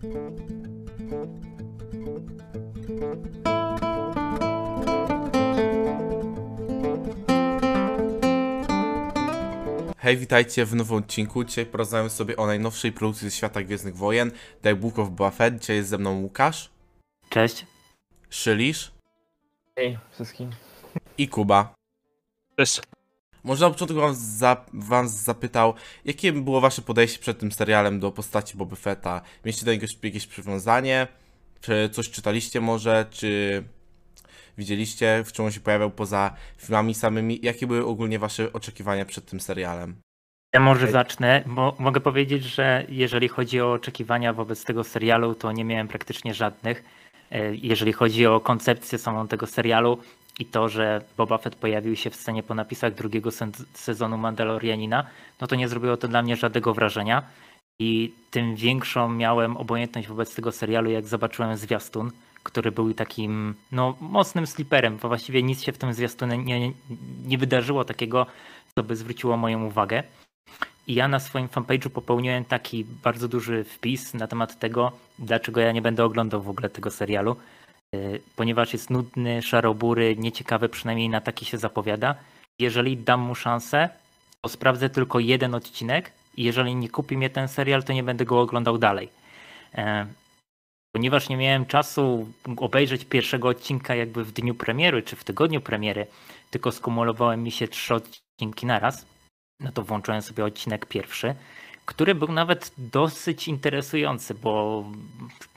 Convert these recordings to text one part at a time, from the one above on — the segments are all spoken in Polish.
Hej, witajcie w nowym odcinku. Dzisiaj porozmawiamy sobie o najnowszej produkcji ze świata Gwiezdnych Wojen, The Book of Boba Fett. Dzisiaj jest ze mną Łukasz, Cześć. Szylisz Hej wszystkim. i Kuba. Cześć. Może na początku wam, za, wam zapytał, jakie było wasze podejście przed tym serialem do postaci Boba Fetta? Mieliście do niego jakieś przywiązanie? Czy coś czytaliście może? Czy widzieliście, w czym on się pojawiał poza filmami samymi? Jakie były ogólnie wasze oczekiwania przed tym serialem? Ja może zacznę, bo mogę powiedzieć, że jeżeli chodzi o oczekiwania wobec tego serialu, to nie miałem praktycznie żadnych. E, Jeżeli chodzi o koncepcję samą tego serialu i to, że Boba Fett pojawił się w scenie po napisach drugiego sezonu Mandalorianina, no to nie zrobiło to dla mnie żadnego wrażenia. I tym większą miałem obojętność wobec tego serialu, jak zobaczyłem zwiastun, który był takim no, mocnym sliperem, bo właściwie nic się w tym zwiastunie nie, nie wydarzyło takiego, co by zwróciło moją uwagę. I ja na swoim fanpage'u popełniłem taki bardzo duży wpis na temat tego, dlaczego ja nie będę oglądał w ogóle tego serialu, ponieważ jest nudny, szarobury, nieciekawy, przynajmniej na taki się zapowiada. Jeżeli dam mu szansę, to sprawdzę tylko jeden odcinek i jeżeli nie kupi mnie ten serial, to nie będę go oglądał dalej. E, Ponieważ nie miałem czasu obejrzeć pierwszego odcinka jakby w dniu premiery czy w tygodniu premiery, tylko skumulowały mi się trzy odcinki naraz, no to włączyłem sobie odcinek pierwszy, który był nawet dosyć interesujący, bo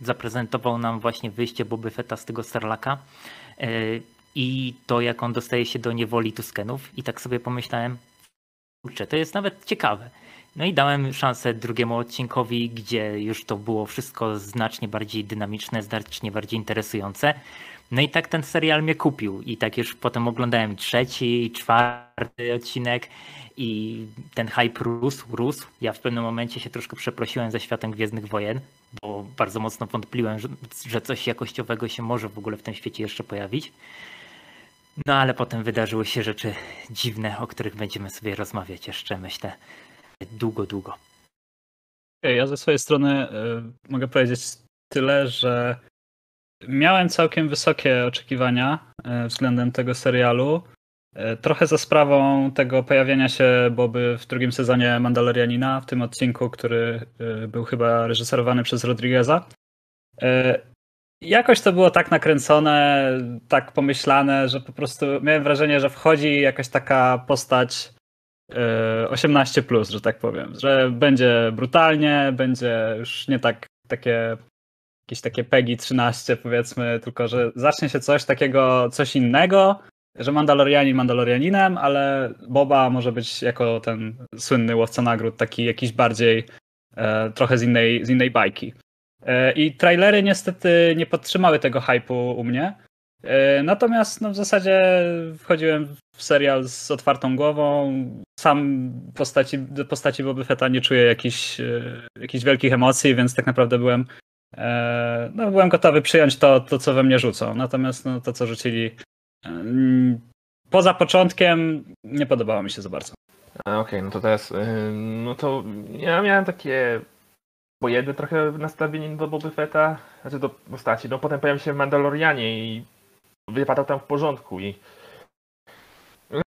zaprezentował nam właśnie wyjście Boby Fetta z tego Sarlaka yy, i to, jak on dostaje się do niewoli Tuskenów. I tak sobie pomyślałem, kurczę, to jest nawet ciekawe. No i dałem szansę drugiemu odcinkowi, gdzie już to było wszystko znacznie bardziej dynamiczne, znacznie bardziej interesujące. No i tak ten serial mnie kupił. I tak już potem oglądałem trzeci, czwarty odcinek i ten hype rósł, rósł. Ja w pewnym momencie się troszkę przeprosiłem ze światem Gwiezdnych Wojen, bo bardzo mocno wątpliłem, że, że coś jakościowego się może w ogóle w tym świecie jeszcze pojawić. No ale potem wydarzyły się rzeczy dziwne, o których będziemy sobie rozmawiać jeszcze, myślę, długo, długo. Ja ze swojej strony y, mogę powiedzieć tyle, że miałem całkiem wysokie oczekiwania y, względem tego serialu. Y, Trochę za sprawą tego pojawienia się Boby w drugim sezonie Mandalorianina, w tym odcinku, który y, był chyba reżyserowany przez Rodrigueza. Jakoś to było tak nakręcone, tak pomyślane, że po prostu miałem wrażenie, że wchodzi jakaś taka postać e, 18, plus, że tak powiem, że będzie brutalnie, będzie już nie tak takie jakieś takie PEGI 13 powiedzmy, tylko że zacznie się coś takiego, coś innego, że Mandalorianin Mandalorianinem, ale Boba może być jako ten słynny łowca nagród, taki jakiś bardziej e, trochę z innej, z innej bajki. E, I trailery niestety nie podtrzymały tego hypu u mnie. E, Natomiast no, w zasadzie wchodziłem w serial z otwartą głową. Sam postaci, postaci Boby Fetta nie czuję jakichś, e, jakichś wielkich emocji, więc tak naprawdę byłem, no, byłem gotowy przyjąć to, to, co we mnie rzucą. Natomiast no, to, co rzucili e, poza początkiem, nie podobało mi się za bardzo. Okej, no to teraz, y, no to ja miałem takie bojenne trochę nastawienie do Boby Fetta, znaczy do postaci, no potem pojawił się w Mandalorianie i wypadał tam w porządku i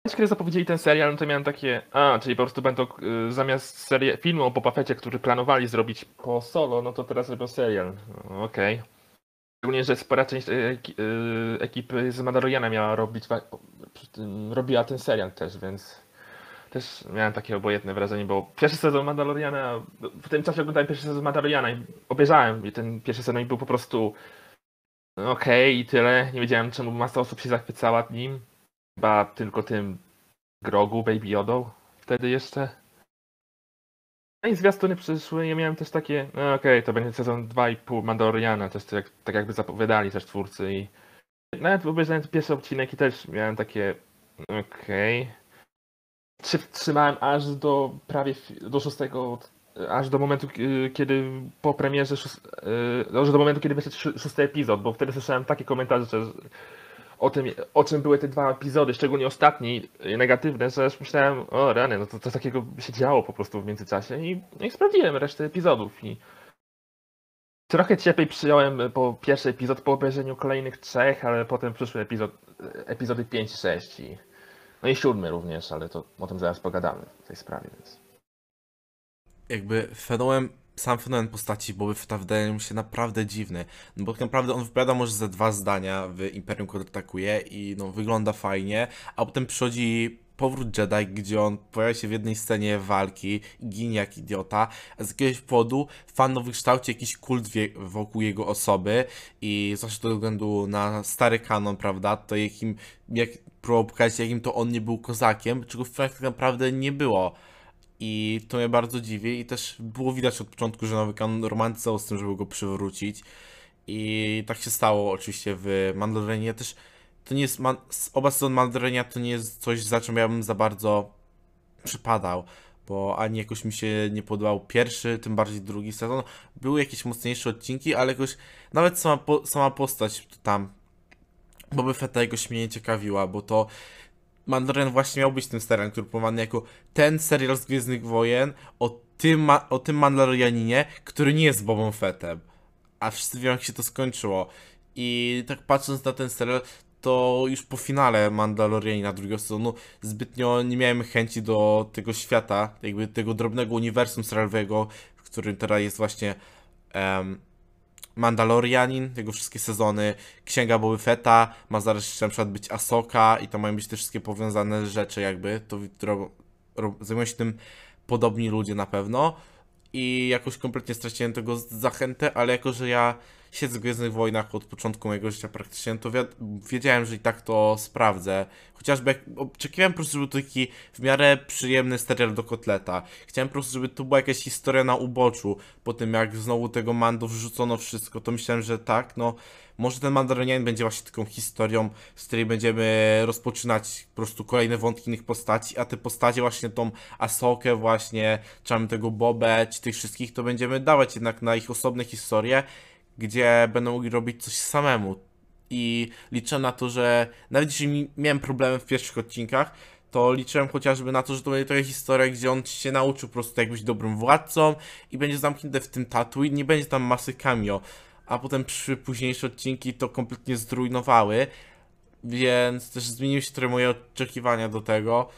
kiedy zapowiedzieli ten serial, no to miałem takie, a, czyli po prostu będą y, zamiast serii, filmu o Boba Fetcie, który planowali zrobić po solo, no to teraz robią serial, okej. Szczególnie, że spora część y, y, ekipy z Mandaloriana miała robić, robiła ten serial też, więc też miałem takie obojętne wrażenie, bo pierwszy sezon Mandaloriana, w tym czasie oglądałem pierwszy sezon Mandaloriana i obejrzałem i ten pierwszy sezon był po prostu no okej i tyle. Nie wiedziałem czemu masa osób się zachwycała nim. Chyba tylko tym Grogu, Baby Yodą wtedy jeszcze. No i zwiastuny przyszły, ja miałem też takie, no okej, to będzie sezon 2,5 Mandaloriana, też tak, tak jakby zapowiadali też twórcy i nawet obejrzałem pierwszy odcinek i też miałem takie, okej. Trzy- Trzymałem aż do prawie do szóstego, aż do momentu, kiedy po premierze, y, aż do momentu, kiedy wyszedł szó- szósty epizod, bo wtedy słyszałem takie komentarze że o tym, o czym były te dwa epizody, szczególnie ostatni, negatywne, że myślałem, o rany, no to coś takiego się działo po prostu w międzyczasie i, no i sprawdziłem resztę epizodów i Trochę cieplej przyjąłem po pierwszy epizod po obejrzeniu kolejnych trzech, ale potem przyszły epizod, epizody 5 i 6 i, no i siódmy również, ale to o tym zaraz pogadamy w tej sprawie, więc... jakby fenomen, sam fenomen postaci Boby Fetta wydaje mi się naprawdę dziwny, no bo tak naprawdę on wypowiada może ze dwa zdania w Imperium kontratakuje i no wygląda fajnie, a potem przychodzi powrót Jedi, gdzie on pojawia się w jednej scenie walki ginie jak idiota, a z jakiegoś powodu fandom wykształci jakiś kult wokół jego osoby i zwłaszcza ze względu na stary kanon, prawda, to jakim, jak próbował pokazać, jakim to on nie był kozakiem, czego w tak naprawdę nie było. I to mnie bardzo dziwi i też było widać od początku, że nowy kanon romantyzował z tym, żeby go przywrócić. I tak się stało oczywiście w Mandalorianie. Też to nie jest, man, oba sezon Mandaloriania to nie jest coś, za czym ja bym za bardzo przypadał, bo ani jakoś mi się nie podobał pierwszy, tym bardziej drugi sezon. Były jakieś mocniejsze odcinki, ale jakoś nawet sama, sama postać tam Boba Fetta jakoś mnie nie ciekawiła, bo to Mandalorian właśnie miał być tym serialem, który pomany jako ten serial z Gwiezdnych Wojen o tym, o tym Mandalorianinie, który nie jest Bobą Fettem. A wszyscy wiemy, jak się to skończyło. I tak patrząc na ten serial, to już po finale Mandalorianina drugiego sezonu zbytnio nie miałem chęci do tego świata, jakby tego drobnego uniwersum serialowego, w którym teraz jest właśnie em, Mandalorianin, jego wszystkie sezony, Księga Boby Fetta, ma zaraz na przykład być Asoka i to mają być te wszystkie powiązane rzeczy jakby, to ro, ro, zajmują się tym podobni ludzie na pewno. I jakoś kompletnie straciłem tego zachętę, ale jako, że ja siedzę w Gwiezdnych Wojnach od początku mojego życia praktycznie, to wi- wiedziałem, że i tak to sprawdzę. Chociażby oczekiwałem po prostu, żeby to taki w miarę przyjemny serial do kotleta. Chciałem po prostu, żeby to była jakaś historia na uboczu. Po tym jak znowu tego Mando wrzucono wszystko, to myślałem, że tak, no może ten Mandalorian będzie właśnie taką historią, z której będziemy rozpoczynać po prostu kolejne wątki innych postaci, a te postacie właśnie tą Asokę właśnie, czy mamy tego Bobę, czy tych wszystkich, to będziemy dawać jednak na ich osobne historie, gdzie będą mogli robić coś samemu. I liczę na to, że nawet jeśli mi- miałem problemy w pierwszych odcinkach, to liczyłem chociażby na to, że to będzie taka historia, gdzie on się nauczył po prostu jak być dobrym władcą i będzie zamknięty w tym tatu i nie będzie tam masy cameo. A potem przy późniejsze odcinki to kompletnie zrujnowały, więc też zmieniły się trochę moje oczekiwania do tego.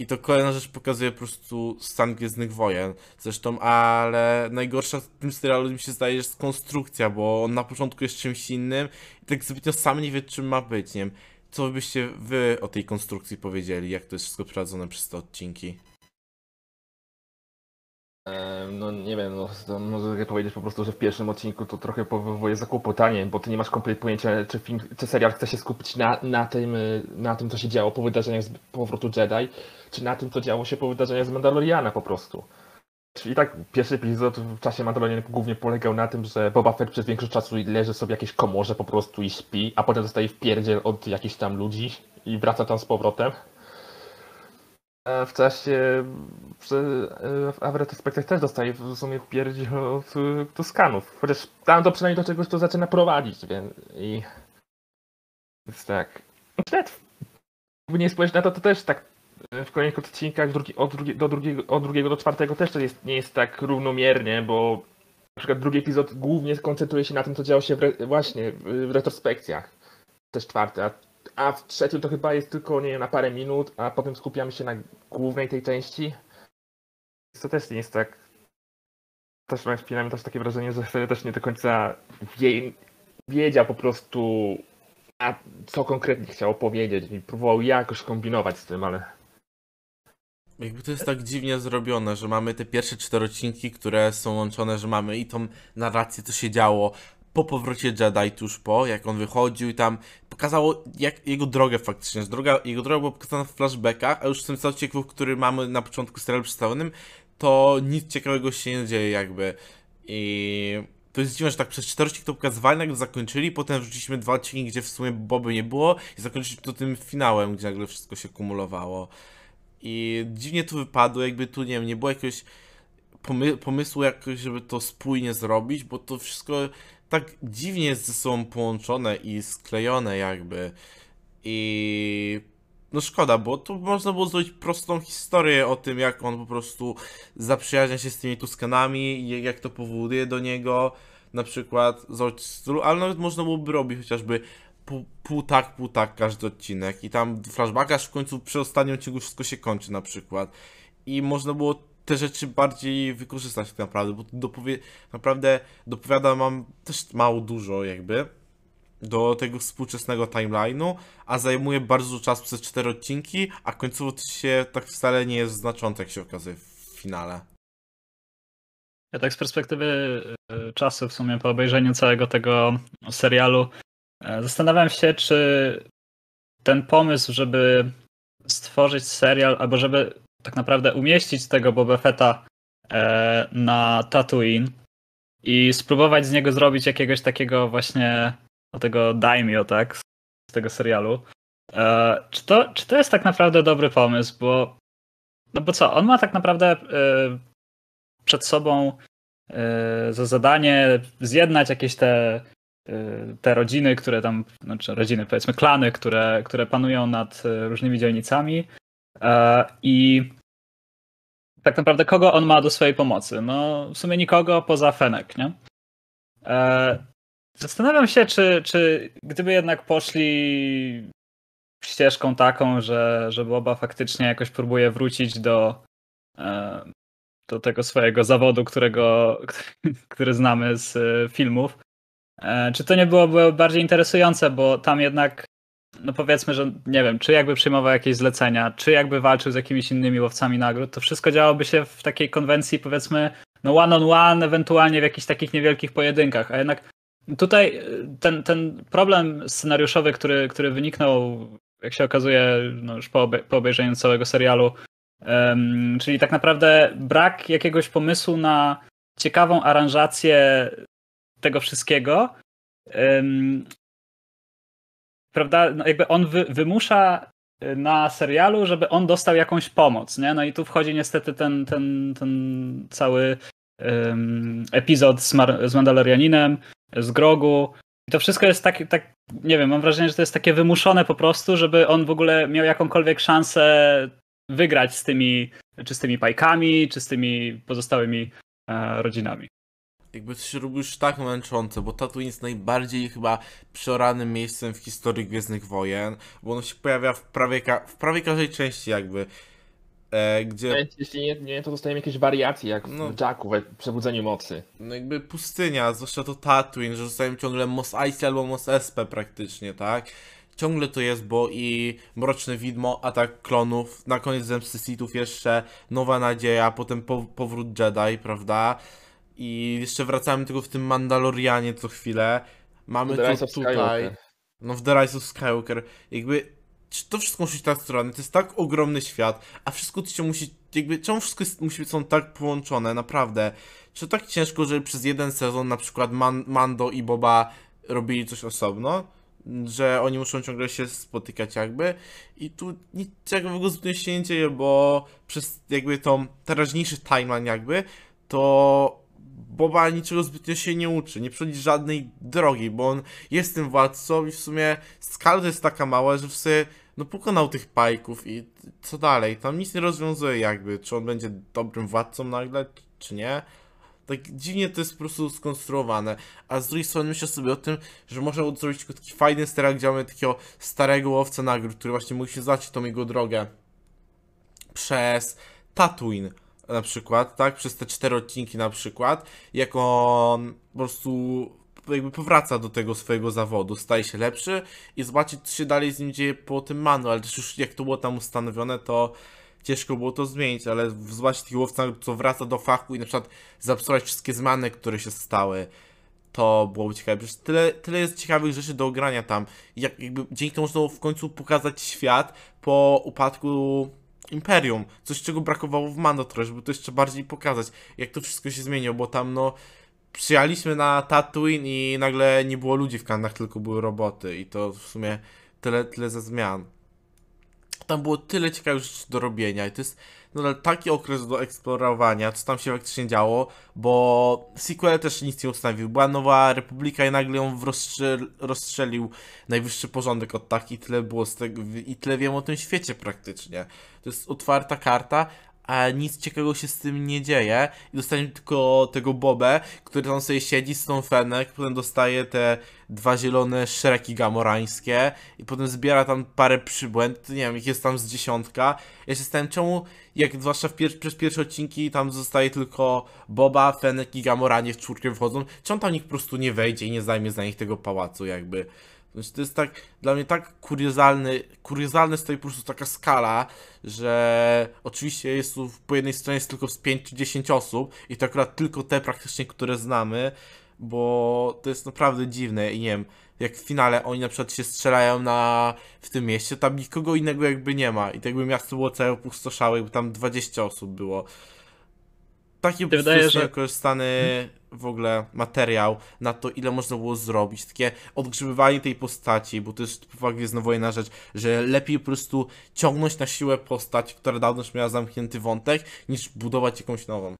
I to kolejna rzecz pokazuje po prostu stan Gwiezdnych Wojen. Zresztą, ale najgorsza w tym serialu mi się zdaje, jest konstrukcja, bo on na początku jest czymś innym i tak zbytnio sam nie wie, czym ma być. Nie wiem, co byście wy o tej konstrukcji powiedzieli, jak to jest wszystko prowadzone przez te odcinki? No nie wiem, no, mogę powiedzieć po prostu, że w pierwszym odcinku to trochę powoduje zakłopotanie, bo ty nie masz kompletnie pojęcia, czy film, czy serial chce się skupić na, na, tym, y, na tym, co się działo po wydarzeniach z powrotu Jedi, czy na tym, co działo się po wydarzeniach z Mandaloriana po prostu. Czyli tak, pierwszy epizod w czasie Mandaloriana głównie polegał na tym, że Boba Fett przez większość czasu leży sobie w jakiejś komorze po prostu i śpi, a potem dostaje wpierdziel od jakichś tam ludzi i wraca tam z powrotem. W czasie, a w retrospekcjach też dostaje w sumie pierdziel od y, Tuskanów. Chociaż tam to przynajmniej do czegoś to zaczyna prowadzić, więc i... Więc tak. Nawet jakby nie spojrzeć na to, to też tak y, w kolejnych odcinkach drugi, od, drugi, do drugiego, od drugiego do czwartego też to jest, nie jest tak równomiernie, bo na przykład drugi epizod głównie koncentruje się na tym, co działo się w re, właśnie w retrospekcjach. Też czwarty, a a w trzecim to chyba jest tylko, nie wiem, na parę minut, a potem skupiamy się na głównej tej części. To też nie jest tak. Też mam chwilami też takie wrażenie, że wtedy też nie do końca wie, wiedział po prostu, a co konkretnie chciał powiedzieć i próbował jakoś kombinować z tym, ale Jakby to jest tak dziwnie zrobione, że mamy te pierwsze cztery odcinki, które są łączone, że mamy i tą narrację, co się działo po powrocie Jedi, tuż po, jak on wychodził i tam pokazało jak jego drogę faktycznie, droga, jego droga była pokazana w flashbackach, a już w tym cały ciekawy, który mamy na początku serialu przedstawionym, to nic ciekawego się nie dzieje jakby. I to jest dziwne, że tak przez cztery odcinki to pokazywali, nagle zakończyli, potem wrzuciliśmy dwa odcinki, gdzie w sumie Boby nie było i zakończyliśmy to tym finałem, gdzie nagle wszystko się kumulowało. I dziwnie to wypadło, jakby tu, nie wiem, nie było jakiegoś pomy pomysłu jakoś, żeby to spójnie zrobić, bo to wszystko tak dziwnie jest ze sobą połączone i sklejone jakby. I no szkoda, bo tu można było zrobić prostą historię o tym, jak on po prostu zaprzyjaźnia się z tymi Tuskanami, jak to powoduje do niego. na przykład z stylu, ale nawet można byłoby robić chociażby pół, pół tak, pół tak każdy odcinek i tam flashback aż w końcu przy ostatnim odcinku wszystko się kończy na przykład i można było te rzeczy bardziej wykorzystać tak naprawdę, bo dopowie, naprawdę dopowiada mam też mało dużo jakby do tego współczesnego timeline'u, a zajmuje bardzo dużo czasu przez cztery odcinki, a końcowo to się tak wcale nie jest znaczące, jak się okazuje w finale. Ja tak z perspektywy y, czasu, w sumie po obejrzeniu całego tego serialu, e, zastanawiam się, czy ten pomysł, żeby stworzyć serial, albo żeby tak naprawdę umieścić tego Boba Fetta e, na Tatooine i spróbować z niego zrobić jakiegoś takiego właśnie o tego daimyo, tak, z tego serialu. E, czy, to, czy to jest tak naprawdę dobry pomysł, bo no bo co, on ma tak naprawdę przed sobą za zadanie zjednać jakieś te, te rodziny, które tam, znaczy rodziny, powiedzmy klany, które, które panują nad różnymi dzielnicami i tak naprawdę kogo on ma do swojej pomocy? No w sumie nikogo poza Fenek, nie? Zastanawiam się, czy, czy gdyby jednak poszli ścieżką taką, że, że Boba faktycznie jakoś próbuje wrócić do, do tego swojego zawodu, którego, który znamy z filmów. Czy to nie byłoby bardziej interesujące, bo tam jednak, no powiedzmy, że nie wiem, czy jakby przyjmował jakieś zlecenia, czy jakby walczył z jakimiś innymi łowcami nagród, to wszystko działoby się w takiej konwencji, powiedzmy, no one on one, ewentualnie w jakichś takich niewielkich pojedynkach, a jednak tutaj ten, ten problem scenariuszowy, który, który wyniknął, jak się okazuje, no już po, po obejrzeniu całego serialu, Um, czyli tak naprawdę brak jakiegoś pomysłu na ciekawą aranżację tego wszystkiego. Prawda? No jakby on wy, wymusza na serialu, żeby on dostał jakąś pomoc. Nie? No i tu wchodzi niestety ten, ten, ten cały um, epizod z, Mar z Mandalorianinem, z Grogu. I to wszystko jest tak, tak, nie wiem, mam wrażenie, że to jest takie wymuszone po prostu, żeby on w ogóle miał jakąkolwiek szansę wygrać z tymi, czy z tymi pajkami, czy z tymi pozostałymi e, rodzinami. Jakby to się robi już tak męczące, bo Tatooine jest najbardziej chyba przeoranym miejscem w historii Gwiezdnych Wojen, bo ono się pojawia w prawie, w prawie każdej części jakby. E, gdzie... Jeśli nie, nie, to dostajemy jakieś wariacje, jak no, w Jacku, we Przebudzeniu Mocy. No jakby pustynia, zwłaszcza to Tatooine, że dostajemy ciągle Mos Eisley albo Mos Espe praktycznie, tak? ciągle to jest, bo i Mroczne Widmo, Atak Klonów, na koniec Zemsty Sithów jeszcze Nowa Nadzieja, potem po, Powrót Jedi, prawda? I jeszcze wracamy tylko w tym Mandalorianie co chwilę. Mamy to tutaj. No w The Rise of Skywalker. Jakby to wszystko musi być tak strony, to jest tak ogromny świat, a wszystko to się musi, jakby, czemu wszystko jest, musi być są tak połączone, naprawdę. Czy to tak ciężko, żeby przez jeden sezon na przykład Man Mando i Boba robili coś osobno? że oni muszą ciągle się spotykać jakby i tu niczego zupełnie się nie dzieje, bo przez jakby tą teraźniejszy timeline jakby, to Boba niczego zbytnio się nie uczy, nie przechodzi żadnej drogi, bo on jest tym władcą i w sumie skala jest taka mała, że w sumie no pokonał tych pajków i co dalej, tam nic nie rozwiązuje jakby, czy on będzie dobrym władcą nagle, czy nie, tak dziwnie to jest po prostu skonstruowane. A z drugiej strony myślę sobie o tym, że można zrobić taki fajny sterak, gdzie mamy takiego starego łowcę nagród, który właśnie mógł się zacząć tą jego drogę. Przez Tatooine na przykład, tak? Przez te cztery odcinki na przykład, jak on po prostu jakby powraca do tego swojego zawodu, staje się lepszy i zobaczyć, co się dalej z nim dzieje po tym manu, ale też już jak to było tam ustanowione, to ciężko było to zmienić, ale zwłaszcza taki łowca, co wraca do fachu i na przykład zapsuwać wszystkie zmiany, które się stały, to byłoby ciekawe. Przecież tyle, tyle jest ciekawych rzeczy do ogrania tam. Jak, jakby dzięki temu można w końcu pokazać świat po upadku Imperium. Coś, czego brakowało w Mando trochę, żeby to jeszcze bardziej pokazać, jak to wszystko się zmieniło, bo tam no przyjechaliśmy na Tatooine i nagle nie było ludzi w kanach, tylko były roboty i to w sumie tyle, tyle ze zmian tam było tyle ciekawych rzeczy do robienia i to jest nadal taki okres do eksplorowania, co tam się faktycznie działo, bo sequel też nic nie ustawił. Była nowa republika i nagle ją rozstrzel rozstrzelił najwyższy porządek od tak i tyle było z tego, i tyle wiem o tym świecie praktycznie. To jest otwarta karta, a nic ciekawego się z tym nie dzieje i dostajemy tylko tego Bobę, który tam sobie siedzi z tą Fenek, potem dostaje te dwa zielone szereki gamorańskie i potem zbiera tam parę przybłęd, nie wiem, ich jest tam z dziesiątka. Ja się stałem, czemu, jak zwłaszcza w pier przez pierwsze odcinki tam zostaje tylko Boba, Fenek i Gamoranie w czwórkę wchodzą, czemu tam nikt po prostu nie wejdzie i nie zajmie za nich tego pałacu jakby. Znaczy, to jest tak, dla mnie tak kuriozalny, kuriozalny stoi po prostu taka skala, że oczywiście jest tu po jednej stronie jest tylko z 5 czy 10 osób i to akurat tylko te praktycznie, które znamy, bo to jest naprawdę dziwne i nie wiem, jak w finale oni na przykład się strzelają na, w tym mieście, tam nikogo innego jakby nie ma i tak jakby miasto było całe opustoszałe, jakby tam 20 osób było. Taki prostu wydaje, że- niewykorzystany w ogóle materiał na to, ile można było zrobić. Takie odgrzebywanie tej postaci, bo to jest poważnie Gwiezdnowojenna rzecz, że lepiej po prostu ciągnąć na siłę postać, która dawno już miała zamknięty wątek, niż budować jakąś nową.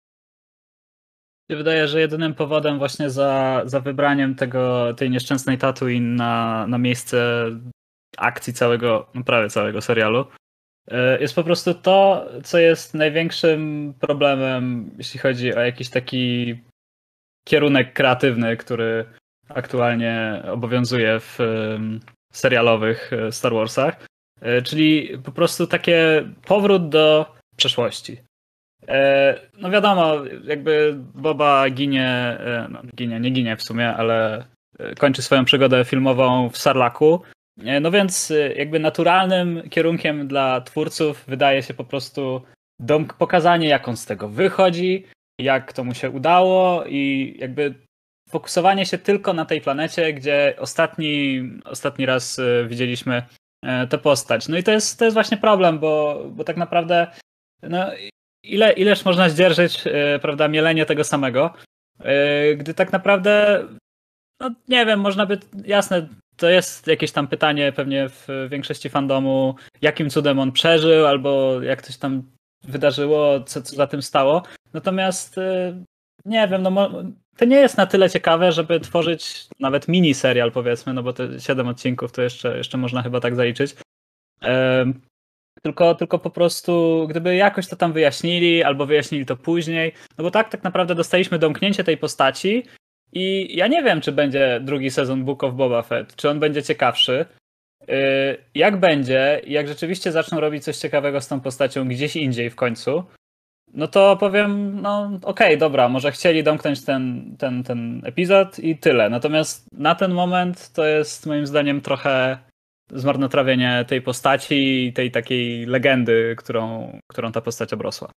Się wydaje, że jedynym powodem właśnie za, za wybraniem tego, tej nieszczęsnej Tatooine na, na miejsce akcji całego, no prawie całego serialu, jest po prostu to, co jest największym problemem, jeśli chodzi o jakiś taki kierunek kreatywny, który aktualnie obowiązuje w serialowych e, Star Warsach, E, czyli po prostu takie powrót do przeszłości. E, No wiadomo, jakby Boba ginie, e, no ginie, nie ginie w sumie, ale e, kończy swoją przygodę filmową w Sarlaku. No więc e, jakby naturalnym kierunkiem dla twórców wydaje się po prostu dom, pokazanie, jak on z tego wychodzi, jak to mu się udało i jakby fokusowanie się tylko na tej planecie, gdzie ostatni, ostatni raz e, widzieliśmy e, tę postać. No i to jest, to jest właśnie problem, bo, bo tak naprawdę no, ile, ileż można zdzierżyć, e, prawda, mielenie tego samego, e, gdy tak naprawdę, no nie wiem, można by, jasne, to jest jakieś tam pytanie pewnie w większości fandomu, jakim cudem on przeżył, albo jak coś tam wydarzyło, co, co za tym stało. Natomiast e, nie wiem, no to nie jest na tyle ciekawe, żeby tworzyć nawet mini serial powiedzmy, no bo te 7 odcinków to jeszcze, jeszcze można chyba tak zaliczyć. Tylko, tylko po prostu, gdyby jakoś to tam wyjaśnili, albo wyjaśnili to później, no bo tak, tak naprawdę dostaliśmy domknięcie tej postaci i ja nie wiem, czy będzie drugi sezon Book of Boba Fett, czy on będzie ciekawszy. Yy, Jak będzie, jak rzeczywiście zaczną robić coś ciekawego z tą postacią gdzieś indziej w końcu, no to powiem, no okej, dobra, może chcieli domknąć ten, ten, ten epizod i tyle. Natomiast na ten moment to jest moim zdaniem trochę zmarnotrawienie tej postaci i tej takiej legendy, którą, którą ta postać obrosła.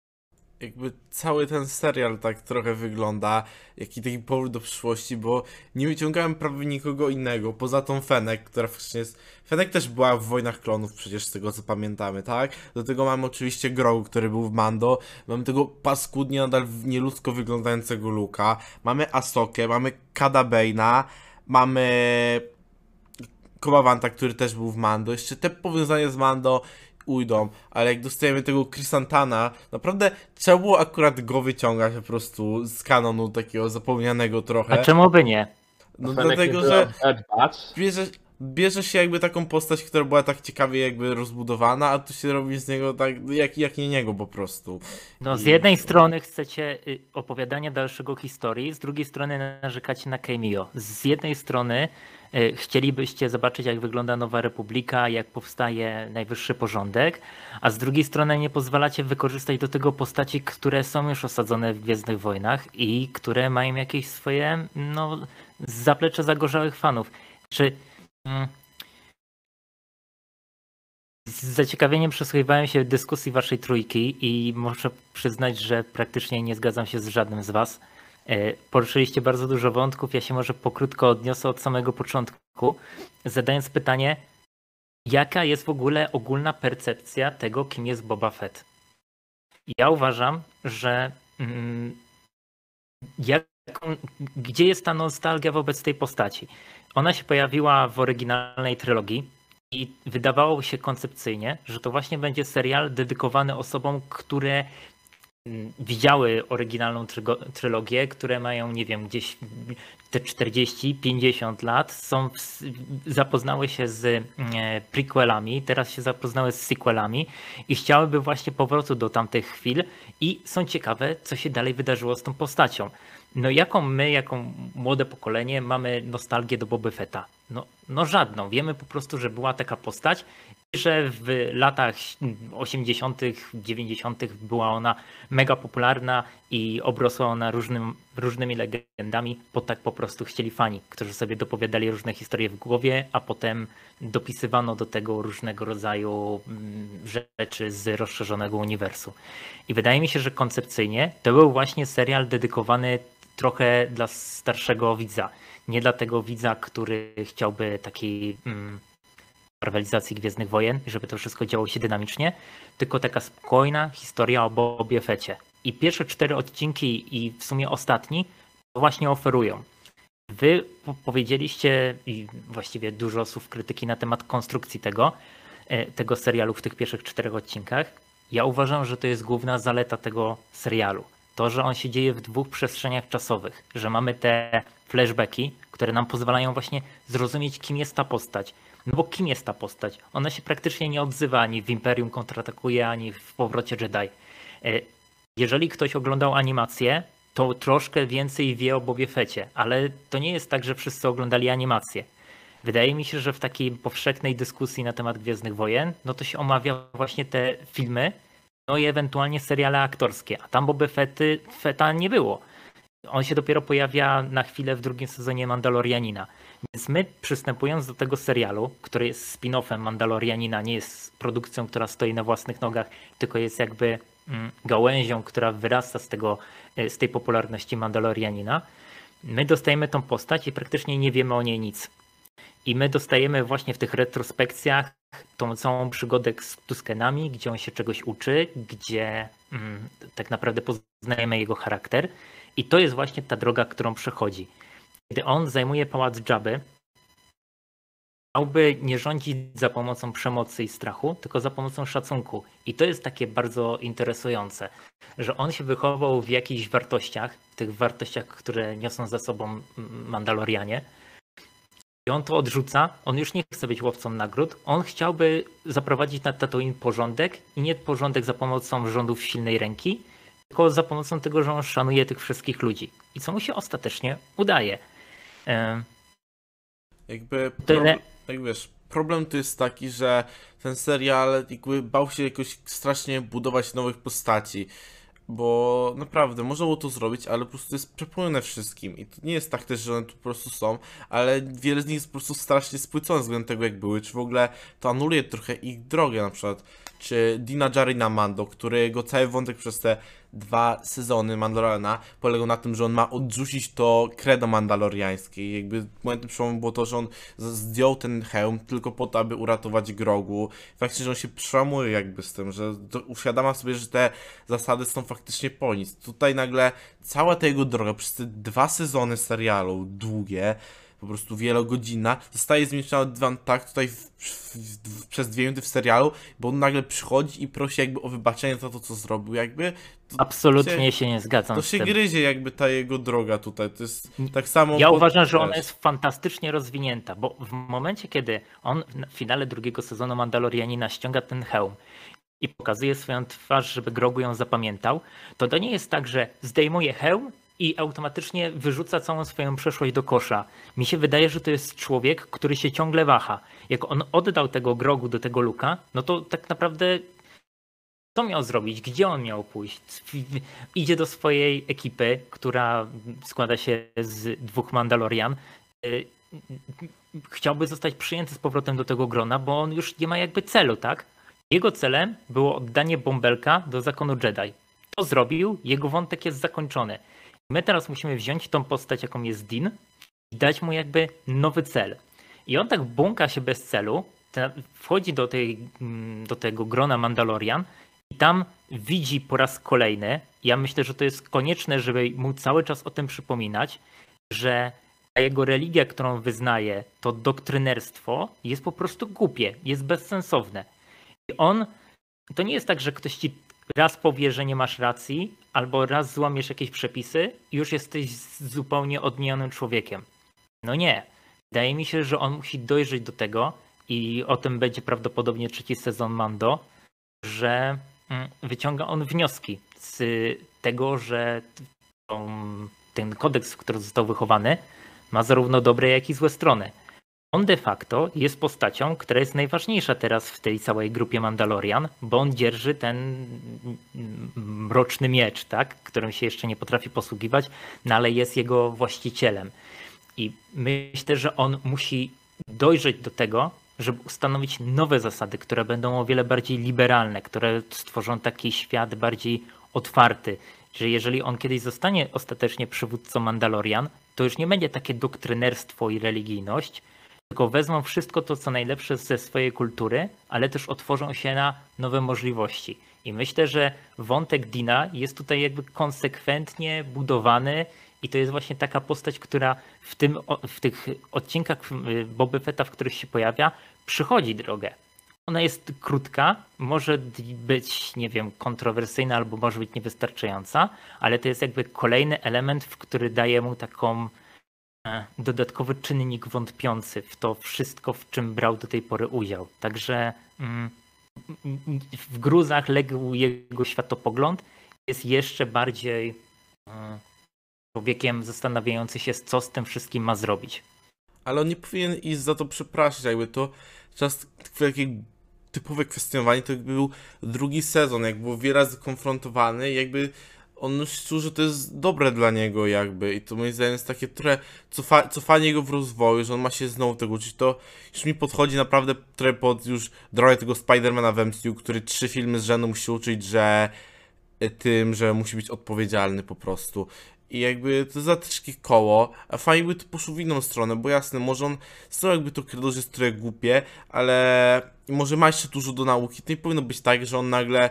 Jakby cały ten serial tak trochę wygląda, jaki taki powrót do przyszłości, bo nie wyciągałem prawie nikogo innego, poza tą Fenek, która faktycznie jest... Fenek też była w Wojnach Klonów przecież, z tego co pamiętamy, tak? Do tego mamy oczywiście Grogu, który był w Mando, mamy tego paskudnie nadal nieludzko wyglądającego Luka, mamy Asokę, mamy Kada Bane'a, mamy Komawanta, który też był w Mando, jeszcze te powiązania z Mando ujdą, ale jak dostajemy tego Chrysantana, naprawdę trzeba było akurat go wyciągać po prostu z kanonu takiego zapomnianego trochę. A czemu by nie? No Fenek dlatego, że bierze, bierze się jakby taką postać, która była tak ciekawie jakby rozbudowana, a tu się robi z niego tak, jak, jak nie niego po prostu. No, z I- jednej strony chcecie y, opowiadania dalszego historii, z drugiej strony narzekacie na cameo. Z jednej strony chcielibyście zobaczyć, jak wygląda Nowa Republika, jak powstaje najwyższy porządek, a z drugiej strony nie pozwalacie wykorzystać do tego postaci, które są już osadzone w Gwiezdnych Wojnach i które mają jakieś swoje no, zaplecze zagorzałych fanów. Czy mm, z zaciekawieniem przysłuchiwałem się dyskusji waszej trójki i muszę przyznać, że praktycznie nie zgadzam się z żadnym z was. E, Poruszyliście bardzo dużo wątków, ja się może pokrótko odniosę od samego początku, zadając pytanie, jaka jest w ogóle ogólna percepcja tego, kim jest Boba Fett? Ja uważam, że mm, jak, gdzie jest ta nostalgia wobec tej postaci? Ona się pojawiła w oryginalnej trylogii, i wydawało się koncepcyjnie, że to właśnie będzie serial dedykowany osobom, które widziały oryginalną trylogię, które mają, nie wiem, gdzieś te 40-50 lat są w, zapoznały się z e, prequelami, teraz się zapoznały z sequelami i chciałyby właśnie powrotu do tamtych chwil i są ciekawe, co się dalej wydarzyło z tą postacią. No jaką my, jako młode pokolenie mamy nostalgię do Boba Fetta? No, no żadną. Wiemy po prostu, że była taka postać że w latach 80., 90. była ona mega popularna i obrosła ona różnym, różnymi legendami, bo tak po prostu chcieli fani, którzy sobie dopowiadali różne historie w głowie, a potem dopisywano do tego różnego rodzaju mm, rzeczy z rozszerzonego uniwersum. I wydaje mi się, że koncepcyjnie to był właśnie serial dedykowany trochę dla starszego widza. Nie dla tego widza, który chciałby takiej. Mm, marvelizacji Gwiezdnych Wojen, żeby to wszystko działo się dynamicznie, tylko taka spokojna historia o Bobie Fecie. I pierwsze cztery odcinki i w sumie ostatni to właśnie oferują. Wy powiedzieliście i właściwie dużo słów krytyki na temat konstrukcji tego, e, tego serialu w tych pierwszych czterech odcinkach. Ja uważam, że to jest główna zaleta tego serialu. To, że on się dzieje w dwóch przestrzeniach czasowych, że mamy te flashbacki, które nam pozwalają właśnie zrozumieć, kim jest ta postać, no bo kim jest ta postać? Ona się praktycznie nie odzywa ani w Imperium kontratakuje, ani w powrocie Jedi. E, jeżeli ktoś oglądał animację, to troszkę więcej wie o Bobie Fecie, ale to nie jest tak, że wszyscy oglądali animację. Wydaje mi się, że w takiej powszechnej dyskusji na temat Gwiezdnych Wojen, no to się omawia właśnie te filmy, no i ewentualnie seriale aktorskie, a tam Boby Fety, Feta nie było. On się dopiero pojawia na chwilę w drugim sezonie Mandalorianina. Więc my przystępując do tego serialu, który jest spin-offem Mandalorianina, nie jest produkcją, która stoi na własnych nogach, tylko jest jakby mm, gałęzią, która wyrasta z, tego, e, z tej popularności Mandalorianina, my dostajemy tą postać i praktycznie nie wiemy o niej nic. I my dostajemy właśnie w tych retrospekcjach tą całą przygodę z Tuskenami, gdzie on się czegoś uczy, gdzie mm, tak naprawdę poznajemy jego charakter. I to jest właśnie ta droga, którą przechodzi. Kiedy on zajmuje pałac Dżaby, chciałby nie rządzić za pomocą przemocy i strachu, tylko za pomocą szacunku. I to jest takie bardzo interesujące, że on się wychował w jakichś wartościach, tych wartościach, które niosą za sobą Mandalorianie. I on to odrzuca, on już nie chce być łowcą nagród, on chciałby zaprowadzić na Tatooine porządek i nie porządek za pomocą rządów silnej ręki, tylko za pomocą tego, że on szanuje tych wszystkich ludzi. I co mu się ostatecznie udaje. Jakby, Tyle. jak wiesz, problem to jest taki, że ten serial jakby bał się jakoś strasznie budować nowych postaci. Bo naprawdę można było to zrobić, ale po prostu jest przepełnione wszystkim. I to nie jest tak też, że one tu po prostu są, ale wiele z nich jest po prostu strasznie spłycone względem tego, jak były. Czy w ogóle to anuluje trochę ich drogę, na przykład. Czy Dina Jarina Mando, którego cały wątek przez te dwa sezony Mandaloriana polegał na tym, że on ma odrzucić to credo mandaloriańskie. Jakby momentem przełomu było to, że on zdjął ten hełm tylko po to, aby uratować Grogu. Faktycznie, że on się przełamuje jakby z tym, że uświadama sobie, że te zasady są faktycznie po nic. Tutaj nagle cała ta jego droga przez te dwa sezony serialu, długie, po prostu wielogodzinna, zostaje zmieszczona tak tutaj w, w, w, przez dwie minuty w serialu, bo on nagle przychodzi i prosi jakby o wybaczenie za to, co zrobił, jakby. Absolutnie się, się, nie zgadzam. To się tym. gryzie jakby ta jego droga tutaj, to jest tak samo... Ja uważam, że ona jest fantastycznie rozwinięta, bo w momencie, kiedy on w finale drugiego sezonu Mandalorianina ściąga ten hełm i pokazuje swoją twarz, żeby Grogu ją zapamiętał, to to nie jest tak, że zdejmuje hełm i automatycznie wyrzuca całą swoją przeszłość do kosza. Mi się wydaje, że to jest człowiek, który się ciągle waha. Jak on oddał tego grogu do tego luka, no to tak naprawdę co miał zrobić? Gdzie on miał pójść? Idzie do swojej ekipy, która składa się z dwóch Mandalorian. Y, chciałby zostać przyjęty z powrotem do tego grona, bo on już nie ma jakby celu, tak? Jego celem było oddanie bąbelka do zakonu Jedi. To zrobił, jego wątek jest zakończony. My teraz musimy wziąć tą postać, jaką jest Din i dać mu jakby nowy cel. I on tak błąka się bez celu, wchodzi do, tej, mm, do tego grona Mandalorian i tam widzi po raz kolejny, ja myślę, że to jest konieczne, żeby mu cały czas o tym przypominać, że ta jego religia, którą wyznaje, to doktrynerstwo, jest po prostu głupie, jest bezsensowne. I on, to nie jest tak, że ktoś ci raz powie, że nie masz racji, albo raz złamiesz jakieś przepisy już jesteś zupełnie odmienionym człowiekiem. No nie. Wydaje mi się, że on musi dojrzeć do tego i o tym będzie prawdopodobnie trzeci sezon Mando, że mm, wyciąga on wnioski z tego, że ten kodeks, który został wychowany, ma zarówno dobre, jak i złe strony. On de facto jest postacią, która jest najważniejsza teraz w tej całej grupie Mandalorian, bo on dzierży ten mroczny miecz, tak? którym się jeszcze nie potrafi posługiwać, no ale jest jego właścicielem. I myślę, że on musi dojrzeć do tego, żeby ustanowić nowe zasady, które będą o wiele bardziej liberalne, które stworzą taki świat bardziej otwarty, że jeżeli on kiedyś zostanie ostatecznie przywódcą Mandalorian, to już nie będzie takie doktrynerstwo i religijność, tylko wezmą wszystko to, co najlepsze ze swojej kultury, ale też otworzą się na nowe możliwości. I myślę, że wątek Dina jest tutaj jakby konsekwentnie budowany i to jest właśnie taka postać, która w, tym, w tych odcinkach y, Boba Fetta, w których się pojawia, przychodzi drogę. Ona jest krótka, może być, nie wiem, kontrowersyjna albo może być niewystarczająca, ale to jest jakby kolejny element, w który daje mu taką dodatkowy czynnik wątpiący w to wszystko, w czym brał do tej pory udział. Także mm, w gruzach legł jego światopogląd, jest jeszcze bardziej mm, człowiekiem zastanawiający się, co z tym wszystkim ma zrobić. Ale on nie powinien iść za to przepraszać, jakby to czas takie typowe kwestionowanie, to jakby był drugi sezon, jak był wiele razy konfrontowany jakby on czuł, że to jest dobre dla niego jakby i to moim zdaniem jest takie trochę cofa, cofanie go w rozwoju, że on ma się znowu tego uczyć, to już mi podchodzi naprawdę trochę pod już drogę tego Spidermana w MCU, który trzy filmy z rzędu musi uczyć, że e, tym, że musi być odpowiedzialny po prostu. I jakby to za takie koło, a fajnie by to poszło w inną stronę, bo jasne, może on co jakby to credo, że jest trochę głupie, ale może ma jeszcze dużo do nauki. To nie powinno być tak, że on nagle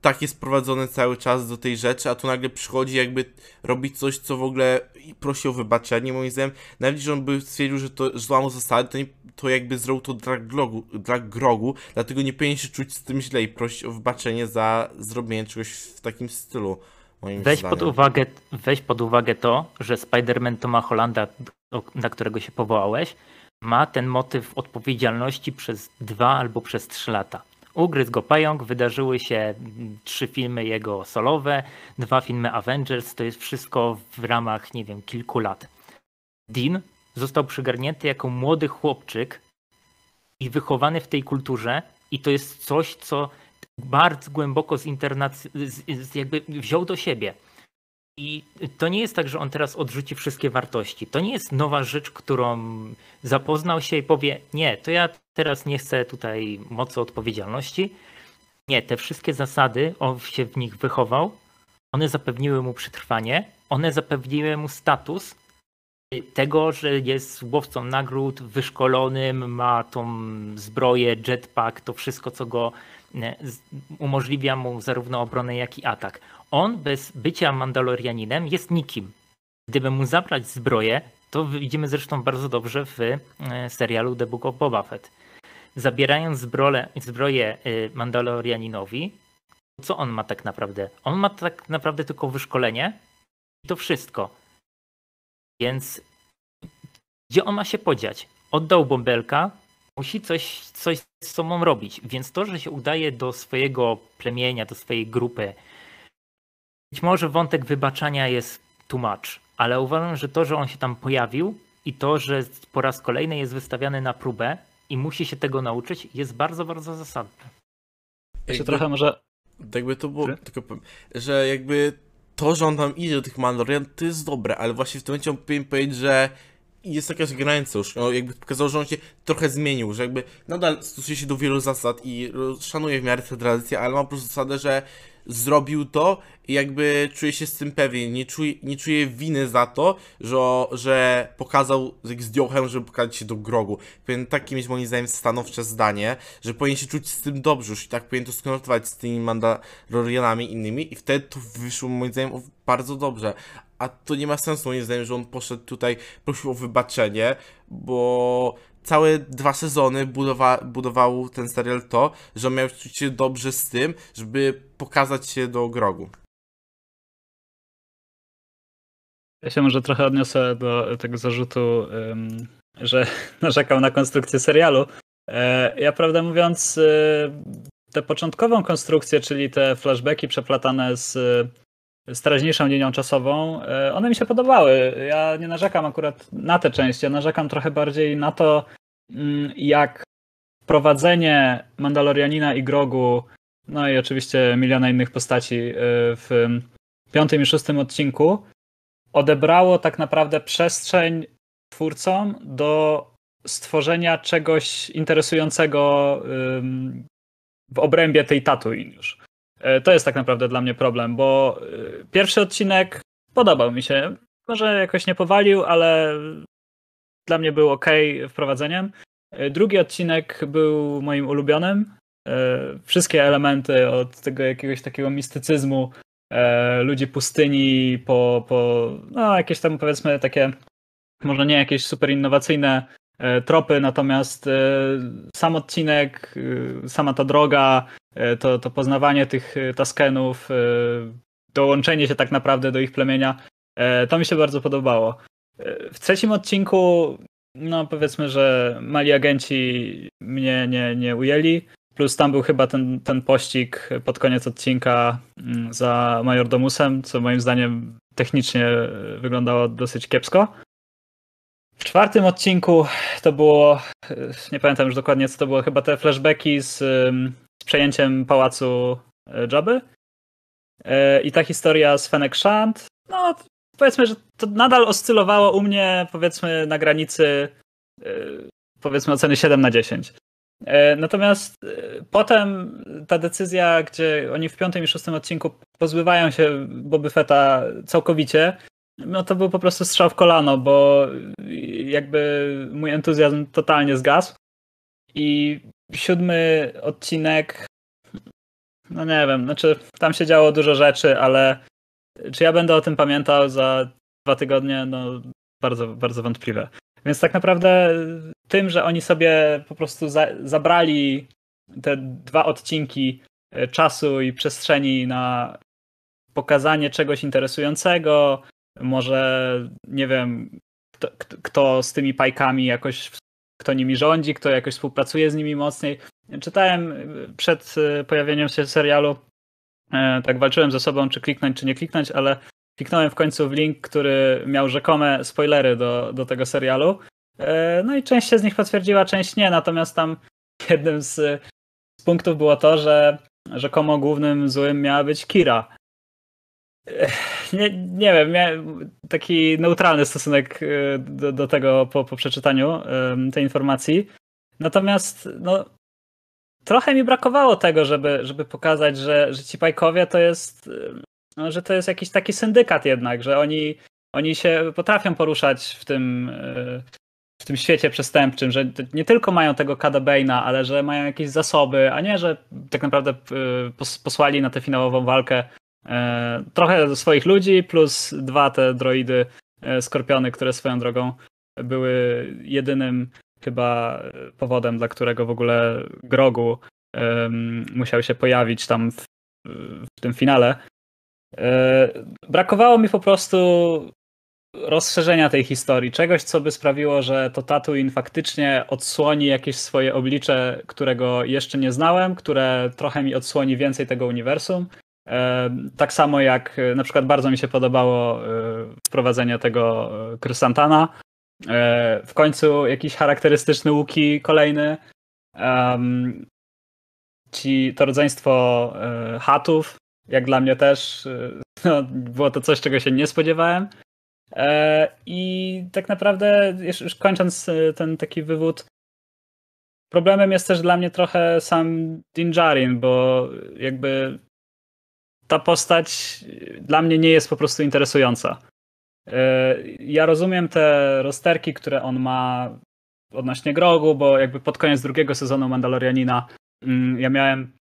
tak jest prowadzony cały czas do tej rzeczy, a tu nagle przychodzi jakby robić coś, co w ogóle prosi o wybaczenie, moim zdaniem. Nawet że on by stwierdził, że to że złamał zasady, to, nie, to jakby zrobił to dla, glogu, dla grogu, dlatego nie powinien się czuć z tym źle i prosić o wybaczenie za zrobienie czegoś w takim stylu. Moim Weź zdaniem. pod, uwagę, weź pod uwagę to, że Spider-Man Toma Hollanda, na którego się powołałeś, ma ten motyw odpowiedzialności przez dwa albo przez trzy lata. Ugryzł go pająk, wydarzyły się mm, trzy filmy jego solowe, dwa filmy Avengers, to jest wszystko w ramach, nie wiem, kilku lat. Dean został przygarnięty jako młody chłopczyk i wychowany w tej kulturze i to jest coś, co bardzo głęboko zinternac- z, z jakby wziął do siebie. I to nie jest tak, że on teraz odrzuci wszystkie wartości. To nie jest nowa rzecz, którą zapoznał się i powie: Nie, to ja teraz nie chcę tutaj mocy odpowiedzialności. Nie, te wszystkie zasady, on się w nich wychował, one zapewniły mu przetrwanie, one zapewniły mu status tego, że jest łowcą nagród, wyszkolonym, ma tą zbroję, jetpack, to wszystko, co go e, umożliwia mu zarówno obronę, jak i atak. On bez bycia Mandalorianinem jest nikim. Gdyby mu zabrać zbroję, to widzimy zresztą bardzo dobrze w e, serialu The Book of Boba Fett. Zabierając zbrole, zbroję e, Mandalorianinowi, co on ma tak naprawdę? On ma tak naprawdę tylko wyszkolenie i to wszystko. Więc gdzie on ma się podziać? Oddał bąbelka, musi coś, coś z sobą robić. Więc to, że się udaje do swojego plemienia, do swojej grupy, być może wątek wybaczania jest much, ale uważam, że to, że on się tam pojawił i to, że po raz kolejny jest wystawiany na próbę i musi się tego nauczyć, jest bardzo, bardzo zasadne. Ja się trochę może Jakby to było, tylko powiem, że jakby to, że on tam idzie do tych Mandalorian, to jest dobre, ale właśnie w tym momencie powinien powiedzieć, że jest jakaś granica już, no, jakby pokazał, że on się trochę zmienił, że jakby nadal stosuje się do wielu zasad i ro- szanuje w miarę te tradycje, ale ma po prostu zasadę, że zrobił to i jakby czuje się z tym pewien, nie czuje, nie czuje winy za to, że, że pokazał jak zdjął hełm, żeby pokazać się do grogu. Powinien takie mieć moim zdaniem stanowcze zdanie, że powinien się czuć z tym dobrze już i tak powinien to skonfrontować z tymi Mandalorianami innymi i wtedy to wyszło moim zdaniem bardzo dobrze. A to nie ma sensu moim zdaniem, że on poszedł tutaj, prosił o wybaczenie, bo całe dwa sezony budowa, budował ten serial to, że miał czuć się dobrze z tym, żeby pokazać się do grogu. Ja się może trochę odniosę do tego zarzutu, że narzekał na konstrukcję serialu. E, ja prawdę mówiąc, y, tę początkową konstrukcję, czyli te flashbacki przeplatane z, z teraźniejszą linią czasową, e, one mi się podobały. Ja nie narzekam akurat na tę część, ja narzekam trochę bardziej na to, mm, jak prowadzenie Mandalorianina i Grogu, no i oczywiście miliona innych postaci y, w piątym i szóstym odcinku odebrało tak naprawdę przestrzeń twórcom do stworzenia czegoś interesującego w obrębie tej Tatooine już. E, To jest tak naprawdę dla mnie problem, bo y, pierwszy odcinek podobał mi się. Może jakoś nie powalił, ale dla mnie był ok wprowadzeniem. E, Drugi odcinek był moim ulubionym. E, Wszystkie elementy od tego jakiegoś takiego mistycyzmu e, ludzi pustyni po, po no, jakieś tam powiedzmy takie, może nie jakieś super innowacyjne e, tropy, natomiast e, sam odcinek, e, sama ta droga, e, to, to poznawanie tych e, taskenów, e, dołączenie się tak naprawdę do ich plemienia, e, to mi się bardzo podobało. E, W trzecim odcinku, no powiedzmy, że mali agenci mnie nie, nie ujęli. Plus tam był chyba ten, ten pościg pod koniec odcinka mm, za Majordomusem, co moim zdaniem technicznie e, wyglądało dosyć kiepsko. W czwartym odcinku to było, e, nie pamiętam już dokładnie co to było, chyba te flashbacki z, z przejęciem pałacu e, Jabby. E, I ta historia z Fennec Shand, no powiedzmy, że to nadal oscylowało u mnie powiedzmy na granicy powiedzmy oceny 7 na 10. E, Natomiast potem ta decyzja, gdzie oni w piątym i szóstym odcinku pozbywają się Boby Fetta całkowicie, no to był po prostu strzał w kolano, bo jakby mój entuzjazm totalnie zgasł. I siódmy odcinek, no nie wiem, znaczy tam się działo dużo rzeczy, ale czy ja będę o tym pamiętał za dwa tygodnie? No bardzo, bardzo wątpliwe. Więc tak naprawdę tym, że oni sobie po prostu za, zabrali te dwa odcinki e, czasu i przestrzeni na pokazanie czegoś interesującego, może nie wiem, kto, kto- z tymi pajkami jakoś, kto nimi rządzi, kto jakoś współpracuje z nimi mocniej. Czytałem przed e, pojawieniem się serialu, e, tak walczyłem ze sobą, czy kliknąć, czy nie kliknąć, ale kliknąłem w końcu w link, który miał rzekome spoilery do, do tego serialu. E, No i część się z nich potwierdziła, część nie, natomiast tam jednym z, z punktów było to, że rzekomo głównym złym miała być Kira. Nie, nie wiem, miałem taki neutralny stosunek e, do, do tego po, po przeczytaniu tej informacji. Natomiast no, trochę mi brakowało tego, żeby, żeby pokazać, że, że ci pajkowie to jest, no, że to jest jakiś taki syndykat jednak, że oni, oni się potrafią poruszać w tym, e, w tym świecie przestępczym, że nie tylko mają tego Kada ale że mają jakieś zasoby, a nie, że tak naprawdę pos- posłali na tę finałową walkę trochę swoich ludzi, plus dwa te droidy e, Skorpiony, które swoją drogą były jedynym chyba e, powodem, dla którego w ogóle Grogu musiał się pojawić tam w, w tym finale. E, Brakowało mi po prostu rozszerzenia tej historii, czegoś, co by sprawiło, że to Tatooine faktycznie odsłoni jakieś swoje oblicze, którego jeszcze nie znałem, które trochę mi odsłoni więcej tego uniwersum. Tak samo jak e, na przykład bardzo mi się podobało e, wprowadzenie tego Krysantana. E, W końcu jakiś charakterystyczny łuki kolejny. Ci, to rodzeństwo chatów, jak dla mnie też, no, było to coś, czego się nie spodziewałem. I tak naprawdę, już kończąc ten taki wywód, problemem jest też dla mnie trochę sam Din Djarin, bo jakby ta postać dla mnie nie jest po prostu interesująca. E, Ja rozumiem te rozterki, które on ma odnośnie Grogu, bo jakby pod koniec drugiego sezonu Mandalorianina mm, ja miałem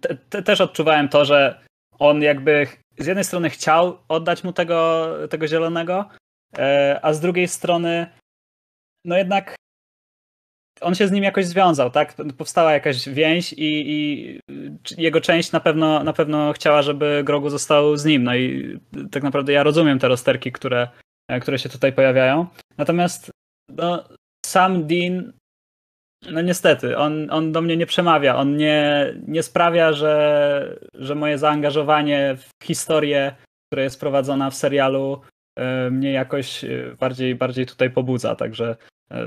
te, te, też odczuwałem to, że on jakby z jednej strony chciał oddać mu tego, tego zielonego, e, a z drugiej strony no jednak on się z nim jakoś związał, tak? Powstała jakaś więź i, i jego część na pewno, na pewno chciała, żeby Grogu został z nim. No i tak naprawdę ja rozumiem te rozterki, które, które się tutaj pojawiają. Natomiast no, sam Dean, no niestety, on, on do mnie nie przemawia. On nie, nie sprawia, że, że moje zaangażowanie w historię, która jest prowadzona w serialu, e, mnie jakoś bardziej, bardziej tutaj pobudza. Także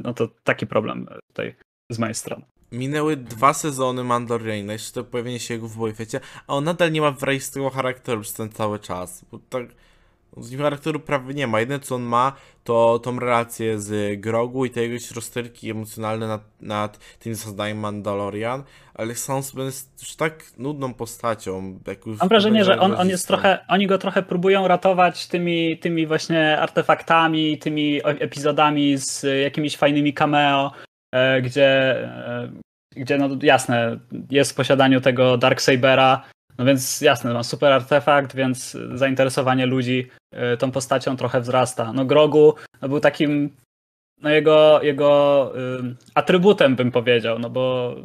no to taki problem tutaj z mojej strony. Minęły dwa sezony Mandaloriana, jeszcze to pojawienie się jego w Boyfecie, a on nadal nie ma wraistego charakteru przez ten cały czas. Bo tak, z charakteru prawie nie ma. Jedyne co on ma, to tą relację z Grogu i te jego rozterki emocjonalne nad, nad tym zasadaniem Mandalorian, ale sobie jest już tak nudną postacią. Jak już Mam wrażenie, że on, on jest trochę, oni go trochę próbują ratować tymi, tymi właśnie artefaktami, tymi epizodami z jakimiś fajnymi cameo, e, gdzie, e, gdzie no jasne, jest w posiadaniu tego Darksabera, no więc jasne, ma super artefakt, więc zainteresowanie ludzi e, tą postacią trochę wzrasta. No Grogu no, był takim no jego, jego ym, atrybutem bym powiedział, no bo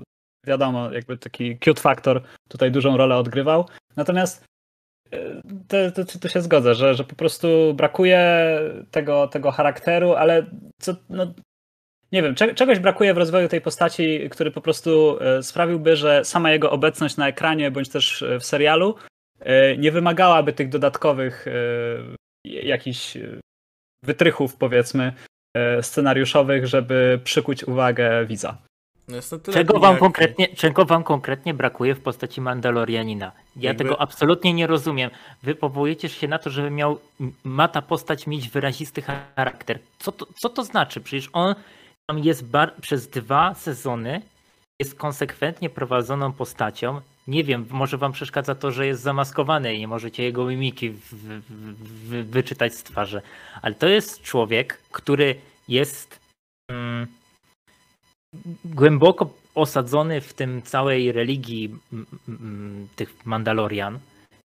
wiadomo, jakby taki cute factor tutaj dużą rolę odgrywał. Natomiast y, to, to, to się zgodzę, że, że po prostu brakuje tego, tego charakteru, ale co, no, nie wiem, cze- czegoś brakuje w rozwoju tej postaci, który po prostu y, sprawiłby, że sama jego obecność na ekranie bądź też y, w serialu y, nie wymagałaby tych dodatkowych jakichś wytrychów, powiedzmy, scenariuszowych, żeby przykuć uwagę widza. No Czego wam, konkretnie, czego wam konkretnie brakuje w postaci Mandalorianina? Ja Jakby- tego absolutnie nie rozumiem. Wy powołujecie się na to, żeby miał, ma ta postać mieć wyrazisty charakter. Co to, co to znaczy? Przecież on tam jest bar- przez dwa sezony, jest konsekwentnie prowadzoną postacią. Nie wiem, może wam przeszkadza to, że jest zamaskowany i nie możecie jego mimiki w, w, w, wyczytać z twarzy. Ale to jest człowiek, który jest mm, głęboko osadzony w tym całej religii m, m, tych Mandalorian.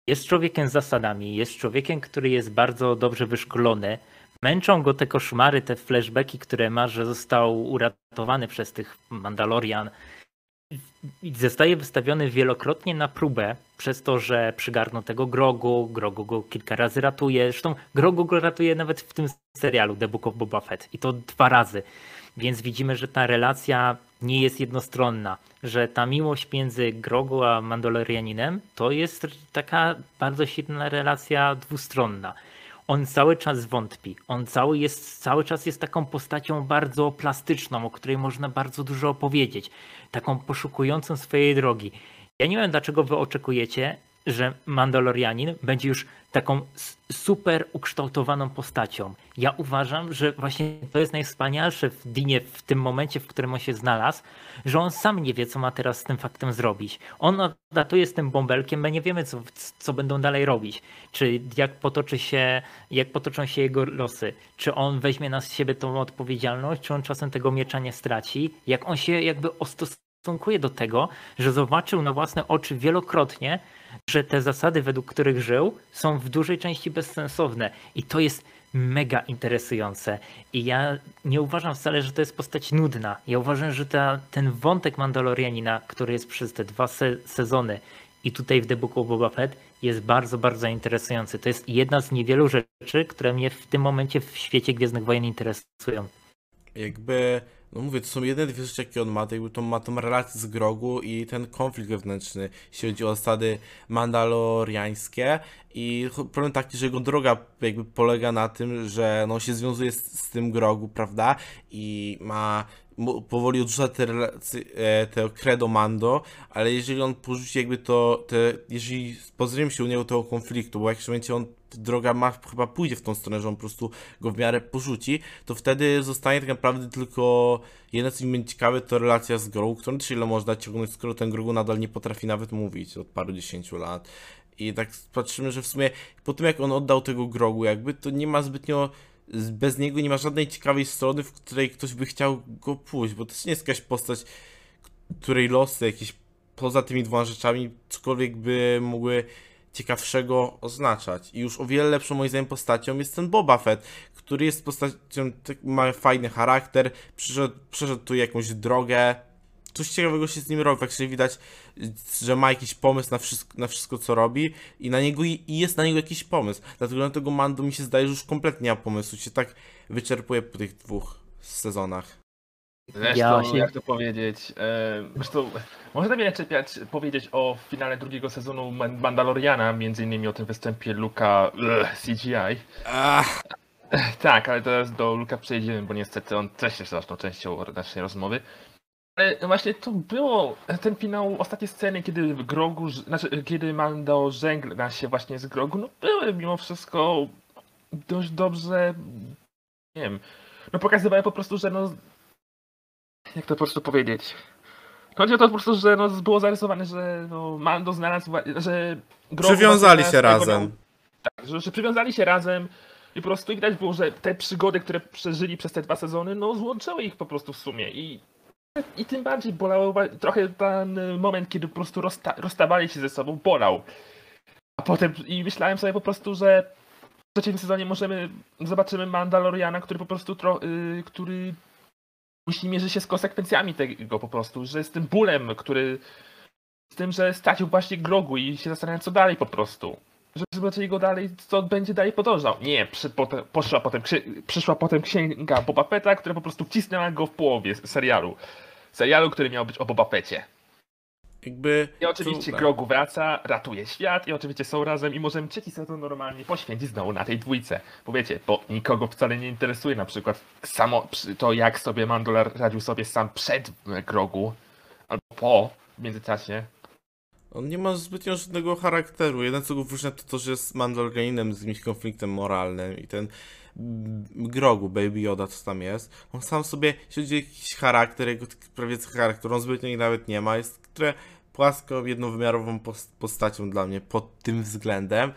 Jest człowiekiem z zasadami, jest człowiekiem, który jest bardzo dobrze wyszkolony. Męczą go te koszmary, te flashbacki, które ma, że został uratowany przez tych Mandalorian. I Zostaje wystawiony wielokrotnie na próbę przez to, że przygarnął tego Grogu, Grogu go kilka razy ratuje. Zresztą Grogu go ratuje nawet w tym serialu The Book of Boba Fett i to dwa razy. Więc widzimy, że ta relacja nie jest jednostronna, że ta miłość między Grogu a Mandalorianinem to jest taka bardzo silna relacja dwustronna. On cały czas wątpi. On cały, jest, cały czas jest taką postacią bardzo plastyczną, o której można bardzo dużo opowiedzieć. Taką poszukującą swojej drogi. Ja nie wiem, dlaczego wy oczekujecie, że Mandalorianin będzie już taką super ukształtowaną postacią. Ja uważam, że właśnie to jest najwspanialsze w Dinie w tym momencie, w którym on się znalazł, że on sam nie wie, co ma teraz z tym faktem zrobić. On odlatuje z tym bąbelkiem, my nie wiemy, co, co będą dalej robić. Czy jak potoczy się, jak potoczą się jego losy. Czy on weźmie na siebie tą odpowiedzialność, czy on czasem tego miecza nie straci. Jak on się jakby ustosunkuje do tego, że zobaczył na własne oczy wielokrotnie, że te zasady, według których żył, są w dużej części bezsensowne. I to jest mega interesujące. I ja nie uważam wcale, że to jest postać nudna. Ja uważam, że ta, ten wątek Mandalorianina, który jest przez te dwa se sezony i tutaj w The Book of Boba Fett, jest bardzo, bardzo interesujący. To jest jedna z niewielu rzeczy, które mnie w tym momencie w świecie Gwiezdnych Wojen interesują. jakby, no mówię, to są jedyne dwie rzeczy, jakie on ma, to jakby to ma tą relację z Grogu i ten konflikt wewnętrzny, jeśli chodzi o zasady mandaloriańskie. I problem taki, że jego droga jakby polega na tym, że no się związuje z, z tym Grogu, prawda, i ma powoli odrzuca te relacje, e, te credo Mando, ale jeżeli on porzuci jakby to, te, jeżeli pozrzymy się u niego tego konfliktu, bo w jakimś momencie on droga ma, chyba pójdzie w tą stronę, że on po prostu go w miarę porzuci, to wtedy zostanie tak naprawdę tylko jedno, co mi będzie ciekawe, to relacja z Grogu, którą też ile można ciągnąć, skoro ten Grogu nadal nie potrafi nawet mówić od paru dziesięciu lat. I tak patrzymy, że w sumie po tym jak on oddał tego Grogu, jakby to nie ma zbytnio bez niego nie ma żadnej ciekawej strony, w której ktoś by chciał go pójść, bo to też nie jest jakaś postać, której losy jakieś poza tymi dwoma rzeczami cokolwiek by mogły ciekawszego oznaczać. I już o wiele lepszą moim zdaniem postacią jest ten Boba Fett, który jest postacią, tak, ma fajny charakter, przyszedł, przeszedł tu jakąś drogę, coś ciekawego się z nim robi. Faktycznie widać, że ma jakiś pomysł na wszystko, na wszystko co robi i na niego i jest na niego jakiś pomysł. Dlatego na tego Mando mi się zdaje, że już kompletnie nie ma pomysłu. Się tak wyczerpuje po tych dwóch sezonach. Zresztą, Ja się- jak to powiedzieć, e, zresztą można mnie czepiać, powiedzieć o finale drugiego sezonu Man- Mandaloriana, między innymi o tym występie Luka CGI. Ach, Tak, ale teraz do Luka przejdziemy, bo niestety on też jest ważną częścią naszej rozmowy. Ale właśnie to było ten finał, ostatnie sceny, kiedy Grogu, znaczy kiedy Mando żegna się właśnie z Grogu, no były mimo wszystko dość dobrze, nie wiem, no pokazywały po prostu, że no, jak to po prostu powiedzieć? Chodzi o to po prostu, że no, było zarysowane, że no, Mando znalazł, że Grogu przywiązali się razem. tak, że, że przywiązali się razem i po prostu widać było, że te przygody, które przeżyli przez te dwa sezony, no złączyły ich po prostu w sumie i i tym bardziej bolało wa- trochę ten moment, kiedy po prostu rozsta- rozstawali się ze sobą, bolał. A potem i myślałem sobie po prostu, że w trzecim sezonie możemy zobaczymy Mandaloriana, który po prostu tro- y, który musi mierzyć się z konsekwencjami tego po prostu, że z tym bólem, który z tym, że stracił właśnie Grogu i się zastanawiam co dalej po prostu żeby zobaczyli go dalej, co będzie dalej podążał. Nie, przy, poszła potem, przyszła potem księga Boba Fetta, która po prostu wcisnęła go w połowie serialu. Serialu, który miał być o Boba Fetcie. Jakby. I oczywiście Grogu wraca, ratuje świat i oczywiście są razem i możemy trzeci sezon normalnie poświęcić znowu na tej dwójce. Bo wiecie, bo nikogo wcale nie interesuje na przykład samo to, jak sobie Mandolar radził sobie sam przed Grogu, albo po, w międzyczasie. On nie ma zbytnio żadnego charakteru. Jeden co go wyróżnia to to, że jest Mandalorianinem z jakimś konfliktem moralnym i ten Grogu, Baby Yoda, co tam jest. On sam sobie, o jakiś charakter, jego prawie charakter, on zbytnio nawet nie ma. Jest trochę płaską, jednowymiarową pos- postacią dla mnie pod tym względem.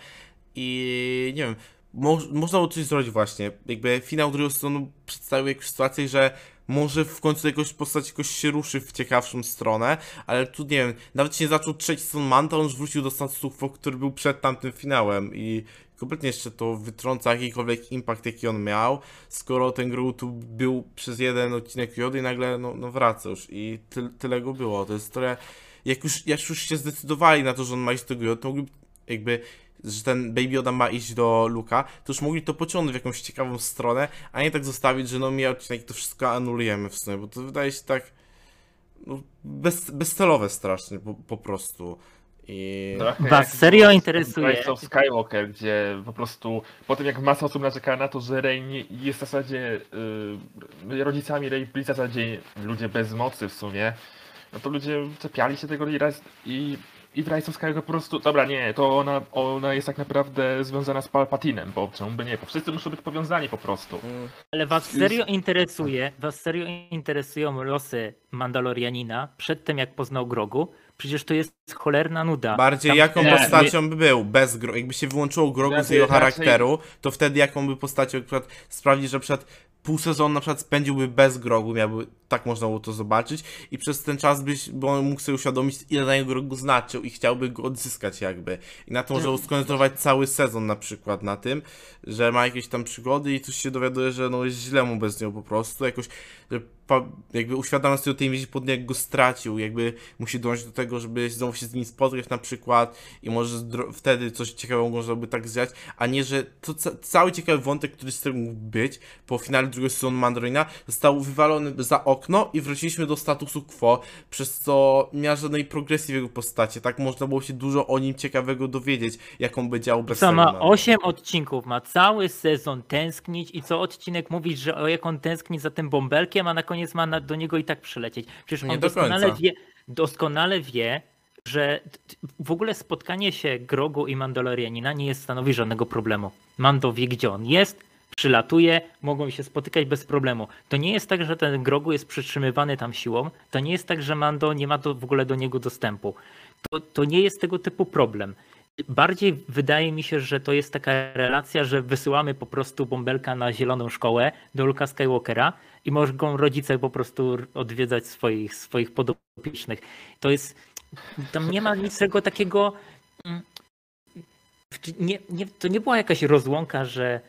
I nie wiem, mo można było coś zrobić właśnie. Jakby finał drugiego sezonu przedstawił jakąś sytuację, że może w końcu jakoś postać jakoś się ruszy w ciekawszą stronę, ale tu nie wiem, nawet się nie zaczął trzeci sezon Manta, on już wrócił do statusu quo, który był przed tamtym finałem i kompletnie jeszcze to wytrąca jakikolwiek impact, jaki on miał, skoro ten Grogu tu był przez jeden odcinek Jody i nagle no, no wraca już i ty, tyle go było, to jest trochę, jak już, jak już się zdecydowali na to, że on ma iść do Jody, to mogli jakby że ten Baby Yoda ma iść do Luka, to już mogli to pociągnąć w jakąś ciekawą stronę, a nie tak zostawić, że no mija odcinek to wszystko anulujemy w sumie, bo to wydaje się tak no, bez, bezcelowe strasznie po, po prostu. I Was serio interesuje? Rise of Skywalker, gdzie po prostu po tym jak masa osób narzeka na to, że Rey nie, jest w zasadzie y, rodzicami Rey byli w zasadzie ludzie bez mocy w sumie, no to ludzie czepiali się tego i, raz, i, i w Rise of Skywalker po prostu, dobra nie, to ona, ona jest tak naprawdę związana z Palpatinem, bo czemu by nie, bo wszyscy muszą być powiązani po prostu. Ale was serio interesuje, was serio interesują losy Mandalorianina przed tym, jak poznał Grogu? Przecież to jest cholerna nuda. bardziej Tam- jaką nie, postacią by był, bez Grogu, jakby się wyłączyło Grogu z jego raczej- charakteru, to wtedy jaką by postacią, na przykład sprawdzić, że przed pół sezonu na przykład spędziłby bez Grogu, miałby, tak można było to zobaczyć i przez ten czas byś, bo on mógł sobie uświadomić, ile na jego Grogu znaczył i chciałby go odzyskać jakby. I na to może skoncentrować cały sezon na przykład na tym, że ma jakieś tam przygody i coś się dowiaduje, że no jest źle mu bez niego po prostu, jakoś, że jakby uświadamia sobie o tej więzi pod jak go stracił, jakby musi dążyć do tego, żeby znowu się z nim spotkać na przykład i może wtedy coś ciekawego można by tak zdziać, a nie, że to ca- cały ciekawy wątek, który z tego mógł być po finale drugiego sezonu Mandalorina został wywalony za okno i wróciliśmy do statusu quo, przez co nie ma żadnej progresji w jego postaci, tak można było się dużo o nim ciekawego dowiedzieć, jaką by działał bez Co ma Selma. 8 odcinków, ma cały sezon tęsknić i co odcinek mówić, że o jak on tęskni za tym bąbelkiem, a na koniec ma do niego i tak przylecieć. Przecież Nie on do doskonale wie, doskonale wie, że w ogóle spotkanie się Grogu i Mandalorianina nie jest stanowi żadnego problemu. Mando wie gdzie on jest, przylatuje, mogą się spotykać bez problemu. To nie jest tak, że ten Grogu jest przytrzymywany tam siłą, to nie jest tak, że Mando nie ma do, w ogóle do niego dostępu. To, to nie jest tego typu problem. Bardziej wydaje mi się, że to jest taka relacja, że wysyłamy po prostu bąbelka na zieloną szkołę do Luka Skywalkera i mogą rodzice po prostu odwiedzać swoich, swoich podopiecznych. To jest, tam nie ma niczego takiego, mm, nie, nie, to nie była jakaś rozłąka, że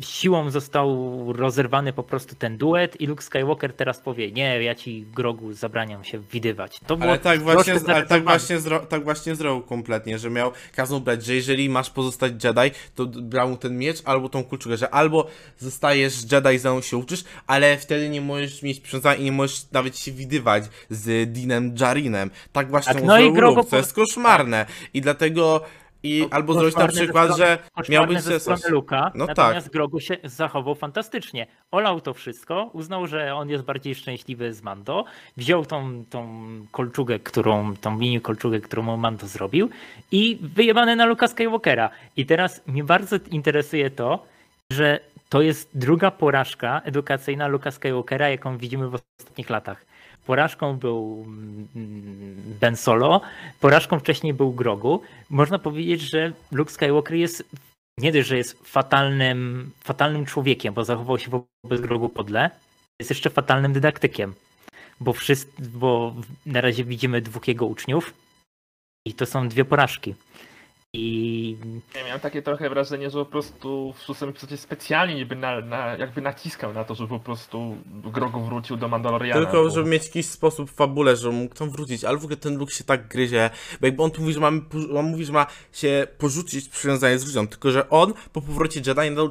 siłą został rozerwany po prostu ten duet i Luke Skywalker teraz powie, nie, ja ci Grogu zabraniam się widywać. To było Ale tak właśnie, ale tak właśnie, zro, tak właśnie zrobił kompletnie, że miał kazał brać, że jeżeli masz pozostać Jedi, to brał mu ten miecz albo tą kulturę, że albo zostajesz Jedi, za się uczysz, ale wtedy nie możesz mieć przywiązania i nie możesz nawet się widywać z Dinem Jarinem. Tak właśnie Tak, no i Grogu Luke, co jest koszmarne. I dlatego i No, albo zrobić na przykład, że koszmarne miał być ze strony sesor. Luka, No tak. natomiast Grogu się zachował fantastycznie. Olał to wszystko, uznał, że on jest bardziej szczęśliwy z Mando, wziął tą, tą kolczugę, którą, tą mini kolczugę, którą mu Mando zrobił i wyjebane na Luka Skywalkera. I teraz mnie bardzo interesuje to, że to jest druga porażka edukacyjna Luka Skywalkera, jaką widzimy w ostatnich latach. Porażką był mm, Ben Solo, porażką wcześniej był Grogu. Można powiedzieć, że Luke Skywalker jest nie dość, że jest fatalnym, fatalnym człowiekiem, bo zachował się wobec Grogu podle, jest jeszcze fatalnym dydaktykiem, bo, wszyscy, bo na razie widzimy dwóch jego uczniów i to są dwie porażki. I Ja miałem takie trochę wrażenie, że po prostu w szóstym epizodzie specjalnie niby na, na, jakby naciskał na to, żeby po prostu Grogu wrócił do Mandaloriana. Tylko, bo... żeby mieć jakiś sposób w fabule, że mógł tam wrócić, ale w ogóle ten Luke się tak gryzie, bo jakby on tu mówi, że, mamy, on mówi, że ma się porzucić przywiązanie z rodziną, tylko że on po powrocie Jedi nadal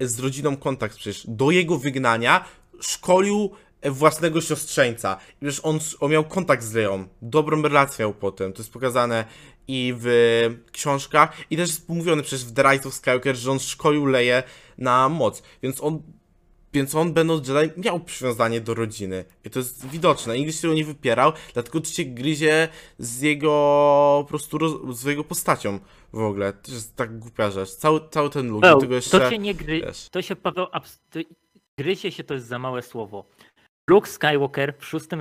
z rodziną kontakt przecież. Do jego wygnania szkolił własnego siostrzeńca. I wiesz, on, on miał kontakt z Leją, dobrą relację miał potem, to jest pokazane i w książkach, i też jest mówione przecież w The Rise of Skywalker, że on szkolił Leję na moc, więc on więc on, będąc Jedi, miał przywiązanie do rodziny. I to jest widoczne. Nigdy się tego nie wypierał, dlatego to się gryzie z jego po prostu roz, z jego postacią w ogóle. To jest tak głupia rzecz. Cały, cały ten Paweł, tego jeszcze... to się nie gry, wiesz. to się Paweł, abs- gryzie się to jest za małe słowo. Luke Skywalker w szóstym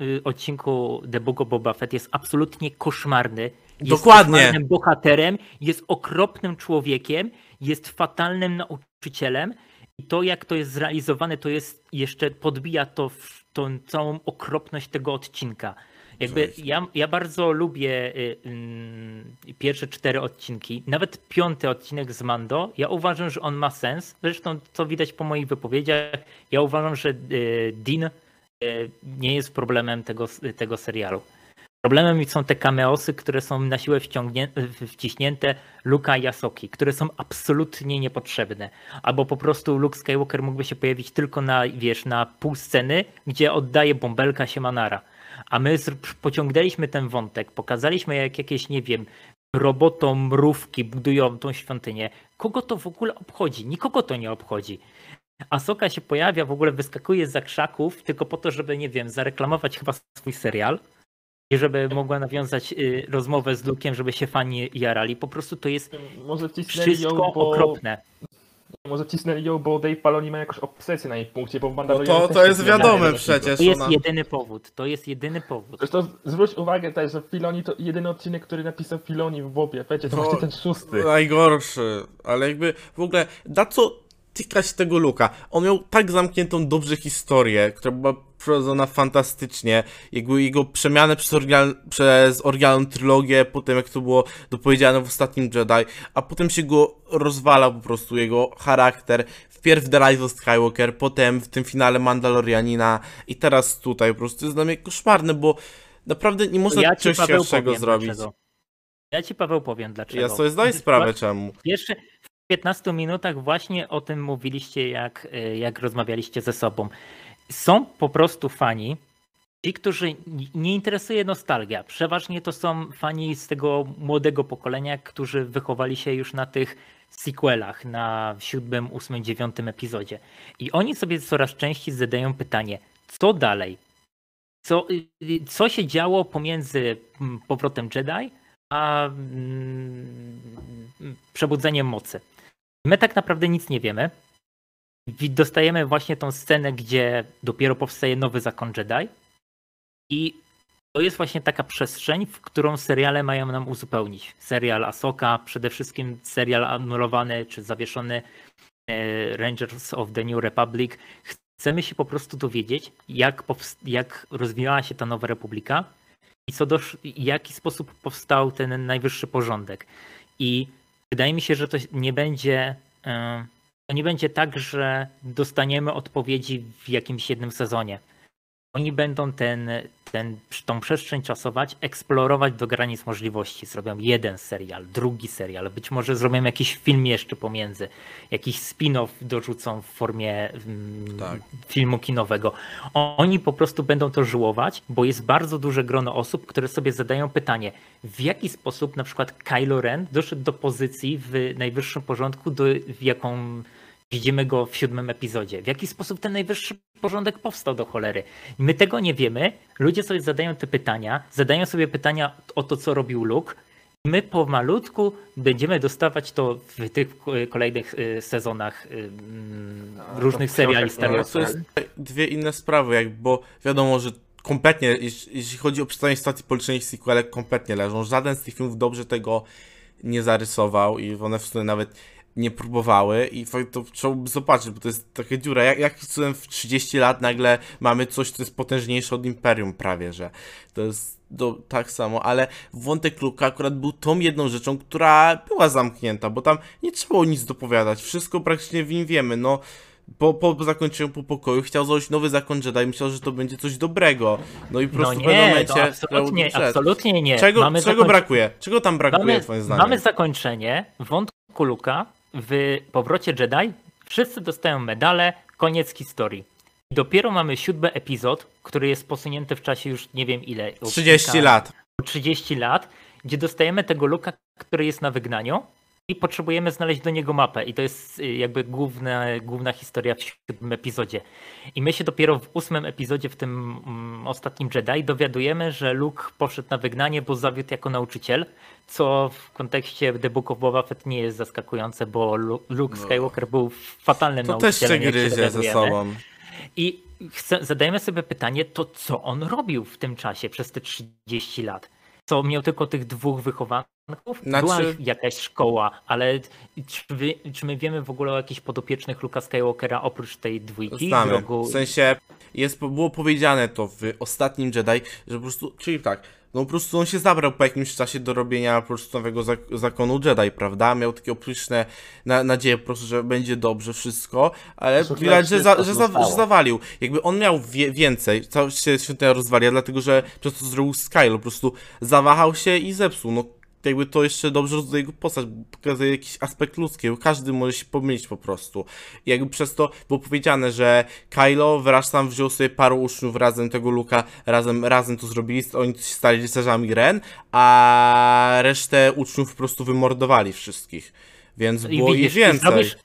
y, odcinku The Book of Boba Fett jest absolutnie koszmarny. Jest Dokładnie. koszmarnym bohaterem, jest okropnym człowiekiem, jest fatalnym nauczycielem i to jak to jest zrealizowane, to jest jeszcze podbija to w tą całą okropność tego odcinka. Jakby ja, ja bardzo lubię y, ym, pierwsze cztery odcinki, nawet piąty odcinek z Mando. Ja uważam, że on ma sens. Zresztą, co widać po moich wypowiedziach, ja uważam, że y, Dean y, nie jest problemem tego, tego serialu. Problemem są te cameosy, które są na siłę wciśnięte Luka i Asoki, które są absolutnie niepotrzebne. Albo po prostu Luke Skywalker mógłby się pojawić tylko na, wiesz, na pół sceny, gdzie oddaje bąbelka Siemanara. A my pociągnęliśmy ten wątek, pokazaliśmy jak jakieś, nie wiem, robotomrówki budują tą świątynię. Kogo to w ogóle obchodzi? Nikogo to nie obchodzi. Asoka się pojawia, w ogóle wyskakuje za krzaków, tylko po to, żeby, nie wiem, zareklamować chyba swój serial i żeby mogła nawiązać y, rozmowę z Luke'iem, żeby się fani jarali. Po prostu to jest Może wcisnęli ją, wszystko bo... okropne. Może wcisnęli ją, bo Dave Paloni ma jakąś obsesję na jej punkcie, bo w No to, to jest wiadome przecież. To jest Ona... jedyny powód. To jest jedyny powód. Zresztą zwróć uwagę też, że Filoni to jedyny odcinek, który napisał Filoni w Bobie Fecie, to No. właśnie ten szósty. Najgorszy, ale jakby w ogóle na co tykać tego Luka? On miał tak zamkniętą dobrze historię, która była prowadzona fantastycznie. Jego, jego przemianę przez, oryginal, przez oryginalną trylogię, potem jak to było dopowiedziane w ostatnim Jedi, a potem się go rozwala po prostu, jego charakter. Wpierw The Rise of Skywalker, potem w tym finale Mandalorianina i teraz tutaj po prostu jest dla mnie koszmarne, bo naprawdę nie można ja czegoś powiem zrobić. dlaczego. Ja ci Paweł powiem dlaczego. Ja sobie zdaję sprawę czemu. Pierwsze w 15 minutach właśnie o tym mówiliście, jak, y, jak rozmawialiście ze sobą. Są po prostu fani, ci, którzy nie interesuje nostalgia. Przeważnie to są fani z tego młodego pokolenia, którzy wychowali się już na tych sequelach, na siódmym, ósmym, dziewiątym epizodzie. I oni sobie coraz częściej zadają pytanie, co dalej? Co, y, y, co się działo pomiędzy mm, powrotem Jedi a mm, przebudzeniem mocy? My tak naprawdę nic nie wiemy. Dostajemy właśnie tą scenę, gdzie dopiero powstaje nowy zakon Jedi. I to jest właśnie taka przestrzeń, w którą seriale mają nam uzupełnić. Serial Asoka, przede wszystkim serial anulowany czy zawieszony e, Rangers of the New Republic. Chcemy się po prostu dowiedzieć, jak, jak rozwijała się ta nowa republika i co do, jaki sposób powstał ten najwyższy porządek. I wydaje mi się, że to nie będzie. e, to nie będzie tak, że dostaniemy odpowiedzi w jakimś jednym sezonie. Oni będą ten, ten, tą przestrzeń czasować, eksplorować do granic możliwości. Zrobią jeden serial, drugi serial, być może zrobią jakiś film jeszcze pomiędzy, jakiś spin-off dorzucą w formie mm, Tak. filmu kinowego. Oni po prostu będą to żyłować, bo jest bardzo duże grono osób, które sobie zadają pytanie, w jaki sposób na przykład Kylo Ren doszedł do pozycji w najwyższym porządku, do, w jaką widzimy go w siódmym epizodzie. W jaki sposób ten najwyższy porządek powstał do cholery? My tego nie wiemy. Ludzie sobie zadają te pytania, zadają sobie pytania o to, co robił Luke. I My pomalutku będziemy dostawać to w tych kolejnych e, sezonach e, mm, różnych w seriali Star No, Warsa. to jest dwie inne sprawy, jak, bo wiadomo, że kompletnie, jeśli chodzi o przedstawienie stacji politycznej sequele, kompletnie leżą. Żaden z tych filmów dobrze tego nie zarysował i one w sumie nawet nie próbowały i fakt to trzeba by zobaczyć, bo to jest taka dziura. Jak, jak cudem w 30 lat nagle mamy coś, co jest potężniejsze od Imperium prawie, że to jest do, tak samo, ale wątek Luka akurat był tą jedną rzeczą, która była zamknięta, bo tam nie trzeba było nic dopowiadać, wszystko praktycznie w nim wiemy, no po, po zakończeniu po pokoju chciał założyć nowy zakon Jedi, myślał, że to będzie coś dobrego. No i po No prostu w pewnym nie, momencie to absolutnie, przed. absolutnie nie. Czego, czego zakońc- brakuje? Czego tam brakuje, Mamy, twoim zdaniem? mamy zakończenie wątku Luka w powrocie Jedi. Wszyscy dostają medale, koniec historii. I dopiero mamy siódmy epizod, który jest posunięty w czasie już nie wiem ile. o 30 kilka- lat. 30 lat, gdzie dostajemy tego Luka, który jest na wygnaniu i potrzebujemy znaleźć do niego mapę. I to jest y, jakby główna, główna historia w siódmym epizodzie. I my się dopiero w ósmym epizodzie, w tym mm, ostatnim Jedi, dowiadujemy, że Luke poszedł na wygnanie, bo zawiódł jako nauczyciel, co w kontekście The Book of Boba Fett nie jest zaskakujące, bo Lu- Luke Skywalker był fatalnym No. To też się nauczycielem. gryzie ze sobą. I chce, zadajemy sobie pytanie, to co on robił w tym czasie, przez te 30 lat? Co, miał tylko tych dwóch wychowanków? Znaczy- Była jakaś szkoła, ale czy, wy, czy my wiemy w ogóle o jakichś podopiecznych Luka Skywalkera oprócz tej dwójki? Znamy. Grogu? W sensie jest, było powiedziane to w ostatnim Jedi, że po prostu, czyli tak, no po prostu on się zabrał po jakimś czasie do robienia po prostu nowego zak- zakonu Jedi, prawda? Miał takie optyczne na, nadzieję po prostu, że będzie dobrze wszystko, ale widać, że, za, że, za, że zawalił. Jakby on miał wie, więcej, cała się świątynia rozwalia, dlatego że przez to zrobił Skylo, po prostu zawahał się i zepsuł, no jakby to jeszcze dobrze rozdaje jego postać, pokazuje jakiś aspekt ludzki, bo każdy może się pomylić po prostu. I jakby przez to było powiedziane, że Kylo wraz tam wziął sobie paru uczniów razem tego Luka, razem, razem to zrobili, oni się stali rycerzami Ren, a resztę uczniów po prostu wymordowali wszystkich. Więc I było widzisz, ich więcej. I zrobisz,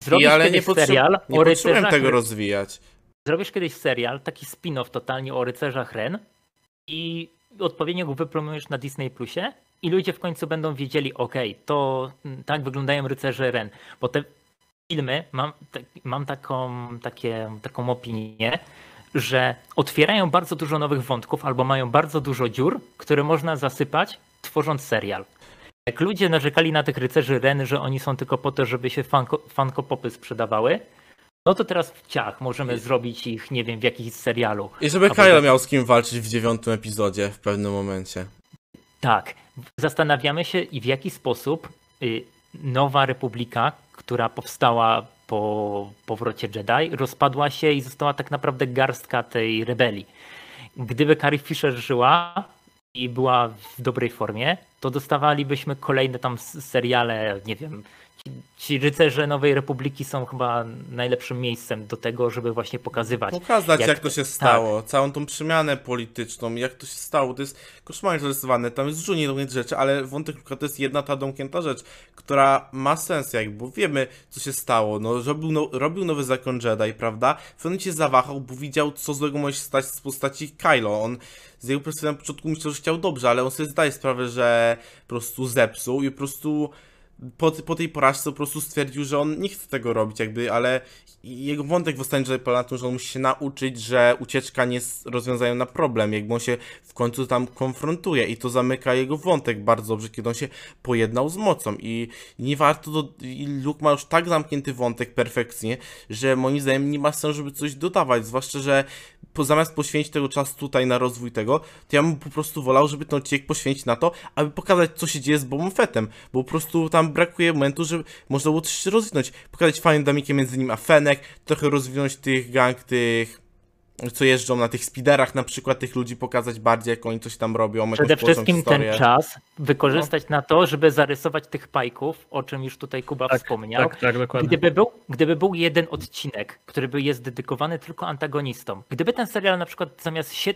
zrobisz I, ale nie, potrze- serial nie o potrzebuję tego rozwijać. Zrobisz kiedyś serial, taki spin-off totalnie o rycerzach Ren i odpowiednio go wypromujesz na Disney Plusie i ludzie w końcu będą wiedzieli, okej, to tak wyglądają rycerze Ren, bo te filmy, mam, tak, mam taką, takie, taką opinię, że otwierają bardzo dużo nowych wątków albo mają bardzo dużo dziur, które można zasypać tworząc serial. Jak ludzie narzekali na tych rycerzy Ren, że oni są tylko po to, żeby się fanko, fankopopy sprzedawały, no to teraz w ciach możemy zrobić ich, nie wiem, w jakimś serialu. I żeby tak- miał z kim walczyć w dziewiątym epizodzie w pewnym momencie. Tak. Zastanawiamy się i w jaki sposób y, nowa republika, która powstała po powrocie Jedi, rozpadła się i została tak naprawdę garstka tej rebelii. Gdyby Carrie Fisher żyła i była w dobrej formie, to dostawalibyśmy kolejne tam seriale, nie wiem. Ci, ci rycerze Nowej Republiki są chyba najlepszym miejscem do tego, żeby właśnie pokazywać. Pokazać, jak, Jak- to się tak. stało, całą tą przemianę polityczną, jak to się stało. To jest koszmarnie zarysowane, tam jest dużo niedomkniętych rzeczy, ale wątek to jest jedna ta domknięta rzecz, która ma sens, jakby, bo wiemy, co się stało. No, robił, no, robił nowy zakon Jedi, prawda? W pewnym momencie zawahał, bo widział, co złego może się stać z postaci Kylo. On z jego perspektywy na początku myślał, że chciał dobrze, ale on sobie zdaje sprawę, że po prostu zepsuł i po prostu po, po tej porażce po prostu stwierdził, że on nie chce tego robić, jakby, ale jego wątek w ostatnim Jedi że on musi się nauczyć, że ucieczka nie jest rozwiązaniem na problem, jakby on się w końcu tam konfrontuje i to zamyka jego wątek bardzo dobrze, kiedy on się pojednał z mocą. I nie warto, do, i Luke ma już tak zamknięty wątek perfekcyjnie, że moim zdaniem nie ma sensu, żeby coś dodawać, zwłaszcza, że po, zamiast poświęcić tego czasu tutaj na rozwój tego, to ja bym po prostu wolał, żeby ten odcinek poświęcić na to, aby pokazać, co się dzieje z Bobą Fettem, bo po prostu tam nam brakuje momentu, że można było coś rozwinąć. Pokazać fajną dynamikę między nim a Fenek, trochę rozwinąć tych gang, tych co jeżdżą na tych speederach na przykład, tych ludzi pokazać bardziej, jak oni coś tam robią, Przede wszystkim historię. ten czas wykorzystać na to, żeby zarysować tych pajków, o czym już tutaj Kuba Tak, wspomniał. Tak, tak, dokładnie. Gdyby był, gdyby był jeden odcinek, który by jest dedykowany tylko antagonistom, gdyby ten serial na przykład zamiast się...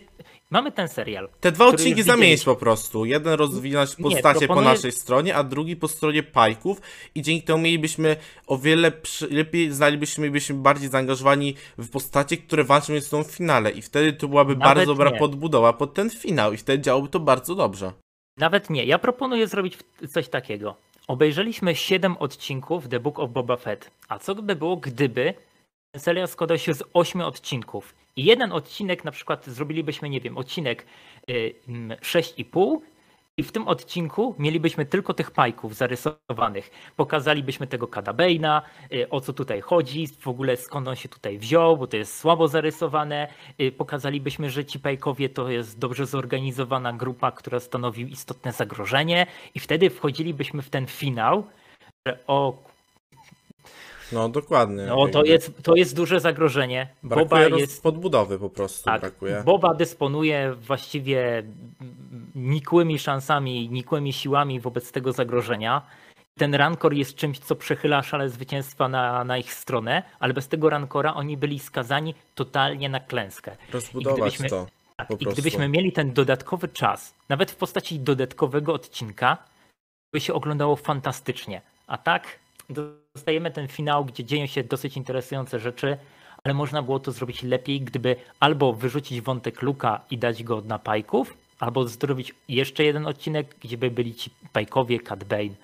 Mamy ten serial. Te dwa odcinki zamienić po prostu. Jeden rozwinąć Nie, postacie po proponuję- naszej stronie, a drugi po stronie pajków i dzięki temu mielibyśmy o wiele przy, lepiej znalibyśmy, bylibyśmy bardziej zaangażowani w postacie, które walczą ze sobą w finale i wtedy to byłaby Nawet bardzo dobra nie. podbudowa pod ten finał i wtedy działałoby to bardzo dobrze. Nawet nie. Ja proponuję zrobić coś takiego. Obejrzeliśmy 7 odcinków The Book of Boba Fett. A co by było, gdyby ten serial składał się z 8 odcinków? I jeden odcinek, na przykład zrobilibyśmy, nie wiem, odcinek y, mm, 6,5 i w tym odcinku mielibyśmy tylko tych pajków zarysowanych. Pokazalibyśmy tego Kada Bane'a, y, o co tutaj chodzi, w ogóle skąd on się tutaj wziął, bo to jest słabo zarysowane. Y, Pokazalibyśmy, że ci pajkowie to jest dobrze zorganizowana grupa, która stanowi istotne zagrożenie i wtedy wchodzilibyśmy w ten finał, że o, No dokładnie. no to jest, to jest duże zagrożenie. Boba Brakuje roz... jest podbudowy po prostu, tak, brakuje. Boba dysponuje właściwie nikłymi szansami, nikłymi siłami wobec tego zagrożenia. Ten rankor jest czymś, co przechyla szale zwycięstwa na, na ich stronę, ale bez tego rankora oni byli skazani totalnie na klęskę. Rozbudować to. Tak, I prostu. gdybyśmy mieli ten dodatkowy czas, nawet w postaci dodatkowego odcinka, by się oglądało fantastycznie. A tak dostajemy ten finał, gdzie dzieją się dosyć interesujące rzeczy, ale można było to zrobić lepiej, gdyby albo wyrzucić wątek Luka i dać go na pajków, albo zrobić jeszcze jeden odcinek, gdzie by byli ci pajkowie Cat Bane.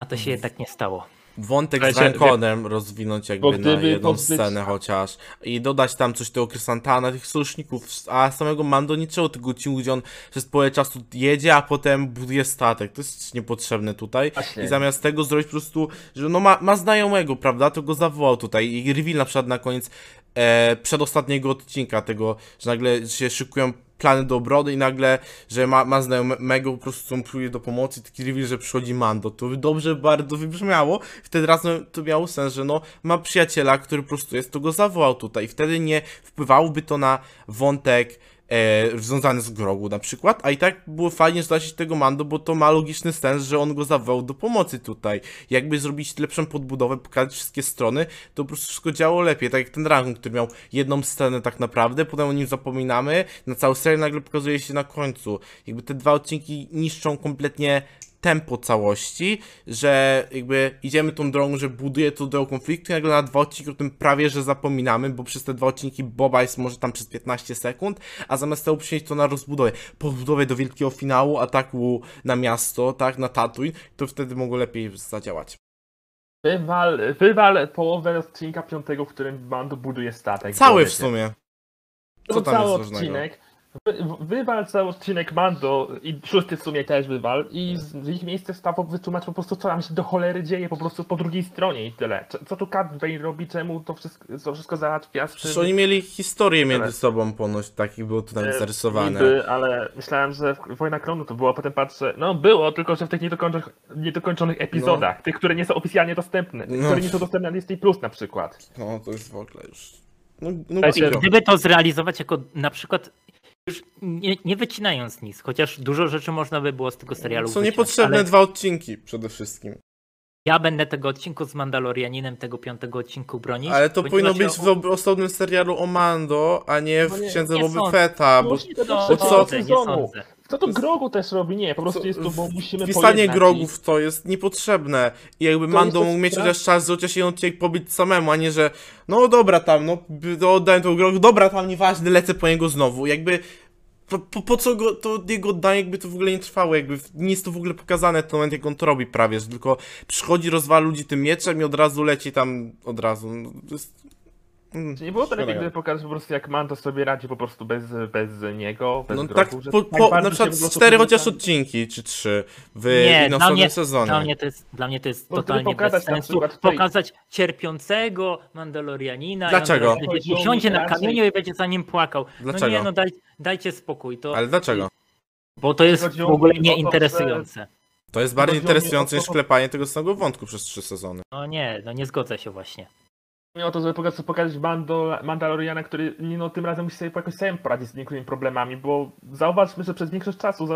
A to się jednak nie stało. Wątek z Ranconem rozwinąć jakby Bo na gdyby jedną pozbyć- scenę chociaż i dodać tam coś tego Krysantana, tych sojuszników, a samego Mando trzeba tego odcinku, gdzie on przez połowę czasu jedzie, a potem buduje statek. To jest niepotrzebne tutaj. Właśnie. I zamiast tego zrobić po prostu, że no ma, ma znajomego, prawda, to go zawołał tutaj i reveal na przykład na koniec e, przedostatniego odcinka tego, że nagle się szykują plany do obrody i nagle, że ma, ma znajomego, po prostu on do pomocy, taki reveal, że przychodzi Mando. To dobrze bardzo wybrzmiało. Wtedy razem to miało sens, że no ma przyjaciela, który po prostu jest, to go zawołał tutaj. Wtedy nie wpływałoby to na wątek e, związany z Grogu na przykład, a i tak było fajnie znaleźć tego Mando, bo to ma logiczny sens, że on go zawołał do pomocy tutaj. Jakby zrobić lepszą podbudowę, pokazać wszystkie strony, to po prostu wszystko działo lepiej, tak jak ten ranking, który miał jedną scenę tak naprawdę, potem o nim zapominamy, na całą serię nagle pokazuje się na końcu. Jakby te dwa odcinki niszczą kompletnie tempo całości, że jakby idziemy tą drogą, że buduje to do konfliktu, nagle na dwa odcinki o tym prawie, że zapominamy, bo przez te dwa odcinki Boba jest może tam przez 15 sekund, a zamiast tego przynieść to na rozbudowę, podbudowę do wielkiego finału, ataku na miasto, tak, na Tatooine, to wtedy mogło lepiej zadziałać. Wywal, wywal połowę odcinka piątego, w którym Mando buduje statek. Cały w sumie. To Co tam cały jest odcinek. Wywal cały odcinek Mando i szósty w sumie też wywal i z ich miejsce stało wytłumacz po prostu co tam się do cholery dzieje po prostu po drugiej stronie i tyle. Co, co tu Cat Bane robi, czemu to wszystko, to wszystko załatwia Przecież tym- oni mieli historię między sobą ponoć, takich było to nawet E, zarysowane. Niby, ale myślałem, że w- Wojna Klonu to było, a potem patrzę, no było, tylko że w tych niedokończonych, niedokończonych epizodach, tych, które nie są oficjalnie dostępne, No. które nie są dostępne na Disney Plus na przykład. No, to jest w ogóle już... No, no. Gdyby to zrealizować jako na przykład już nie, nie wycinając nic, chociaż dużo rzeczy można by było z tego serialu Są wyciąć, niepotrzebne ale dwa odcinki przede wszystkim. Ja będę tego odcinku z Mandalorianinem, tego piątego odcinku bronić. Ale to powinno być w ob- osobnym serialu o Mando, a nie w No nie, Księdze sądzę. Fetta, bo bo trzeciego co- nie sądzę. Co to Grogu też robi? Nie, po prostu Co- jest to, bo musimy pojednać grogów to jest niepotrzebne. I jakby To Mando mógł mieć chociaż czas, że chociaż jeden odcinek pobyć samemu, a nie, że no dobra tam, no to oddałem tego grogu, dobra tam, nieważne, lecę po niego znowu. Jakby po, po, po co go, to jego oddanie jakby to w ogóle nie trwało, jakby nie jest to w ogóle pokazane ten moment, jak on to robi prawie, że tylko przychodzi, rozwala ludzi tym mieczem i od razu leci tam, od razu. No, to jest... Mm. Czy nie było to lepiej, gdyby pokazać po prostu jak Mando sobie radzi po prostu bez, bez niego, bez No tak, że po, tak po, na przykład cztery chociaż odcinki, czy trzy w Nie, innym dla mnie, sezonie. dla mnie to jest, dla mnie to jest Bo gdyby totalnie bez pokazać na sensu. przykład tutaj- Pokazać cierpiącego Mandalorianina Dlaczego? i on usiądzie na kamieniu i będzie za nim płakał. No Dlaczego? nie, no daj, dajcie spokój. To, Ale dlaczego? Bo to jest w ogóle nieinteresujące. To jest bardziej interesujące niż klepanie tego samego wątku przez trzy sezony. No nie, no nie zgodzę się właśnie. Mi o to, żeby po prostu pokazać Mando, Mandaloriana, który no, tym razem musi sobie jakoś sam poradzić z niektórymi problemami, bo zauważmy, że przez większość czasu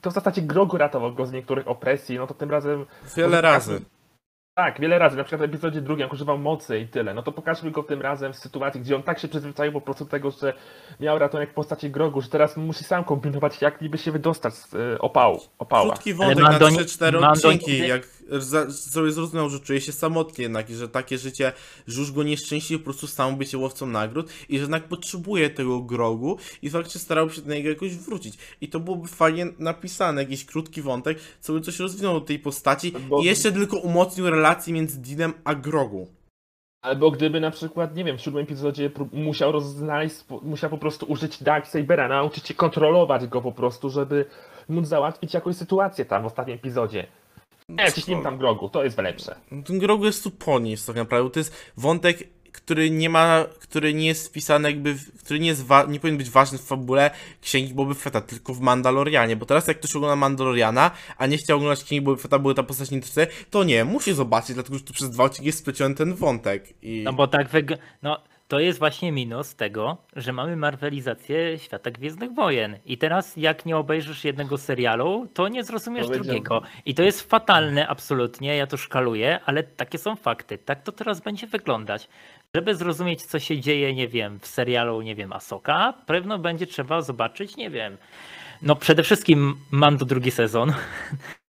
to w zasadzie Grogu ratował go z niektórych opresji, no to tym razem Wiele Może razy. Tak, wiele razy, na przykład w epizodzie drugim, jak używał mocy i tyle. No to pokażmy go tym razem w sytuacji, gdzie on tak się przyzwyczaił po prostu do tego, że miał ratunek w postaci grogu, że teraz musi sam kombinować, jak niby się wydostać z y, opału, opała. Krótki wątek na nie- 3-4 Mando odcinki, jak sobie zrozumiał, że czuje się samotnie jednak i że takie życie, że już go nieszczęśliwie po prostu sam bycie łowcą nagród i że jednak potrzebuje tego grogu i faktycznie starał się do niego jakoś wrócić. I to byłoby fajnie napisane, jakiś krótki wątek, co by coś rozwinął do tej postaci Bo- i jeszcze tylko umocnił relację między Dinem a Grogu. Albo gdyby na przykład, nie wiem, w siódmym epizodzie musiał rozznaleźć, spo- musiał po prostu użyć Darksabera, nauczyć się kontrolować go po prostu, żeby móc załatwić jakąś sytuację tam w ostatnim epizodzie. Nie, ciśnijmy tam grogu, to jest lepsze. Ten Grogu jest tu po niej, tak naprawdę. To jest wątek, który nie ma, który nie jest wpisany jakby, w, który nie jest, nie powinien być ważny w fabule Księgi Boby Fetta, tylko w Mandalorianie, bo teraz jak ktoś ogląda Mandaloriana, a nie chciał oglądać Księgi Boby Fetta, bo ta postać nie to nie, musi zobaczyć, dlatego że tu przez dwa odcinki jest spleciony ten wątek i... No bo tak wyg... No to jest właśnie minus tego, że mamy marwelizację świata Gwiezdnych Wojen. I teraz jak nie obejrzysz jednego serialu, to nie zrozumiesz drugiego. I to jest fatalne absolutnie, ja to szkaluję, ale takie są fakty. Tak to teraz będzie wyglądać. Żeby zrozumieć, co się dzieje, nie wiem, w serialu, nie wiem, Asoka, pewno będzie trzeba zobaczyć, nie wiem. No przede wszystkim Mando drugi sezon.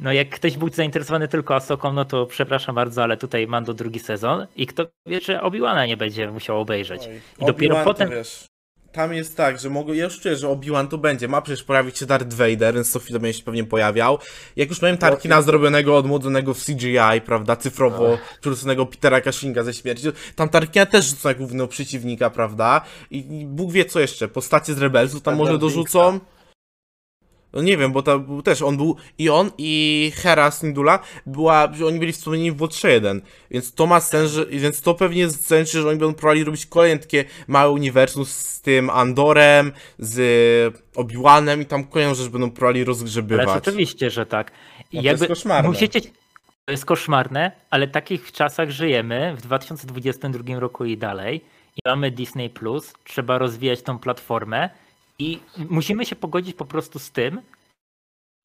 No jak ktoś był zainteresowany tylko Asoką, no to przepraszam bardzo, ale tutaj Mando drugi sezon i kto wie, czy Obi-Wana nie będzie musiał obejrzeć. Oj, I dopiero potem- wiesz, tam jest tak, że mogę, ja już czuję, że Obi-Wan to będzie. Ma przecież pojawić się Darth Vader, więc co chwilę będzie się pewnie pojawiał. Jak już miałem Tarkina zrobionego, odmłodzonego w CGI, prawda, cyfrowo przerzuconego Petera Cushinga ze śmierci, tam Tarkina też rzucą jak głównego przeciwnika, prawda? I, I Bóg wie co jeszcze, postacie z Rebelsów tam może dorzucą. No nie wiem, bo to był też on był i on i Hera Syndulla była, oni byli wspomnieni w WOT 1, więc to ma sens, że, więc to pewnie sens, że oni będą próbowali robić kolejne takie małe uniwersum z tym Andorem, z Obi-Wanem i tam kolejną rzecz będą próbowali Ale rozgrzebywać. oczywiście, że tak. I No to jest koszmarne. Musicie... To jest koszmarne, ale w takich czasach żyjemy w 2022 roku i dalej. I mamy Disney Plus, trzeba rozwijać tą platformę i musimy się pogodzić po prostu z tym,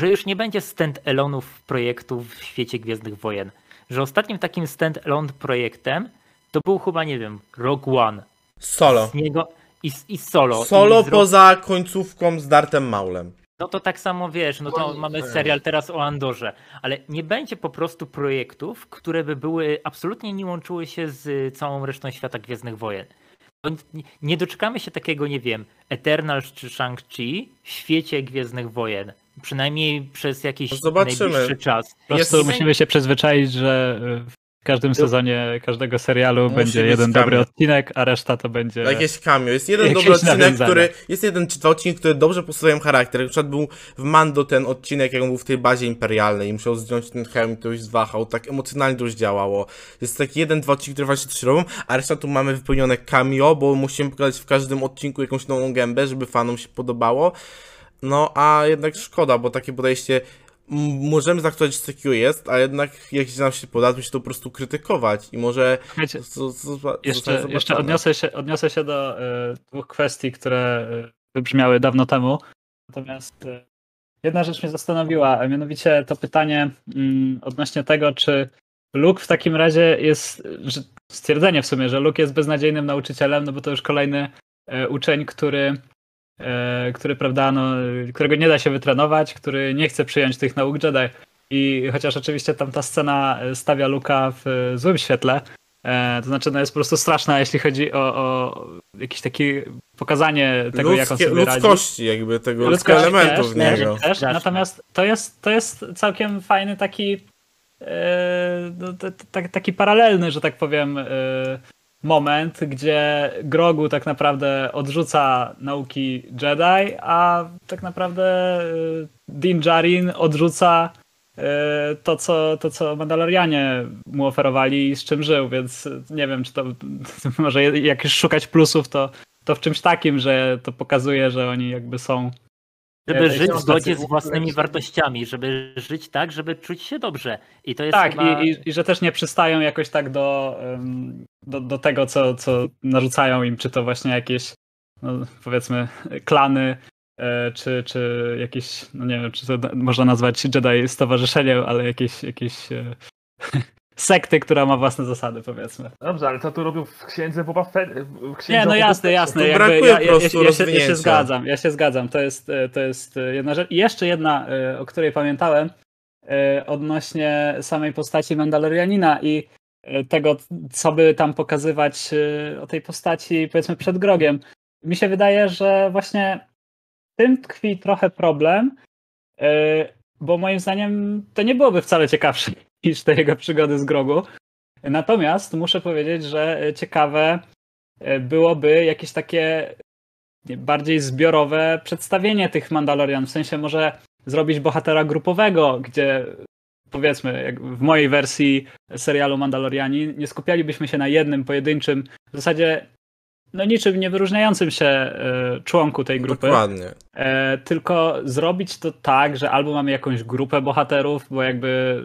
że już nie będzie stand-alone'ów projektów w świecie Gwiezdnych Wojen. Że ostatnim takim stand-alone projektem to był chyba, nie wiem, Rogue One. Solo. Z niego i, i solo. Solo I Rogue- poza końcówką z Dartem Maulem. No to tak samo wiesz, no to mamy serial teraz o Andorze, ale nie będzie po prostu projektów, które by były absolutnie nie łączyły się z całą resztą świata Gwiezdnych Wojen. Nie- doczekamy się takiego, nie wiem, Eternals czy Shang-Chi w świecie Gwiezdnych Wojen. Przynajmniej przez jakiś No zobaczymy. najbliższy czas. Po prostu Jest- musimy się przyzwyczaić, że y, w każdym sezonie każdego serialu Musi będzie być jeden dobry odcinek, a reszta to będzie. Jakieś cameo. Jest jeden Jakieś dobry odcinek, nawiązania. który. Jest jeden czy dwa odcinki, które dobrze postawiają charakter. Na przykład był w Mando ten odcinek, jak on był w tej bazie imperialnej i musiał zdjąć ten hełm i to już zwahał. Tak emocjonalnie to już działało. Jest taki jeden, dwa odcinki, które właśnie coś robią, a reszta tu mamy wypełnione cameo, bo musimy pokazać w każdym odcinku jakąś nową gębę, żeby fanom się podobało. No a jednak szkoda, bo takie podejście. Możemy zaakceptować, że takiego jest, a jednak jak nam się poda, to się to po prostu krytykować i może Słuchajcie, z- z- z- zostać Jeszcze, jeszcze odniosę, się, odniosę się do e, dwóch kwestii, które e, wybrzmiały dawno temu. Natomiast e, jedna rzecz mnie zastanowiła, a mianowicie to pytanie mm, odnośnie tego, czy Luke w takim razie jest, że, stwierdzenie w sumie, że Luke jest beznadziejnym nauczycielem, no bo to już kolejny uczeń, który, który prawda, no, którego nie da się wytrenować, który nie chce przyjąć tych nauk Jedi. I chociaż oczywiście tam ta scena e, stawia Luka w e, złym świetle, E, to znaczy, no jest po prostu straszna, jeśli chodzi o, o jakieś takie pokazanie tego, jak on Ludzkie, sobie radzi. ludzkości jakby tego Ludzkości elementów też, w niego. Też, też. Natomiast to jest, to jest całkiem fajny taki e, no, t- t- taki paralelny, że tak powiem, e, moment, gdzie Grogu tak naprawdę odrzuca nauki Jedi, a tak naprawdę e, Din Djarin odrzuca e, to co, to, co Mandalorianie mu oferowali i z czym żył, więc nie wiem, czy to może jak już szukać plusów, to, to w czymś takim, że to pokazuje, że oni jakby są Żeby żyć w zgodzie z własnymi wartościami, żeby żyć tak, żeby czuć się dobrze. I to jest Tak, chyba... i, i, i że też nie przystają jakoś tak do, do, do tego, co, co narzucają im, czy to właśnie jakieś, no, powiedzmy, klany, e, czy, czy jakieś, no nie wiem, czy to można nazwać Jedi stowarzyszeniem, ale jakieś, jakieś e, sekty, która ma własne zasady, powiedzmy. Dobrze, ale co tu robił w księdze Boba Fett? W księdze Nie, no jasne, jasne. Jakby brakuje ja, po ja, prostu ja, się, ja się zgadzam, ja się zgadzam. To jest, to jest jedna rzecz. I jeszcze jedna, e, o której pamiętałem, e, odnośnie samej postaci Mandalorianina i e, tego, co by tam pokazywać o tej postaci, powiedzmy, przed grogiem. Mi się wydaje, że właśnie w tym tkwi trochę problem, bo moim zdaniem to nie byłoby wcale ciekawsze niż te jego przygody z grogu. Natomiast muszę powiedzieć, że e, ciekawe e, byłoby jakieś takie bardziej zbiorowe przedstawienie tych Mandalorian. W sensie może zrobić bohatera grupowego, gdzie powiedzmy, jak w mojej wersji serialu Mandaloriani, nie skupialibyśmy się na jednym pojedynczym, w zasadzie no niczym nie wyróżniającym się e, członku tej grupy. Dokładnie. E, tylko zrobić to tak, że albo mamy jakąś grupę bohaterów, bo jakby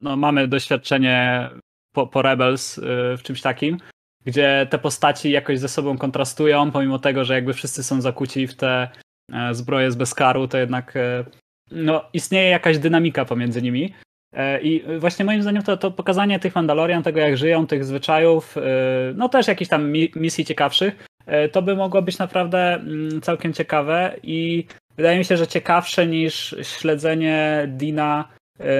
no, mamy doświadczenie po, po Rebels e, w czymś takim, gdzie te postaci jakoś ze sobą kontrastują, pomimo tego, że jakby wszyscy są zakuci w te e, zbroje z bezkaru, to jednak e, no, istnieje jakaś dynamika pomiędzy nimi. E, I właśnie moim zdaniem to, to pokazanie tych Mandalorian, tego jak żyją, tych zwyczajów, no też jakichś tam mi- misji ciekawszych, to by mogło być naprawdę mm, całkiem ciekawe i wydaje mi się, że ciekawsze niż śledzenie Dina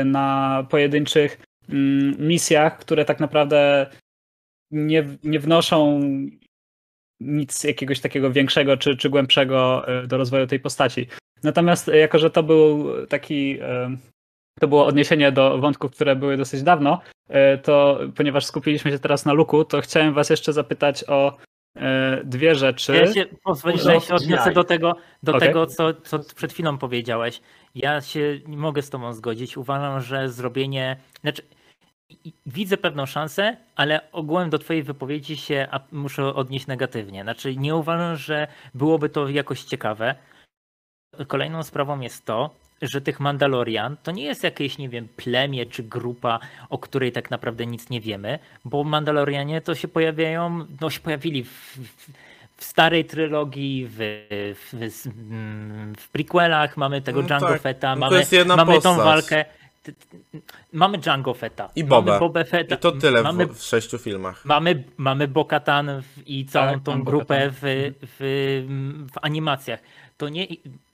na pojedynczych mm, misjach, które tak naprawdę nie, nie wnoszą nic jakiegoś takiego większego czy, czy głębszego e, do rozwoju tej postaci. Natomiast e, jako, że to był taki to było odniesienie do wątków, które były dosyć dawno, to ponieważ skupiliśmy się teraz na Luku, to chciałem was jeszcze zapytać o dwie rzeczy. Ja się pozwolisz, że ja się odniosę do tego, do Okej. tego co, co przed chwilą powiedziałeś. Ja się nie mogę z tobą zgodzić. Uważam, że zrobienie. Znaczy, widzę pewną szansę, ale ogółem do twojej wypowiedzi się muszę odnieść negatywnie. Znaczy, nie uważam, że byłoby to jakoś ciekawe. Kolejną sprawą jest to, że tych Mandalorian to nie jest jakieś, nie wiem, plemię czy grupa, o której tak naprawdę nic nie wiemy, bo Mandalorianie to się pojawiają, no się pojawili w, w, w starej trylogii, w, w, w, prequelach, mamy tego No Django tak, Fetta, no to mamy, jest jedna mamy tą walkę. Mamy Django Fetta. I Bobę. Mamy Bobę Fetta. I to tyle Mamy, w, w sześciu filmach. mamy, mamy Bokatan i całą Tak, tą grupę w, w, w animacjach. To nie.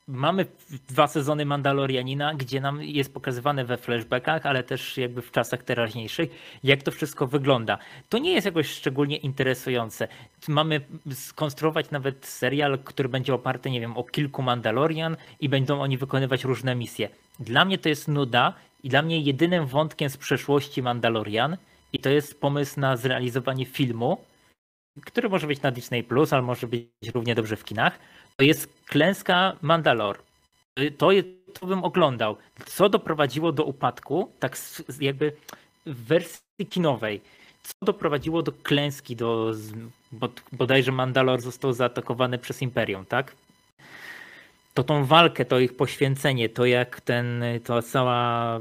Mamy dwa sezony Mandalorianina, gdzie nam jest pokazywane we flashbackach, ale też jakby w czasach teraźniejszych, jak to wszystko wygląda. To nie jest jakoś szczególnie interesujące. Mamy skonstruować nawet serial, który będzie oparty, nie wiem, o kilku Mandalorian i będą oni wykonywać różne misje. Dla mnie to jest nuda i dla mnie jedynym wątkiem z przeszłości Mandalorian i to jest pomysł na zrealizowanie filmu, który może być na Disney Plus, ale może być równie dobrze w kinach. To jest klęska Mandalor. Y, To, to bym oglądał. Co doprowadziło do upadku, tak jakby w wersji kinowej, co doprowadziło do klęski, do bod, bodajże Mandalor został zaatakowany przez Imperium, tak? To tą walkę, to ich poświęcenie, to jak ten, to cała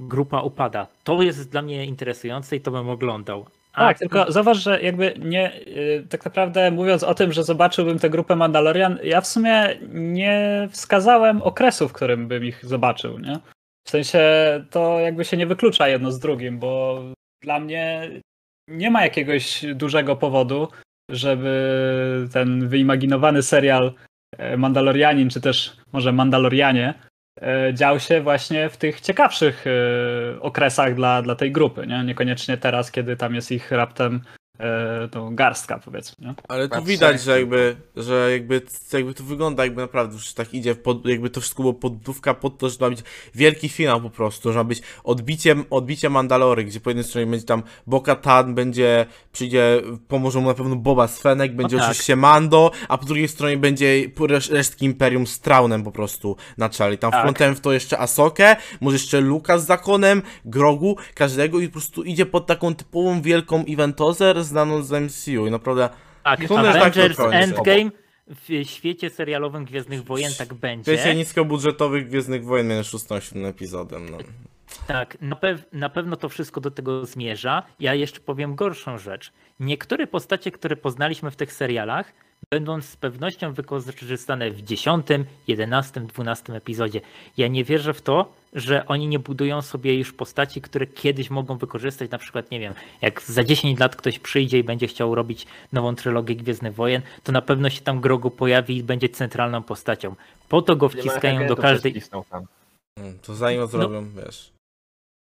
grupa upada. To jest dla mnie interesujące i to bym oglądał. A- Tak, tylko zauważ, że jakby nie, y, tak naprawdę mówiąc o tym, że zobaczyłbym tę grupę Mandalorian, ja w sumie nie wskazałem okresu, w którym bym ich zobaczył, nie? W sensie to jakby się nie wyklucza jedno z drugim, bo dla mnie nie ma jakiegoś dużego powodu, żeby ten wyimaginowany serial e, Mandalorianin, czy też może Mandalorianie, dział się właśnie w tych ciekawszych e, okresach dla, dla tej grupy, nie? Niekoniecznie teraz, kiedy tam jest ich raptem e, tą garstka, powiedzmy, nie? Ale tu widać, że jakby, że jakby, jakby to wygląda, jakby naprawdę już tak idzie, pod, jakby to wszystko było podbudówka pod to, że to ma być wielki finał po prostu, że ma być odbiciem, odbicie Mandalory, gdzie po jednej stronie będzie tam Bo-Katan, będzie, przyjdzie, pomoże mu na pewno Boba Svenek, będzie tak. oczywiście Mando, a po drugiej stronie będzie resz- resztki Imperium z Traunem po prostu na czele. I tam Tak. wplątałem w to jeszcze Asokę, może jeszcze Luka z Zakonem, Grogu, każdego i po prostu idzie pod taką typową wielką eventozę znaną z MCU i naprawdę Tak, tak Avengers końca. Endgame w świecie serialowym Gwiezdnych Wojen tak będzie. Wiecie, niskobudżetowych Gwiezdnych Wojen a siódmym epizodem, no. Tak, na, pew- na pewno to wszystko do tego zmierza. Ja jeszcze powiem gorszą rzecz. Niektóre postacie, które poznaliśmy w tych serialach, będą z pewnością wykorzystane w 10, 11, 12 epizodzie. Ja nie wierzę w to, że oni nie budują sobie już postaci, które kiedyś mogą wykorzystać. Na przykład, nie wiem, jak za 10 lat ktoś przyjdzie i będzie chciał robić nową trylogię Gwiezdnych Wojen, to na pewno się tam Grogu pojawi i będzie centralną postacią. Po to go wciskają do każdej. Mm, To zanim zrobią, wiesz.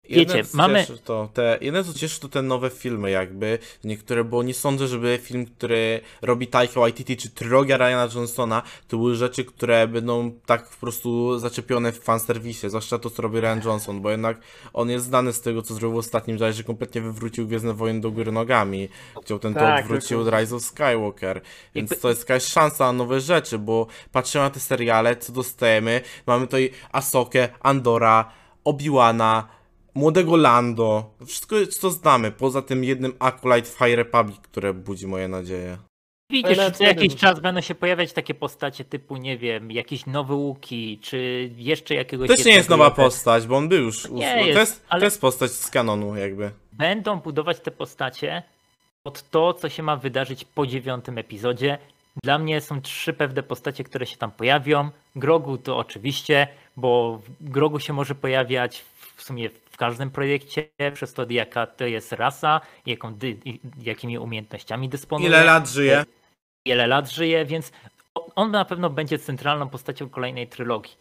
Wiecie, Jedne, co mamy- Cieszy, to te, jedne co cieszy to te nowe filmy jakby, niektóre, bo nie sądzę, żeby film, który robi Taika Waititi, czy trylogia Ryana Johnsona, to były rzeczy, które będą tak po prostu zaczepione w fanserwisie, zwłaszcza to, co robi Ryan Johnson, bo jednak on jest znany z tego, co zrobił w ostatnim czasie, że kompletnie wywrócił Gwiezdne Wojny do góry nogami. Chciał ten to Tak, odwrócił od Rise of Skywalker, więc Jakby- to jest jakaś szansa na nowe rzeczy, bo patrzymy na te seriale, co dostajemy, mamy tutaj Asokę, Andora, Obi-Wana, młodego Lando, wszystko co znamy, poza tym jednym Acolyte Fire Republic, które budzi moje nadzieje. Widzisz, Ale co jakiś czas będą się pojawiać takie postacie typu, nie wiem, jakieś nowe łuki, czy jeszcze jakiegoś... To też nie jest nowa postać, bo on był już, Nie jest, to, jest, ale- to jest postać z kanonu jakby. Będą budować te postacie pod to, co się ma wydarzyć po dziewiątym epizodzie. Dla mnie są trzy pewne postacie, które się tam pojawią. Grogu to oczywiście, bo Grogu się może pojawiać w sumie w każdym projekcie, przez to jaka to jest rasa, jaką, jakimi umiejętnościami dysponuje. Ile lat żyje? ile lat żyje, więc on na pewno będzie centralną postacią kolejnej trylogii.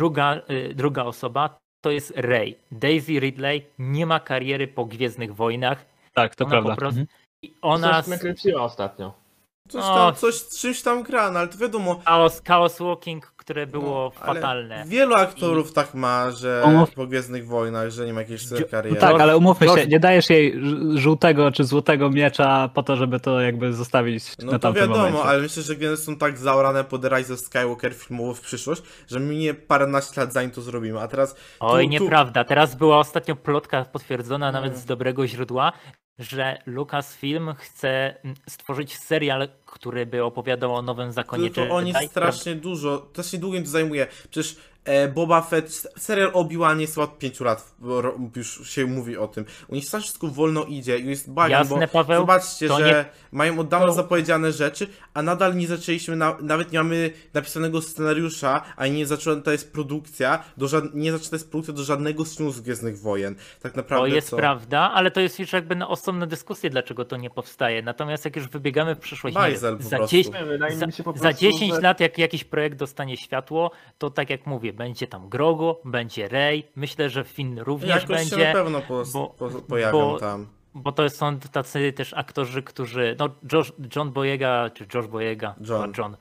Druga, y, druga osoba to jest Rey. Daisy Ridley nie ma kariery po Gwiezdnych Wojnach. Tak, to Ona prawda. po prostu. Mhm. i Ona. Coś nakręciła ostatnio. Coś O. tam, coś, czymś tam gra, no ale to wiadomo. Chaos, Chaos Walking, które było no, fatalne. Wielu aktorów tak ma, że Umów- po Gwiezdnych Wojnach, że nie ma jakiejś Ju- kariery. No tak, ale umówmy się, nie dajesz jej żółtego czy złotego miecza po to, żeby to jakby zostawić No na to tamtym wiadomo, momencie. ale myślę, że gry są tak zaorane pod Rise of Skywalker filmowo w przyszłość, że minie paręnaście lat zanim to zrobimy, a teraz... Oj, tu- tu- nieprawda. Teraz była ostatnio plotka potwierdzona nawet Mm. z dobrego źródła, że Lucasfilm chce mm, stworzyć serial, który by opowiadał o nowym zakonie Tylko oni Jedi. strasznie dużo, strasznie długo im to zajmuje. Przecież Boba Fett, serial Obi-Wan jest od 5 lat, już się mówi o tym. U nich wszystko wolno idzie i jest bagan, Jasne, bo Paweł, zobaczcie, to że nie- mają od dawna to- zapowiedziane rzeczy, a nadal nie zaczęliśmy, na, nawet nie mamy napisanego scenariusza, a nie zaczęta jest produkcja, do żad, nie zaczęta jest produkcja do żadnego z filmów z Gwiezdnych Wojen. Tak To naprawdę jest co? prawda, ale to jest już jakby na osobną dyskusję, dlaczego to nie powstaje. Natomiast jak już wybiegamy w przyszłość, nie Bajzel za, prostu. 10, Nie, wydaje za, za prostu, 10 że- lat, jak jakiś projekt dostanie światło, to tak jak mówię, będzie tam Grogu, będzie Rey. Myślę, że Finn również Jakoś się na będzie, pewno po, bo- po, pojawią bo- tam. bo to są tacy też aktorzy, którzy. No, Josh, John Boyega, czy Josh Boyega, John. chyba John.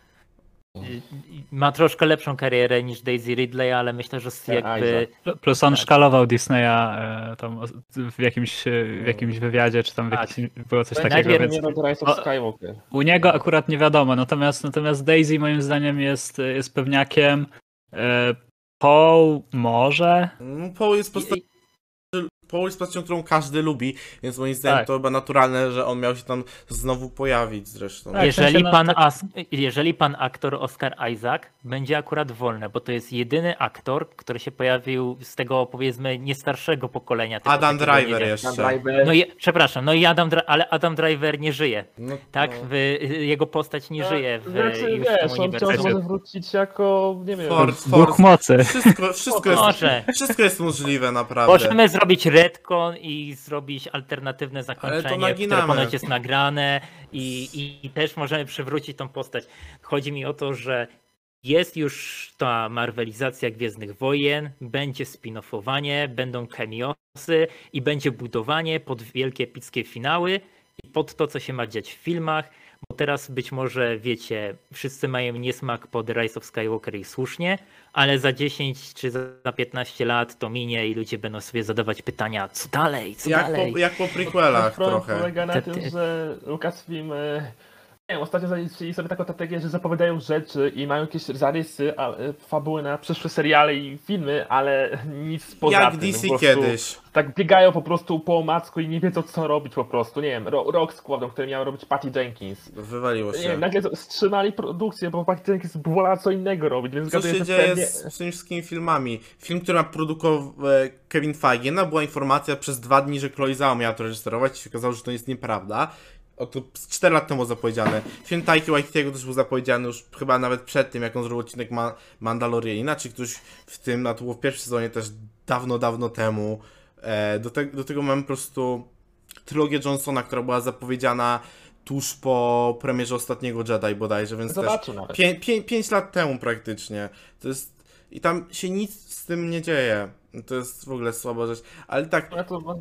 Ma troszkę lepszą karierę niż Daisy Ridley, ale myślę, że Ja, jakby. Plus on Tak. szkalował Disneya e, tam w jakimś, e, w jakimś wywiadzie, czy tam w Tak. jakimś, było coś Będzie takiego, więc O- u niego akurat nie wiadomo, natomiast, natomiast Daisy moim zdaniem jest, jest pewniakiem. Paul może? No, Paul jest postacią, Paul jest postacią, którą każdy lubi, więc moim zdaniem Tak. to chyba naturalne, że on miał się tam znowu pojawić zresztą. Tak, jeżeli, no, pan tak- As, jeżeli pan aktor Oscar Isaac będzie akurat wolny, bo to jest jedyny aktor, który się pojawił z tego powiedzmy nie starszego pokolenia. typu Adam Driver jeszcze. Driver. No i, przepraszam, no i Adam, Dra- ale Adam Driver nie żyje, No, tak? no. W, jego postać nie żyje w, Znaczy, już wiesz, tym on wciąż może wrócić jako, nie wiem, Ford, Ford. mocy. Wszystko, wszystko, jest, wszystko jest możliwe, naprawdę. Możemy zrobić retcon i zrobić alternatywne zakończenie, które ponoć jest nagrane i, i, i też możemy przywrócić tą postać. Chodzi mi o to, że jest już ta marvelizacja Gwiezdnych Wojen, będzie spin-offowanie, będą cameosy i będzie budowanie pod wielkie epickie finały i pod to, co się ma dziać w filmach, teraz być może, wiecie, wszyscy mają niesmak pod Rise of Skywalker i słusznie, ale za 10 czy za 15 lat to minie i ludzie będą sobie zadawać pytania, co dalej, co Jak dalej. po, jak po prequelach trochę. polega na Te- tym, że Lucasfilm e, wiem, ostatnio zaczęli sobie taką strategię, że zapowiadają rzeczy i mają jakieś zarysy, a, e, fabuły na przyszłe seriale i filmy, ale nic poza Jak tym. DC po prostu kiedyś. Tak biegają po prostu po omacku i nie wiedzą co robić po prostu. Nie wiem, Ro- Rock Squadron, który miał robić Patty Jenkins. Wywaliło Nie się. wiem, nagle wstrzymali produkcję, bo Patty Jenkins wolała co innego robić, więc Co się dzieje pewnie... z, z tymi wszystkimi filmami? Film, który produkował e, Kevin Feige, no była informacja przez dwa dni, że Chloe Zhao miała to reżyserować i się okazało, że to jest nieprawda. O to z 4 lat temu zapowiedziane. Film Taiki Waititiego też był zapowiedziany już chyba nawet przed tym, jak on zrobił odcinek Ma Mandalorianina, czy ktoś w tym, no to było w pierwszym sezonie też dawno, dawno temu. E, do, te, do tego mamy po prostu trylogię Johnsona, która była zapowiedziana tuż po premierze ostatniego Jedi bodajże, więc też. Pię, pię, pięć lat temu praktycznie. To jest. I tam się nic z tym nie dzieje. To jest w ogóle słaba rzecz. Ale tak,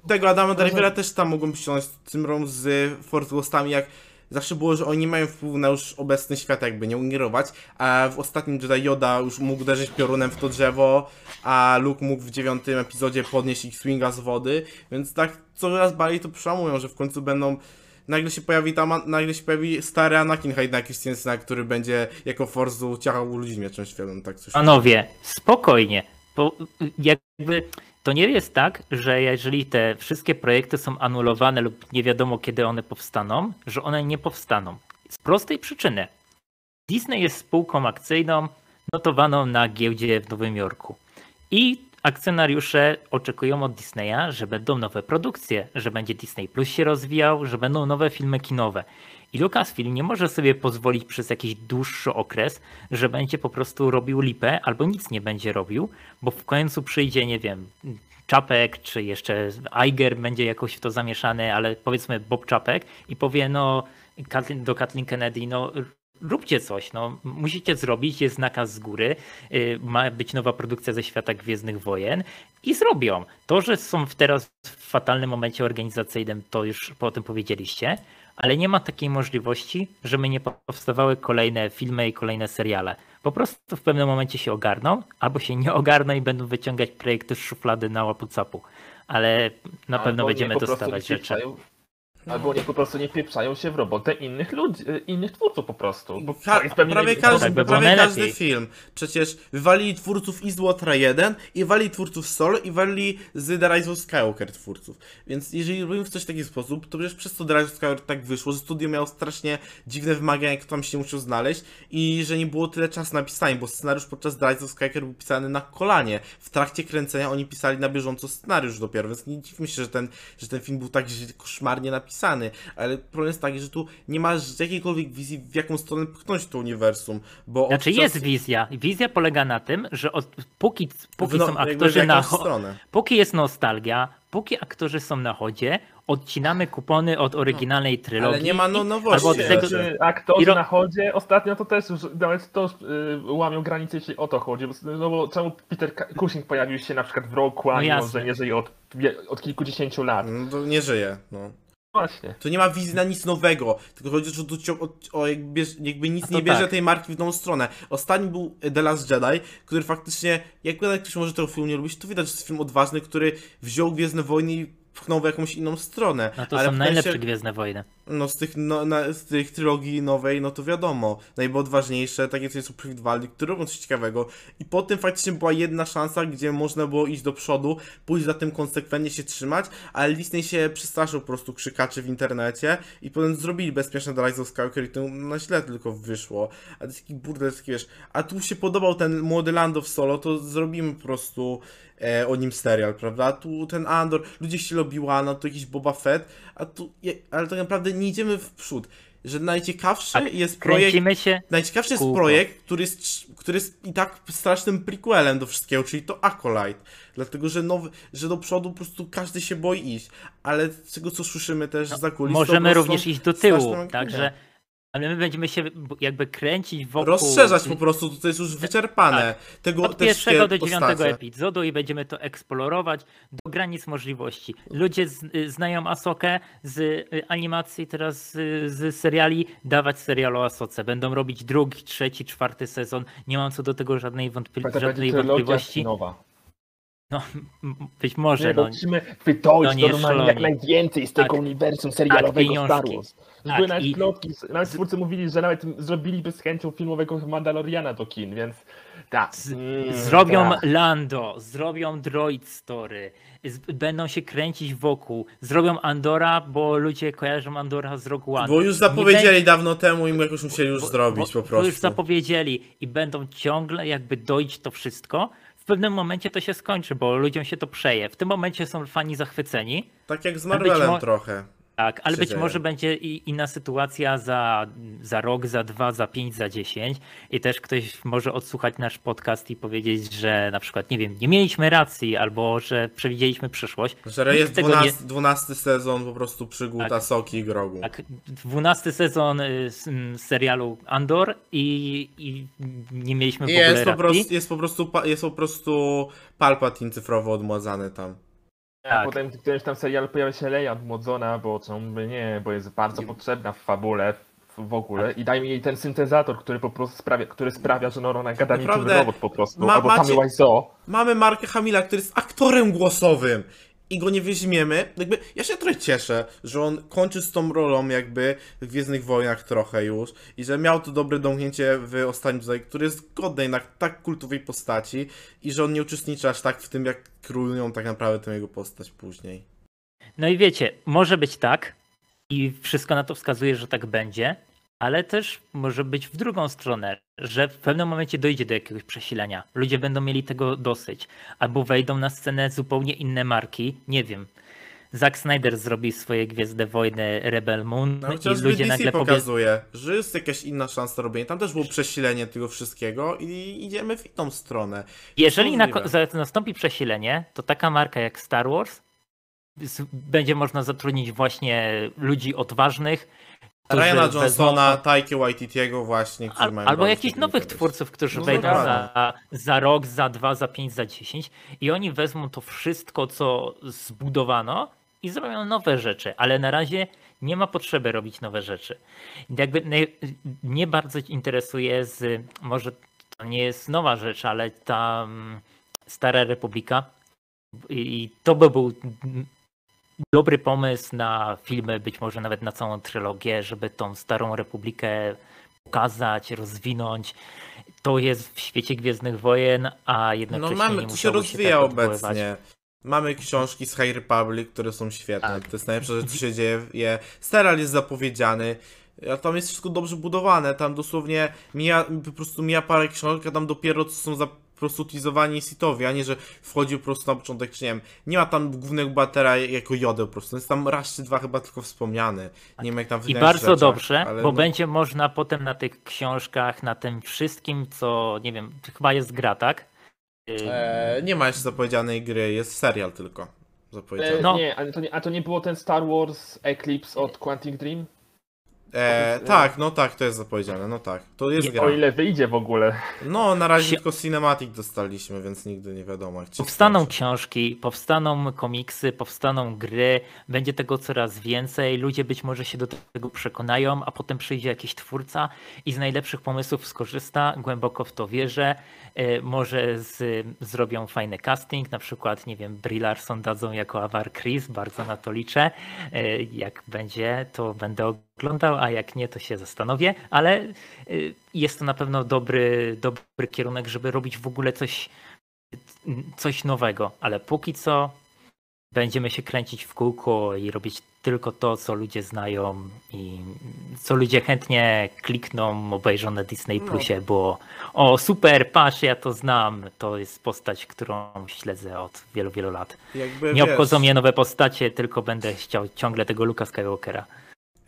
tego Adama Drivera też tam mogą ściągnąć rom z Force Ghostami, jak zawsze było, że oni mają wpływ na już obecny świat, jakby nie ingerować, a w ostatnim Jedi Yoda już mógł uderzyć piorunem w to drzewo, a Luke mógł w dziewiątym epizodzie podnieść X-Winga z wody, więc tak coraz bardziej to przełamują, że w końcu będą nagle się pojawi tam, nagle się pojawi stary Anakin Hayden Christensen, który będzie jako Forzu ciachał ludzi mieczem światłem, tak coś. Panowie, spokojnie, bo y, jakby to nie jest tak, że jeżeli te wszystkie projekty są anulowane lub nie wiadomo kiedy one powstaną, że one nie powstaną. Z prostej przyczyny. Disney jest spółką akcyjną notowaną na giełdzie w Nowym Jorku. I akcjonariusze oczekują od Disneya, że będą nowe produkcje, że będzie Disney Plus się rozwijał, że będą nowe filmy kinowe. I Lucasfilm nie może sobie pozwolić przez jakiś dłuższy okres, że będzie po prostu robił lipę albo nic nie będzie robił, bo w końcu przyjdzie, nie wiem, Czapek, czy jeszcze Iger będzie jakoś w to zamieszany, ale powiedzmy Bob Czapek i powie no do Kathleen Kennedy, no róbcie coś, no musicie zrobić, jest nakaz z góry, y, ma być nowa produkcja ze świata Gwiezdnych Wojen i zrobią. To, że są w teraz w fatalnym momencie organizacyjnym, to już po tym powiedzieliście, ale nie ma takiej możliwości, żeby nie powstawały kolejne filmy i kolejne seriale. Po prostu w pewnym momencie się ogarną, albo się nie ogarną i będą wyciągać projekty z szuflady na łapu capu. Ale na pewno Albo nie będziemy dostawać rzeczy. Albo oni po prostu nie pieprzają się w robotę innych ludzi, y, innych twórców po prostu. Bo Ka- to jest pewnie prawie nie- każdy, tak by prawie każdy film. Przecież wywalili twórców Eastwatera 1 i wali twórców Solo i wali z The Rise of Skywalker twórców. Więc jeżeli robimy w coś w taki sposób, to przecież przez to The Rise of Skywalker tak wyszło, że studio miało strasznie dziwne wymagania, jak tam się musiał znaleźć i że nie było tyle czasu na pisanie, bo scenariusz podczas The Rise of Skywalker był pisany na kolanie. W trakcie kręcenia oni pisali na bieżąco scenariusz dopiero, więc nie dziwmy się, że ten, że ten film był tak źle- koszmarnie napisany. Ale problem jest taki, że tu nie ma jakiejkolwiek wizji, w jaką stronę pchnąć to uniwersum, bo Znaczy czasu- jest wizja. Wizja polega na tym, że od, póki, póki no- są aktorzy na stronę. póki jest nostalgia, póki aktorzy są na chodzie, odcinamy kupony od oryginalnej trylogii. Ale nie ma no, nowości. Albo od tego- jeszcze. Czy aktorzy ro- na chodzie, ostatnio to też już, nawet to y, łamią granice, jeśli o to chodzi. Bo, no bo czemu Peter Cushing pojawił się na przykład w Rogue One, No no że nie żyje od, od kilkudziesięciu lat. No to nie żyje, no. Właśnie. Tu nie ma wizji na nic nowego, tylko chodzi, że tu cio- o, o jakby, jakby nic to nie bierze tak. tej marki w tą stronę. Ostatni był The Last Jedi, który faktycznie, jak ktoś może tego filmu nie lubić, to widać, że to jest film odważny, który wziął Gwiezdne Wojny i pchnął w jakąś inną stronę. No to Ale są najlepsze sensie- Gwiezdne Wojny. No z tych, no, na, z tych trylogii nowej, no to wiadomo, najodważniejsze, takie coś są przewidywalne, które robią coś ciekawego i po tym faktycznie była jedna szansa, gdzie można było iść do przodu, pójść za tym konsekwentnie się trzymać, ale Disney się przestraszył po prostu krzykaczy w internecie i potem zrobili bezpieczne The Rise of Skywalker i to na źle tylko wyszło, a to jest taki burdel, taki wiesz, a tu się podobał ten młody Lando w solo, to zrobimy po prostu e, o nim serial, prawda? A tu ten Andor, ludzie się lubiła, no to jakiś Boba Fett, a tu, je, ale tak naprawdę nie idziemy w przód. Że najciekawszy jest projekt, się. najciekawszy jest kółko. projekt, który jest, który jest i tak strasznym prequelem do wszystkiego, czyli to Acolyte. Dlatego, że nowy, że do przodu po prostu każdy się boi iść. Ale z tego, co słyszymy też za kulis, Możemy również iść do tyłu. Także. Ale my będziemy się jakby kręcić wokół. Rozszerzać po prostu, to jest już wyczerpane. Tego, Od pierwszego do dziewiątego postacie. epizodu i będziemy to eksplorować do granic możliwości. Ludzie z, y, znają Asokę z y, animacji, teraz z, z seriali, dawać serial o Asoce. Będą robić drugi, trzeci, czwarty sezon. Nie mam co do tego żadnej, wątpli- To żadnej wątpliwości. nowa. No, być może, Nie, no. no, normalnie jak najwięcej z tego Tak. uniwersum serialowego pieniążki. Star Wars. Tak, były nawet i- plotki, nawet twórcy mówili, że nawet zrobiliby z chęcią filmowego Mandaloriana do kin, więc tak. Z- mm, Zrobią tak. Lando, zrobią Droid Story, z, będą się kręcić wokół, zrobią Andora, bo ludzie kojarzą Andora z Rogue One. Bo już zapowiedzieli dawno temu i jakoś musieli już Bo- zrobić bo, po Bo już prostu. zapowiedzieli i będą ciągle jakby dojść to wszystko. W pewnym momencie to się skończy, bo ludziom się to przeje. W tym momencie są fani zachwyceni, Tak jak z być Marvelem mo- trochę. Tak, ale być może będzie i inna sytuacja za, za rok, za dwa, za pięć, za dziesięć i też ktoś może odsłuchać nasz podcast i powiedzieć, że na przykład, nie wiem, nie mieliśmy racji albo że przewidzieliśmy przyszłość. Że jest 12, 12 sezon po prostu przygód Tak. Asoki i Grogu. Tak, dwunasty sezon y, serialu Andor i, i nie mieliśmy w ogóle Jest po, racji. prostu, jest, po prostu, jest po prostu Palpatine cyfrowo odmładzany tam. A tak. potem w którymś tam serialu pojawia się Leia odmłodzona, bo czemu by nie, bo jest bardzo potrzebna w fabule w, ogóle i dajmy jej ten syntezator, który po prostu sprawia, który sprawia, że no, ona gada niczym robot po prostu, ma- albo macie- Wiseau. Mamy Marka Hamila, który jest aktorem głosowym i go nie weźmiemy. Jakby ja się trochę cieszę, że on kończy z tą rolą jakby w Gwiezdnych Wojnach trochę już i że miał to dobre domknięcie w ostatnim Jedi, który jest godny jednak tak kultowej postaci i że on nie uczestniczy aż tak w tym, jak królują tak naprawdę tę jego postać później. No i wiecie, może być tak i wszystko na to wskazuje, że tak będzie, ale też może być w drugą stronę, że w pewnym momencie dojdzie do jakiegoś przesilenia. Ludzie będą mieli tego dosyć, albo wejdą na scenę zupełnie inne marki, nie wiem. Zack Snyder zrobi swoje Gwiezdne Wojny Rebel Moon No, i ludzie DC nagle pokazuje, że jest jakaś inna szansa robienia. Tam też było przesilenie tego wszystkiego i idziemy w inną stronę. jeżeli na, nastąpi przesilenie, to taka marka jak Star Wars będzie można zatrudnić właśnie ludzi odważnych, Ryana wezmą- Johnsona, Taiki Waititiego właśnie, którzy Al, mają albo jakichś nowych twórców, którzy No wejdą za, za rok, za dwa, za pięć, za dziesięć i oni wezmą to wszystko, co zbudowano i zrobią nowe rzeczy, ale na razie nie ma potrzeby robić nowe rzeczy. Jakby naj- mnie bardzo interesuje z, może to nie jest nowa rzecz, ale ta mm, Stara Republika i, to by był dobry pomysł na filmy, być może nawet na całą trylogię, żeby tą Starą Republikę pokazać, rozwinąć. To jest w świecie Gwiezdnych Wojen, a No jednocześnie mamy, nie to się rozwija tak odwoływać. obecnie. Mamy książki z High Republic, które są świetne. Tak. To jest najlepsze, że co się dzieje. Je. Serial jest zapowiedziany. A tam jest wszystko dobrze budowane. Tam dosłownie mija, po prostu mija parę książek, a tam dopiero co są za po prostu utilizowani Sithowi, a nie, że wchodzi po prostu na początek, czy nie wiem, nie ma tam głównego bohatera jako Jodę po prostu, jest tam raz czy dwa chyba tylko wspomniany, nie wiem jak tam w I bardzo rzeczach, dobrze, ale bo no- będzie można potem na tych książkach, na tym wszystkim, co nie wiem, chyba jest gra, tak? Y, E, nie ma jeszcze zapowiedzianej gry, jest serial tylko zapowiedziany. E, No. Nie, a to nie, a to nie było ten Star Wars Eclipse od Quantic Dream? E, tak, no tak, to jest zapowiedziane, no tak. To jest gra. O ile wyjdzie w ogóle. No, na razie tylko cinematic dostaliśmy, więc nigdy nie wiadomo jak ci Powstaną skończy. książki, powstaną komiksy, powstaną gry, będzie tego coraz więcej, ludzie być może się do tego przekonają, a potem przyjdzie jakiś twórca i z najlepszych pomysłów skorzysta, głęboko w to wierzę, E, może z, zrobią fajny casting, na przykład, nie wiem, Brie Larson dadzą jako Avar Chris, bardzo na to liczę, E, jak będzie, to będę oglądał, a jak nie, to się zastanowię, ale e, jest to na pewno dobry, dobry kierunek, żeby robić w ogóle coś coś nowego, ale póki co będziemy się kręcić w kółko i robić tylko to, co ludzie znają i co ludzie chętnie klikną, obejrzą na Disney No. Plusie, bo o super, patrz, ja to znam, to jest postać, którą śledzę od wielu, wielu lat. Jakby, Nie wiesz, obchodzą mnie nowe postacie, tylko będę chciał ciągle tego Luka Skywalkera.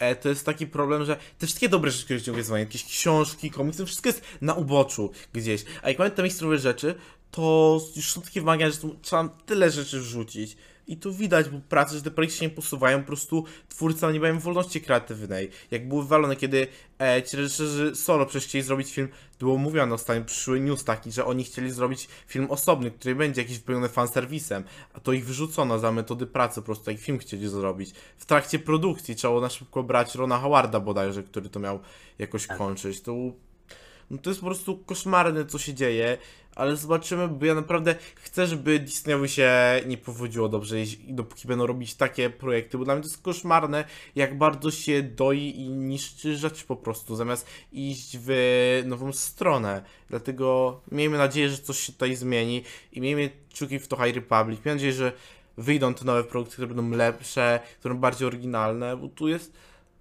E, to jest taki problem, że te wszystkie dobre rzeczy, które się wyzwania, jakieś książki, komiksy, wszystko jest na uboczu gdzieś. A jak mamy te mainstreamowe rzeczy, to już są takie wymagania, że tu trzeba tyle rzeczy wrzucić. I tu widać, bo pracy, że te projekty się nie posuwają, po prostu twórcy nie mają wolności kreatywnej. Jak było wywalone, kiedy e, ci reżyserzy solo przecież chcieli zrobić film, było mówione ostatnio, przyszły news taki, że oni chcieli zrobić film osobny, który będzie jakiś wypełniony fanserwisem, a to ich wyrzucono za metody pracy, po prostu taki film chcieli zrobić. W trakcie produkcji trzeba było na szybko brać Rona Howarda bodajże, który to miał jakoś kończyć. To, no to jest po prostu koszmarne, co się dzieje, ale zobaczymy, bo ja naprawdę chcę, żeby Disneyowi się nie powodziło dobrze, jeśli- dopóki będą robić takie projekty, bo dla mnie to jest koszmarne, jak bardzo się doi i niszczy rzeczy po prostu, zamiast iść w nową stronę. Dlatego miejmy nadzieję, że coś się tutaj zmieni i miejmy kciuki w to High Republic. Miejmy nadzieję, że wyjdą te nowe produkty, które będą lepsze, które będą bardziej oryginalne, bo tu jest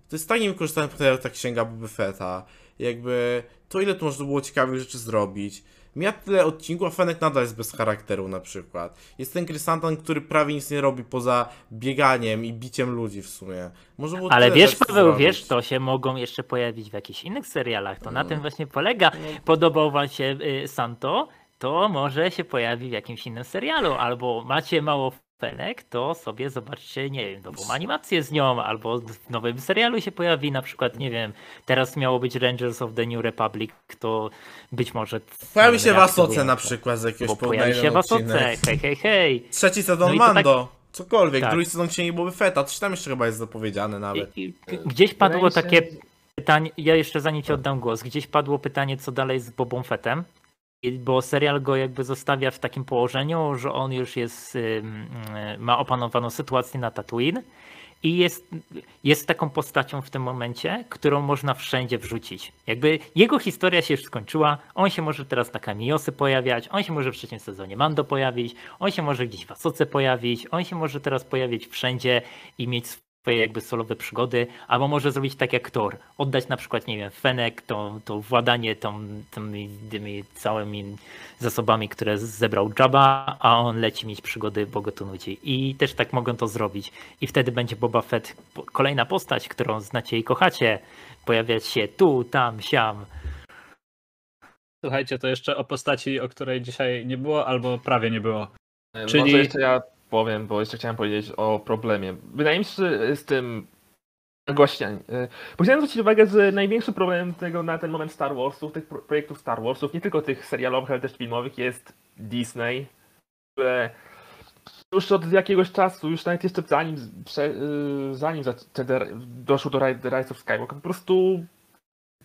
to jest tak niewykorzystany potencjał ta księga Boba Fetta. Jakby to ile tu można było ciekawych rzeczy zrobić. Miał tyle odcinków, a Fenek nadal jest bez charakteru na przykład. Jest ten Krysantan, który prawie nic nie robi poza bieganiem i biciem ludzi w sumie. Może było Ale wiesz, Paweł, zrobić. wiesz, to się mogą jeszcze pojawić w jakichś innych serialach. To na No. tym właśnie polega. Podobał wam się y, Santo, to może się pojawi w jakimś innym serialu. Albo macie mało fenek, to sobie zobaczcie, nie wiem, nową animację z nią, albo w nowym serialu się pojawi, na przykład, nie wiem, teraz miało być Rangers of the New Republic, to być może... Pojawi się w Asoce na przykład z jakiegoś pojawi się w Asoce, hej, hej, hej. Trzeci sezon No tak- Mando. Cokolwiek, Tak. drugi sezon Księgi Boby Fetta, coś tam jeszcze chyba jest zapowiedziane nawet. I, i, gdzieś padło takie pytanie, ja jeszcze zanim ci oddam głos, gdzieś padło pytanie, co dalej z Bobą Fettem, I- bo serial go jakby zostawia w takim położeniu, że on już jest, y, ma opanowaną sytuację na Tatooine i jest, jest taką postacią w tym momencie, którą można wszędzie wrzucić. Jakby jego historia się już skończyła, on się może teraz na Kamiosy pojawiać, on się może w trzecim sezonie Mando pojawić, on się może gdzieś w Asoce pojawić, on się może teraz pojawić wszędzie i mieć swoje jakby solowe przygody, albo może zrobić tak jak Thor, oddać na przykład, nie wiem, Fenek, to, to władanie tą, tymi, tymi całymi zasobami, które zebrał Jabba, a on leci mieć przygody Bogotunuci. I też tak mogą to zrobić. I wtedy będzie Boba Fett, kolejna postać, którą znacie i kochacie, pojawiać się tu, tam, siam. Słuchajcie, to jeszcze o postaci, o której dzisiaj nie było, albo prawie nie było. Czyli... Czyli- Może jeszcze ja powiem, bo jeszcze chciałem powiedzieć o problemie. Wydaje mi się, że z tym Bo chciałem zwrócić uwagę, że największy problem tego na ten moment Star Warsów, tych pro- projektów Star Warsów, nie tylko tych serialowych, ale też filmowych, jest Disney, które już od jakiegoś czasu, już nawet jeszcze zanim, y, zanim doszło do Rise of Skywalker, po prostu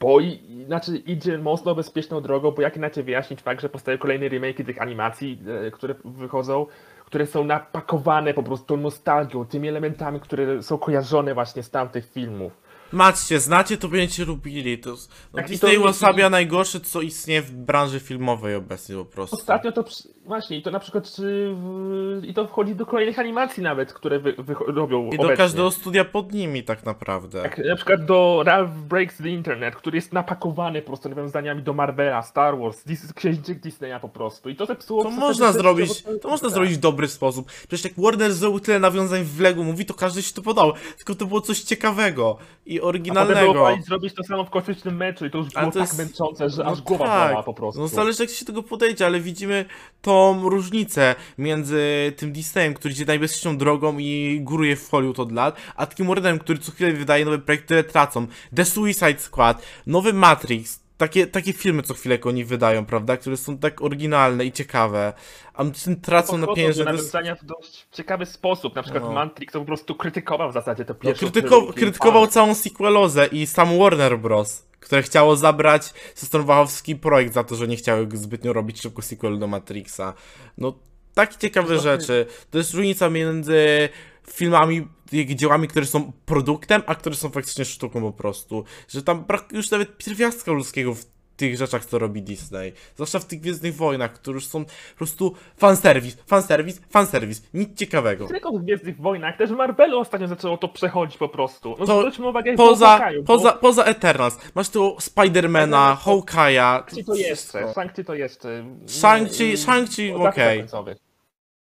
boi, znaczy idzie mocno bezpieczną drogą, bo jak inaczej wyjaśnić fakt, że powstają kolejne remake tych animacji, e, które wychodzą, które są napakowane po prostu nostalgią, tymi elementami, które są kojarzone właśnie z tamtych filmów. Macie, znacie, to będziecie lubili. To, no Tak, i Disney to- uosabia najgorsze, co istnieje w branży filmowej obecnie po prostu. Ostatnio to właśnie i to na przykład w, i to wchodzi do kolejnych animacji nawet, które wy, wy, robią I do obecnie. każdego studia pod nimi tak naprawdę. Jak na przykład do Ralph Breaks the Internet, który jest napakowany po prostu nawiązaniami do Marvela, Star Wars, Dis Księżyc Disneya po prostu. I to zepsuło To można zrobić, bo to można tak. zrobić w dobry sposób. Przecież jak Warner zrobił tyle nawiązań w Lego mówi, to każdy się to podał. Tylko to było coś ciekawego i A potem oryginalnego. fajnie zrobić to samo w kosmicznym meczu i to już było to tak jest- męczące, że No aż głowa tak. bolała po prostu. No zależy jak się tego podejdzie, ale widzimy tą różnicę między tym Disneyem, który idzie najbezpieczną drogą i góruje w Hollywood od lat, a takim Warnerem, który co chwilę wydaje nowe projekty, które tracą. The Suicide Squad, nowy Matrix, takie, takie filmy co chwilę oni wydają, prawda, które są tak oryginalne i ciekawe, a tym tracą na pieniądze. To jest... w dość ciekawy sposób. Na przykład No. Matrix to po prostu krytykował w zasadzie te No, pierwsze krytyko trylogie krytykował filmowe. całą sequelozę i sam Warner Bros., które chciało zabrać system wachowski projekt za to, że nie chciały zbytnio robić szybko sequel do Matrixa. No, takie ciekawe rzeczy. To jest różnica między filmami, dziełami, które są produktem, a które są faktycznie sztuką po prostu. Że tam brak już nawet pierwiastka ludzkiego w tych rzeczach, co robi Disney. Zwłaszcza w tych Gwiezdnych Wojnach, które już są po prostu fanserwis, fanserwis, fanserwis. Nic ciekawego. Tylko w Gwiezdnych Wojnach, też Marvelu ostatnio zaczęło to przechodzić po prostu. No To zwróćmy uwagę, Poza, po Hawkeye'u, poza, bo poza Eternals. Masz tu Spidermana, Hawkeye'a. Shang-Chi to jeszcze, Shang-Chi to jeszcze. Shang-Chi, Mm, Shang-Chi, okej. końcowych.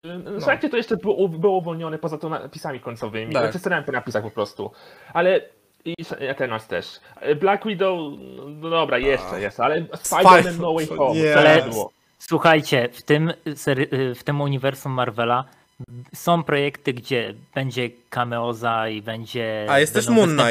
No. Shang-Chi to jeszcze było, było uwolnione poza to napisami końcowymi. Tak. Znaczy po napisach po prostu. Ale i Eternals też. Black Widow, no dobra, jeszcze jest, ale Spider-Man No Way Home. Ale- było? Słuchajcie, w tym, w tym uniwersum Marvela są projekty, gdzie będzie cameoza i będzie A jest też Moon Knight.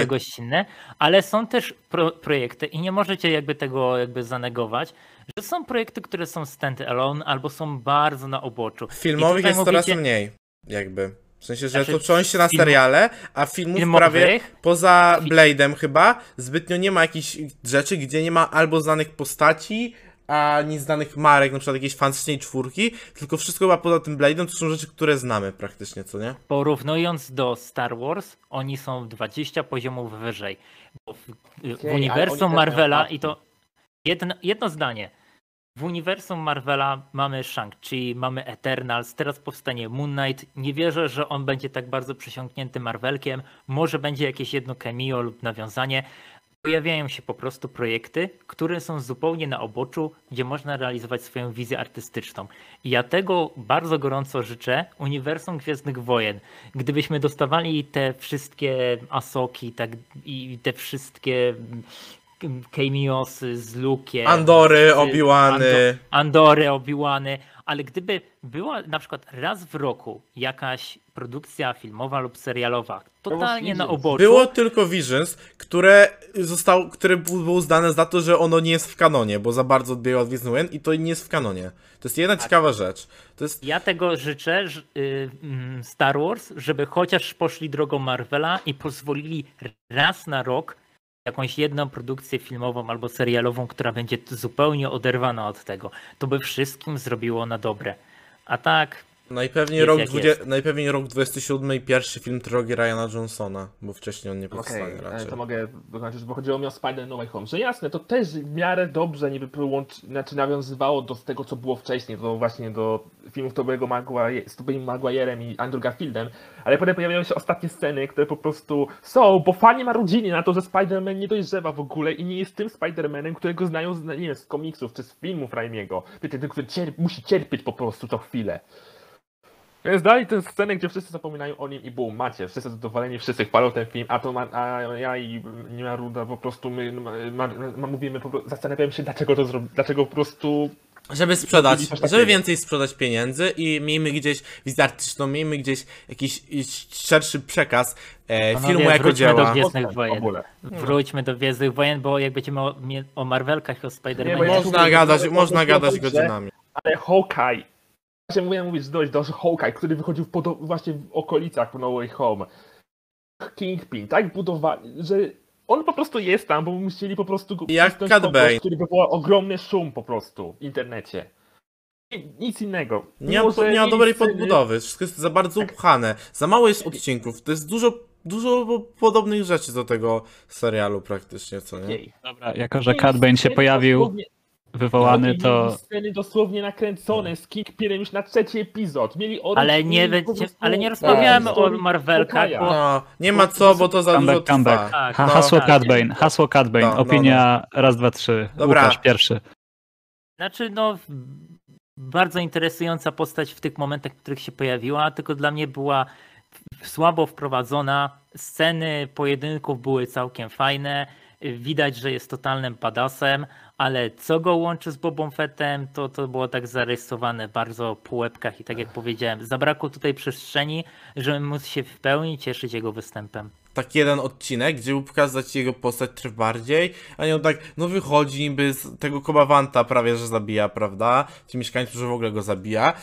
ale są też pro, projekty i nie możecie jakby tego jakby zanegować, że są projekty, które są stand-alone albo są bardzo na uboczu. Filmowych jest coraz mówicie- mniej, jakby. W sensie, że Znaczy, to przełączy się na film- seriale, a filmów filmowych? prawie poza Blade'em chyba zbytnio nie ma jakichś rzeczy, gdzie nie ma albo znanych postaci, ani znanych marek, na przykład jakiejś fantastycznej czwórki, tylko wszystko chyba poza tym Blade'em to są rzeczy, które znamy praktycznie, co nie? Porównując do Star Wars, oni są 20 poziomów wyżej. Bo w, oni uniwersum Marvela i to jedno, jedno zdanie. W uniwersum Marvela mamy Shang-Chi, mamy Eternals, teraz powstanie Moon Knight. Nie wierzę, że on będzie tak bardzo przesiąknięty Marvelkiem. Może będzie jakieś jedno cameo lub nawiązanie. Pojawiają się po prostu projekty, które są zupełnie na oboczu, gdzie można realizować swoją wizję artystyczną. I ja tego bardzo gorąco życzę uniwersum Gwiezdnych Wojen. Gdybyśmy dostawali te wszystkie Asoki tak, i te wszystkie cameosy z Lukiem, Andory. Ando- Andory, Obi-Wany, ale gdyby była na przykład raz w roku jakaś produkcja filmowa lub serialowa, totalnie na oboczu, Było tylko Visions, które zostało, które było uznane za to, że ono nie jest w kanonie, bo za bardzo odbiega od Gwiezdnych i to nie jest w kanonie. To jest jedna ciekawa rzecz. Jest Ja tego życzę Star Wars, żeby chociaż poszli drogą Marvela i pozwolili raz na rok jakąś jedną produkcję filmową albo serialową, która będzie zupełnie oderwana od tego. To by wszystkim zrobiło na dobre. A tak, najpewniej rok, jak 20, jest. najpewniej rok 27 i pierwszy film trylogii Ryana Johnsona, bo wcześniej on nie powstanie Okej, e, raczej. to mogę dokończyć, bo chodziło mi o Spider No Way Home. Że jasne, to też w miarę dobrze niby połącz... znaczy nawiązywało do tego, co było wcześniej, do właśnie do filmów Tobiego Maguire, z Tobeyem Maguirem i Andrew Garfieldem, ale potem pojawiają się ostatnie sceny, które po prostu są, bo fani marudzili na to, że Spider-Man nie dojrzewa w ogóle i nie jest tym Spider-Manem, którego znają z, nie wiem, z komiksów czy z filmów Raimiego. Ten, który cier... musi cierpieć po prostu co chwilę. Więc dali tę scenę, gdzie wszyscy zapominają o nim i bum, macie, wszyscy zadowoleni, wszyscy chwalą ten film, a to ma, a ja i nie ma ruda po prostu my ma, ma, ma, mówimy, po, prostu- zastanawiamy się dlaczego to zrobić, dlaczego po prostu Żeby sprzedać, żeby więcej sprzedać pieniędzy i miejmy gdzieś wizję artystyczną, miejmy gdzieś jakiś szerszy przekaz e, Panowie, filmu jako wróćmy do dzieła. Gwiezdnych Wojen. Wróćmy do Gwiezdnych Wojen, bo jak będziemy o, o Marvelkach i o Nie, Spider-Manie, Można gadać, można gadać godzinami. Ale Hawkeye, właśnie mówiłem mówić dojść do Hawkeye, który wychodził w właśnie w okolicach No Way Home. Kingpin, tak budowali, że on po prostu jest tam, bo musieli po prostu go Jak Cat Bane. który wywoła ogromny szum po prostu w internecie. I Nic innego. Nie ma, nie ma dobrej sceny- podbudowy, wszystko jest za bardzo upchane. Za mało jest odcinków, to jest dużo, dużo po- podobnych rzeczy do tego serialu praktycznie, co nie? Dobra, jako że Cat Bane się pojawił dosłownie- wywołany, Mieli to sceny dosłownie nakręcone z Kingpinem już na trzeci epizod. Mieli oręż ale nie, będzie, ale nie rozmawiamy o historii Marvelkach, bo No, nie ma co, bo to za dużo comeback, comeback. trwa. Tak, Ha, no, hasło tak. Cat Bane, hasło Cat Bane, No, no, opinia raz, dwa, trzy. Dobra. Łukasz pierwszy. Znaczy, no, bardzo interesująca postać w tych momentach, w których się pojawiła, tylko dla mnie była słabo wprowadzona. Sceny pojedynków były całkiem fajne. Widać, że jest totalnym padasem, ale co go łączy z Bobą Fettem, to, to było tak zarysowane bardzo po łebkach i tak jak powiedziałem, zabrakło tutaj przestrzeni, żeby móc się w pełni cieszyć jego występem. tak jeden odcinek, gdzie był pokazać jego postać trochę bardziej, a nie on tak, no wychodzi niby z tego Kobawanta prawie, że zabija, prawda? Ci mieszkańcy, że w ogóle go zabija.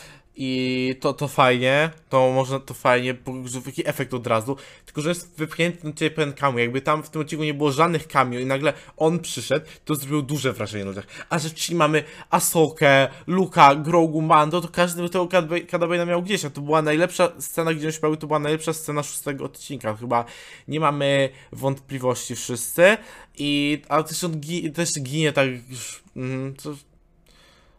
I to, to fajnie, to można to fajnie, bo taki efekt od razu, tylko że jest wypchnięty na ciebie pewien cameo, jakby tam w tym odcinku nie było żadnych cameo i nagle on przyszedł, to zrobiło duże wrażenie na ludziach. A że czyli mamy Asokę, Luka, Grogu, Mando, to każdy by tego Kadabena miał gdzieś, a to była najlepsza scena, gdzie on pojawił, to była najlepsza scena szóstego odcinka, chyba nie mamy wątpliwości wszyscy. I, ale też on gi, też ginie tak już, mm, co,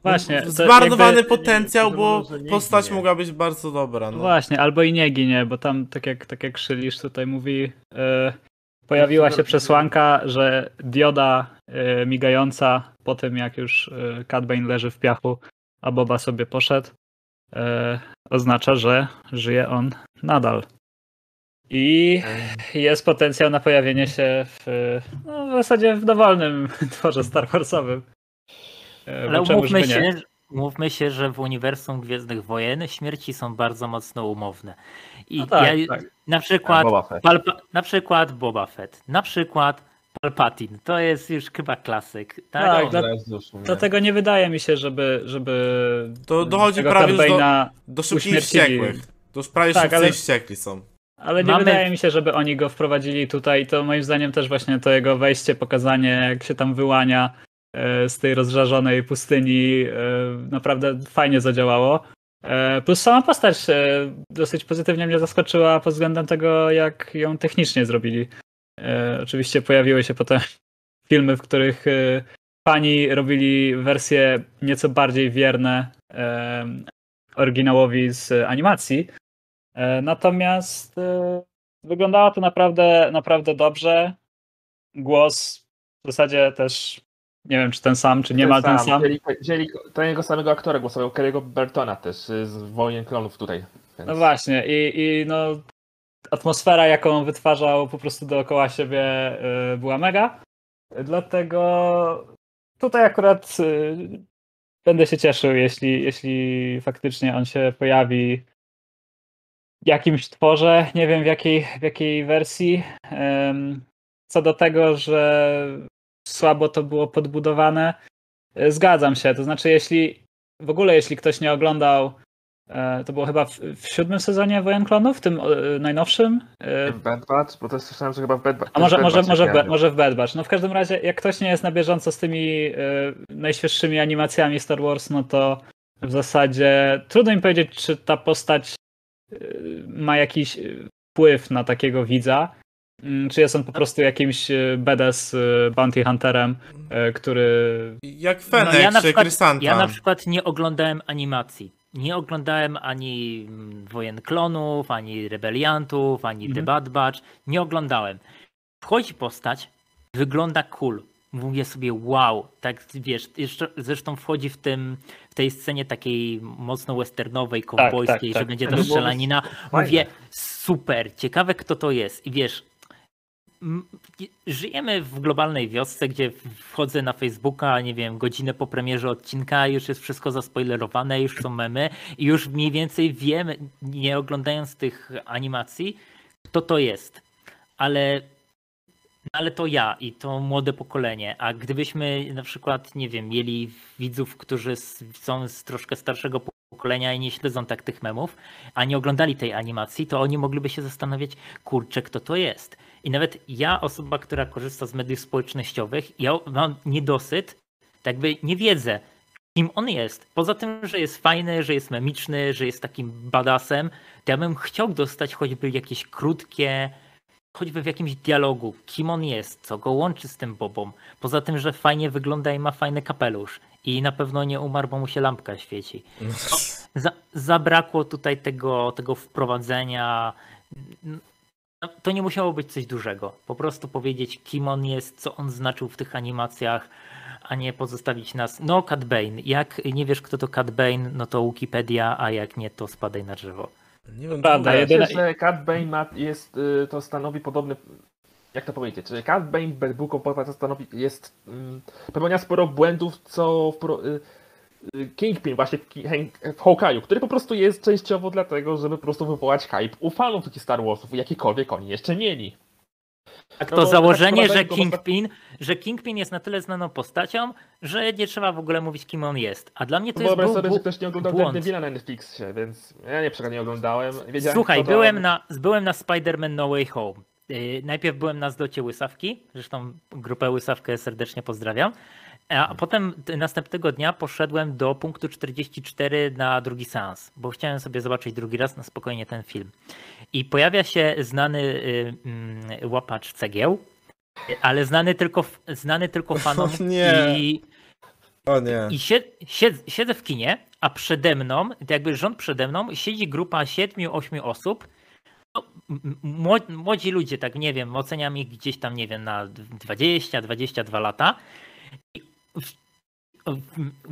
Właśnie, Zmarnowany jakby- potencjał, nie, bo nie postać ginie. mogła być bardzo dobra. No. Właśnie, albo i nie ginie, bo tam, tak jak, tak jak Szylisz tutaj mówi, e, pojawiła się przesłanka, że dioda e, migająca po tym, jak już e, Cat Bane leży w piachu, a Boba sobie poszedł, e, oznacza, że żyje on nadal. I jest potencjał na pojawienie się w, no, w zasadzie w dowolnym tworze Star Warsowym. E, Ale umówmy się, umówmy się, że w uniwersum Gwiezdnych Wojen śmierci są bardzo mocno umowne. I No tak, ja, tak. na przykład Boba Fett. Palpa, na przykład Boba Fett, na przykład Palpatine. To jest już chyba klasyk. Tak? Tak, dla-. Dlatego nie wydaje mi się, żeby. żeby To dochodzi prawie do, do szybkich wściekłych. To już prawie Tak, ale- wściekli są. Ale nie Mamy- wydaje mi się, żeby oni go wprowadzili tutaj. To moim zdaniem też właśnie to jego wejście, pokazanie, jak się tam wyłania. E, z tej rozżarzonej pustyni e, naprawdę fajnie zadziałało. E, Plus sama postać dosyć pozytywnie mnie zaskoczyła pod względem tego, jak ją technicznie zrobili. Oczywiście pojawiły się potem filmy, w których fani robili wersje nieco bardziej wierne oryginałowi z animacji. Natomiast wyglądało to naprawdę, naprawdę dobrze. Głos w zasadzie też nie wiem, czy ten sam, czy nie ma ten sam. Wzięli, wzięli tego samego aktora głosował, Kerry'ego Bertona też y, z Wojen Klonów tutaj. Więc... No właśnie, i, i no, atmosfera, jaką wytwarzał po prostu dookoła siebie, y, była mega. Dlatego tutaj akurat y, będę się cieszył, jeśli, jeśli faktycznie on się pojawi w jakimś tworze, nie wiem w jakiej, w jakiej wersji. Co do tego, że słabo to było podbudowane, y, zgadzam się. To znaczy, jeśli w ogóle, jeśli ktoś nie oglądał E, To było chyba w, w siódmym sezonie Wojen Klonów, w tym e, najnowszym. E, W Bad Batch? Bo to słyszałem, że chyba w Bad Batch. A może, też może, Bad może, się w, może w Bad Batch. No w każdym razie, jak ktoś nie jest na bieżąco z tymi e, najświeższymi animacjami Star Wars, no to w zasadzie trudno mi powiedzieć, czy ta postać e, ma jakiś e, wpływ na takiego widza. Mm, Czy jest on po prostu jakimś e, badass e, bounty hunterem, e, który Jak Fennec No, ja, na przykład, ja na przykład nie oglądałem animacji. Nie oglądałem ani mm, Wojen Klonów, ani Rebeliantów, ani The Mhm. Bad Batch. Nie oglądałem. Wchodzi postać, wygląda cool. Mówię sobie, wow, tak wiesz, jeszcze, zresztą wchodzi w tym, w tej scenie takiej mocno westernowej, kowbojskiej, tak, że będzie To ta strzelanina. Mówię, super, ciekawe kto to jest. I wiesz, żyjemy w globalnej wiosce, gdzie wchodzę na Facebooka, nie wiem, godzinę po premierze odcinka, już jest wszystko zaspoilerowane, już są memy i już mniej więcej wiem, nie oglądając tych animacji, kto to jest. Ale ale to ja i to młode pokolenie. A gdybyśmy na przykład, nie wiem, mieli widzów, którzy są z troszkę starszego pokolenia i nie śledzą tak tych memów, a nie oglądali tej animacji, to oni mogliby się zastanawiać, kurczę, kto to jest. I nawet ja, osoba, która korzysta z mediów społecznościowych, ja mam niedosyt, tak jakby nie wiedzę, kim on jest. Poza tym, że jest fajny, że jest memiczny, że jest takim badassem, to ja bym chciał dostać choćby jakieś krótkie, choćby w jakimś dialogu, kim on jest, co go łączy z tym Bobą. Poza tym, że fajnie wygląda i ma fajny kapelusz. I na pewno nie umarł, bo mu się lampka świeci. Za, zabrakło tutaj tego, tego wprowadzenia. No, to nie musiało być coś dużego. Po prostu powiedzieć, kim on jest, co on znaczył w tych animacjach, a nie pozostawić nas. No, Cat Bane. Jak nie wiesz, kto to Cat Bane, no to Wikipedia, a jak nie, to spadaj na drzewo. Nie wiem, Prawda, czy- jedyne- że Cat Bane ma, jest, y, to stanowi podobny, jak to powiedzieć, że Cat Bane w Book of Boba to stanowi, jest, mm, popełnia sporo błędów, co w, pro- y, Kingpin właśnie w, Hawkeye'u, który po prostu jest częściowo dlatego, żeby po prostu wywołać hype u fanów takich Star Warsów, jakikolwiek oni jeszcze mieli. Tak No to bo założenie, tak że Kingpin, że Kingpin jest na tyle znaną postacią, że nie trzeba w ogóle mówić, kim on jest. A dla mnie to jest Wyobraź sobie, bu- że ktoś nie oglądał. Daredevila na Netflixie, więc ja nie przykład nie oglądałem. Wiedziałem, Słuchaj, kto to- byłem na, byłem na Spider-Man No Way Home. Yy, najpierw byłem na zlocie Łysawki, zresztą grupę Łysawkę serdecznie pozdrawiam. A potem następnego dnia poszedłem do punktu 44 na drugi seans, bo chciałem sobie zobaczyć drugi raz na spokojnie ten film. I pojawia się znany y, mm, łapacz cegieł, ale znany tylko, znany tylko fanom nie. i O nie. i sied, sied, siedzę w kinie, a przede mną, jakby rząd przede mną, siedzi grupa 7-8 osób. No, młodzi ludzie, tak nie wiem, oceniam ich gdzieś tam, nie wiem, na 20-22 lata. I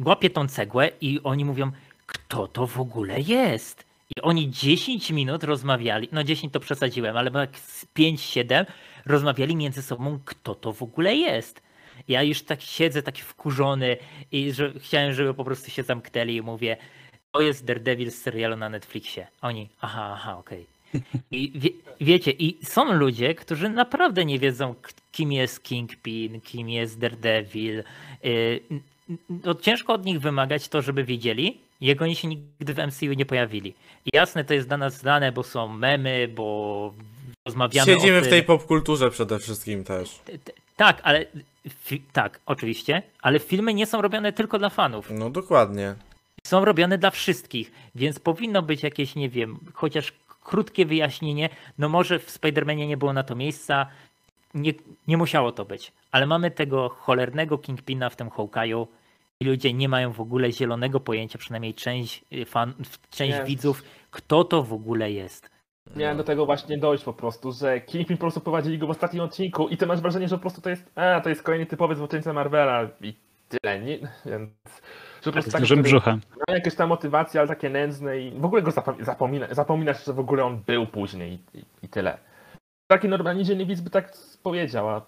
Łapię tą cegłę i oni mówią, kto to w ogóle jest? I oni 10 minut rozmawiali, no 10 to przesadziłem, ale tak z 5-7 rozmawiali między sobą, kto to w ogóle jest. Ja już tak siedzę taki wkurzony i że chciałem, żeby po prostu się zamknęli i mówię, to jest Daredevil z serialu na Netflixie. Oni, aha, aha, okej. I wie, wiecie, i są ludzie, którzy naprawdę nie wiedzą, kim jest Kingpin, kim jest Daredevil. No, ciężko od nich wymagać to, żeby wiedzieli, jak oni się nigdy w MCU nie pojawili. I jasne, to jest dla nas znane, bo są memy, bo Rozmawiamy Siedzimy w tej popkulturze przede wszystkim też. Tak, ale tak, oczywiście, ale filmy nie są robione tylko dla fanów. No dokładnie. Są robione dla wszystkich, więc powinno być jakieś, nie wiem, chociaż krótkie wyjaśnienie. No może w Spider-Manie nie było na to miejsca, nie, nie musiało to być, ale mamy tego cholernego Kingpina w tym Hawkeye'u i ludzie nie mają w ogóle zielonego pojęcia, przynajmniej część y, fan, część Nie. widzów, kto to w ogóle jest. Miałem do tego właśnie dojść po prostu, że Kingpin po prostu prowadzili go w ostatnim odcinku i ty masz wrażenie, że po prostu to jest, a, to jest kolejny typowy złoczyńca Marvela i tyle, nie? Więc, że po prostu Z tak, dużym brzuchem. ma jakieś tam motywacje, ale takie nędzne i w ogóle go zapom- zapomina, zapominasz, że w ogóle on był później i, i, i tyle. Taki normalnie dzienny widz by tak powiedział, a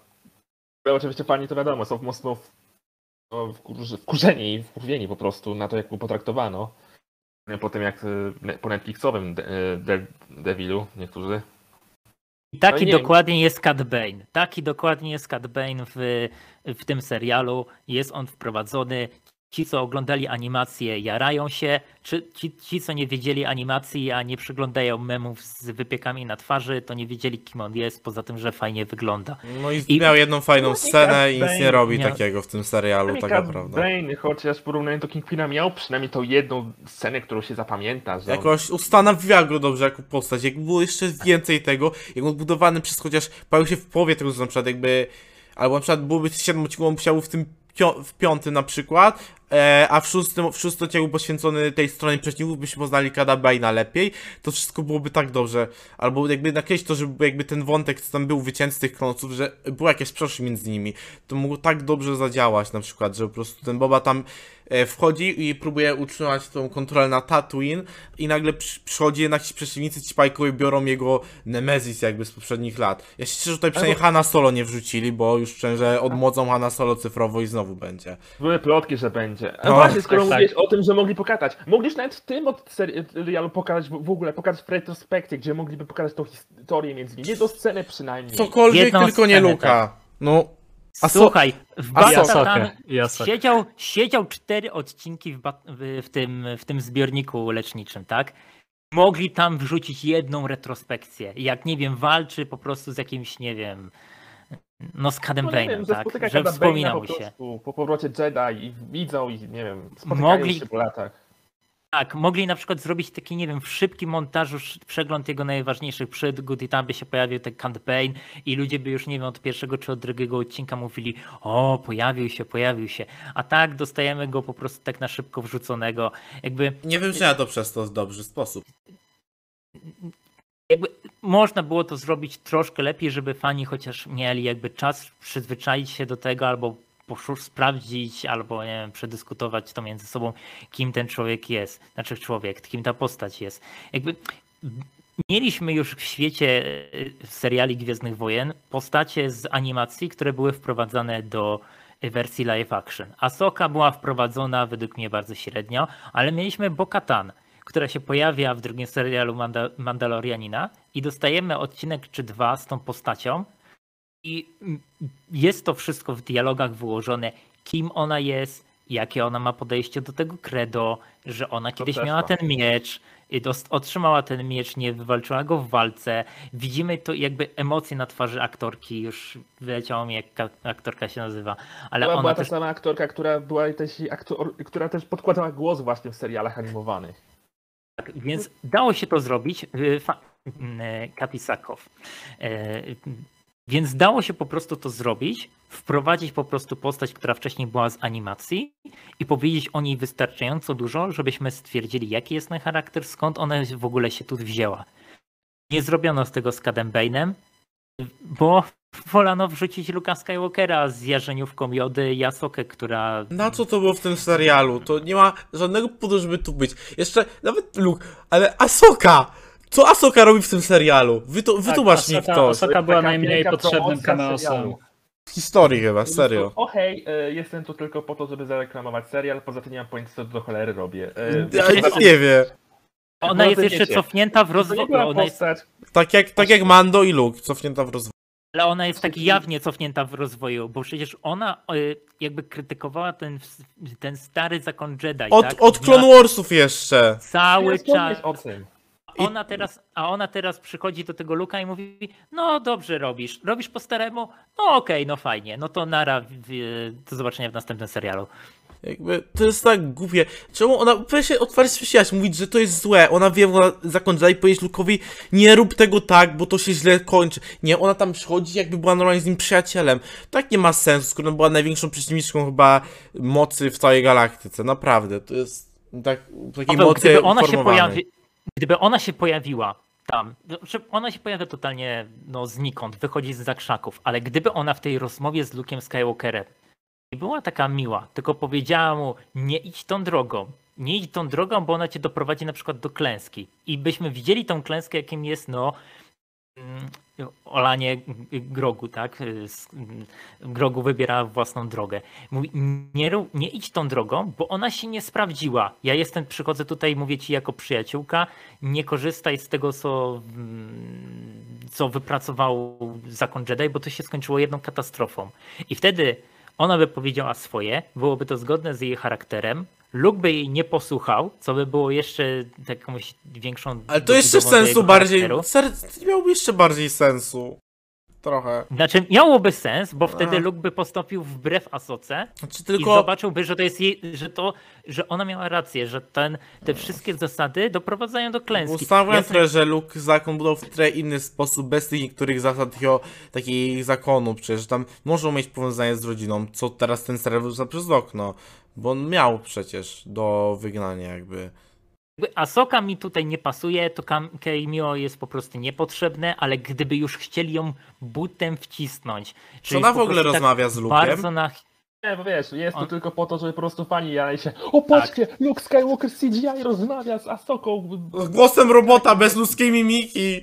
oczywiście fani to wiadomo, są mocno w, no, wkurzy- wkurzeni i wkurwieni po prostu na to, jak go potraktowano. Po tym jak e, po Netflixowym De- e, De- Devilu niektórzy. I taki nie- dokładnie jest Cat Bane. Taki dokładnie jest Cat Bane w, w tym serialu. Jest on wprowadzony. Ci, co oglądali animację, jarają się. Czy ci, ci, co nie wiedzieli animacji, a nie przyglądają memów z wypiekami na twarzy, to nie wiedzieli, kim on jest, poza tym, że fajnie wygląda. No i, I- miał jedną fajną No scenę i nic nie robi miał- takiego w tym serialu, tak Cat naprawdę. Bane, chociaż w porównaniu do Kingpina miał przynajmniej tą jedną scenę, którą się zapamięta. Że on- Jakoś ustanawia go dobrze jako postać. Jakby było jeszcze więcej tego, jak on budowany przez chociaż pojawił się w połowie tego, na przykład jakby. Albo na przykład byłoby 7 odcinków, on musiał w tym w piątym na przykład, e, a w szóstym, w szóstym odcinku poświęcony tej stronie przeciwników, byśmy poznali Kada Bane'a lepiej, to wszystko byłoby tak dobrze. Albo jakby nakreślić to, żeby jakby ten wątek, co tam był wycięty z tych kronoców, że była jakaś przeszłość między nimi, to mogło tak dobrze zadziałać na przykład, że po prostu ten Boba tam wchodzi i próbuje utrzymać tą kontrolę na Tatooine i nagle przy, przychodzi jednak ci przeciwnicy ci Pike'owie biorą jego Nemezis jakby z poprzednich lat. Ja się cieszę, że tutaj przynajmniej Hanna Solo nie wrzucili, bo już że odmłodzą Hanna Solo cyfrowo i znowu będzie. Były plotki, że będzie. A No, właśnie, skoro tak, tak. o tym, że mogli pokazać. Mogliś nawet w tym od serialu pokazać w ogóle, pokazać w retrospekcie, gdzie mogliby pokazać tą historię między nimi. Jedną scenę przynajmniej. Cokolwiek, Jedną tylko nie scenę, Luka. No, A Słuchaj, w Batatan siedział, siedział cztery odcinki w, w, w, tym, w tym zbiorniku leczniczym, tak? Mogli tam wrzucić jedną retrospekcję. Jak nie wiem, walczy po prostu z jakimś, nie wiem, no z Cadem No wiem, że tak? spotyka Że Cada Bane'a wspomina po mu się. po powrocie Jedi i widzą i nie wiem, spotykają Mogli- się po latach. Tak, mogli na przykład zrobić taki, nie wiem, w szybkim montażu przegląd jego najważniejszych przygód i tam by się pojawił ten campaign i ludzie by już, nie wiem, od pierwszego czy od drugiego odcinka mówili o, pojawił się, pojawił się. A tak dostajemy go po prostu tak na szybko wrzuconego. Jakby, nie wybrzmiała to przez to w dobry sposób. jakby można było to zrobić troszkę lepiej, żeby fani chociaż mieli jakby czas przyzwyczaić się do tego albo sprawdzić, albo nie wiem, przedyskutować to między sobą, kim ten człowiek jest, znaczy człowiek, kim ta postać jest. Jakby mieliśmy już w świecie e, seriali Gwiezdnych Wojen postacie z animacji, które były wprowadzane do wersji live action. Ahsoka była wprowadzona według mnie bardzo średnio, ale mieliśmy Bo-Katan, która się pojawia w drugim serialu Manda- Mandalorianina i dostajemy odcinek czy dwa z tą postacią i jest to wszystko w dialogach wyłożone, kim ona jest, jakie ona ma podejście do tego credo, że ona kiedyś też miała ten miecz, otrzymała ten miecz, nie wywalczyła go w walce. Widzimy to jakby emocje na twarzy aktorki, już wyleciało mi jak ka- aktorka się nazywa, ale Była, ona była też ta sama aktorka, która była też aktor, która też podkładała głos właśnie w serialach animowanych. Tak, więc dało się to zrobić. y, y, Kapi Sakow. Więc dało się po prostu to zrobić, wprowadzić po prostu postać, która wcześniej była z animacji i powiedzieć o niej wystarczająco dużo, żebyśmy stwierdzili, jaki jest ten charakter, skąd ona w ogóle się tu wzięła. Nie zrobiono z tego z Cadem bo wolano wrzucić Luka Skywalkera z jarzeniówką Jody i Asokę, która Na co to było w tym serialu? To nie ma żadnego powodu, żeby tu być. Jeszcze nawet Luke, ale Asoka! Co Asoka robi w tym serialu? Wytu wytłumacz mi Tak, Asoka- ktoś. Asoka była najmniej potrzebnym kameosem. W historii chyba, serio. O hej, e, jestem tu tylko po to, żeby zareklamować serial, poza tym nie mam pojęcia, co do cholery robię. E, Ja nikt nie wie. ona jest jeszcze cofnięta w rozwoju. Ona jest Tak jak, tak jak Mando i Luke, cofnięta w rozwoju. Ale ona jest tak jawnie cofnięta w rozwoju, bo przecież ona y, jakby krytykowała ten, ten stary zakon Jedi. Od, tak? od Clone Warsów jeszcze. Cały czas. o tym. I- Ona teraz, a ona teraz przychodzi do tego Luka i mówi, no dobrze robisz, robisz po staremu, no okej, no fajnie, no to nara, do zobaczenia w następnym serialu. Jakby to jest tak głupie. Czemu ona powinna się otwarcie świać, mówić, że to jest złe. Ona wie, ona zakończyła i powiedzieć Lukowi, nie rób tego tak, bo to się źle kończy. Nie, ona tam przychodzi, jakby była normalnie z nim przyjacielem. Tak nie ma sensu, skoro ona była największą przeciwniczką chyba mocy w całej galaktyce. Naprawdę, to jest tak, takiej Paweł, mocy gdyby ona, się pojawi, gdyby ona się pojawiła tam, znaczy ona się pojawia totalnie no, znikąd, wychodzi z zakrzaków, ale gdyby ona w tej rozmowie z Luke'em Skywalkerem nie była taka miła, tylko powiedziała mu, nie idź tą drogą, nie idź tą drogą, bo ona cię doprowadzi na przykład do klęski. I byśmy widzieli tą klęskę, jakim jest no olanie grogu, tak? Z- mm, Grogu wybiera własną drogę. Mówi, nie, nie idź tą drogą, bo ona się nie sprawdziła. Ja jestem, przychodzę tutaj, mówię ci jako przyjaciółka, nie korzystaj z tego, co, mm, co wypracował zakon Jedi, bo to się skończyło jedną katastrofą. I wtedy ona by powiedziała swoje, byłoby to zgodne z jej charakterem, Luke by jej nie posłuchał, co by było jeszcze jakąś większą... Ale to jeszcze sensu bardziej, ser, miałoby jeszcze bardziej sensu. Trochę. Znaczy miałoby sens, bo wtedy. Luke by postąpił wbrew Asoce Znaczy i tylko... zobaczyłby, że to jest jej, że to, że ona miała rację, że ten, te wszystkie zasady doprowadzają do klęski. Ustawiam Jasne, trochę, że Luke zakon budował w trochę inny sposób, bez tych niektórych zasad takiego, takich zakonów, przecież tam może mieć powiązanie z rodziną, co teraz ten wyrzuca przez okno, bo on miał przecież do wygnania jakby. Asoka mi tutaj nie pasuje, to Keimio jest po prostu niepotrzebne, ale gdyby już chcieli ją butem wcisnąć. Czy ona w ogóle tak rozmawia z Luke'em? Bardzo na Nie, bo wiesz, jest to On- tylko po to, żeby po prostu fani jali się O patrzcie, Luke Skywalker CGI rozmawia z Asoką. Głosem robota bez ludzkiej mimiki!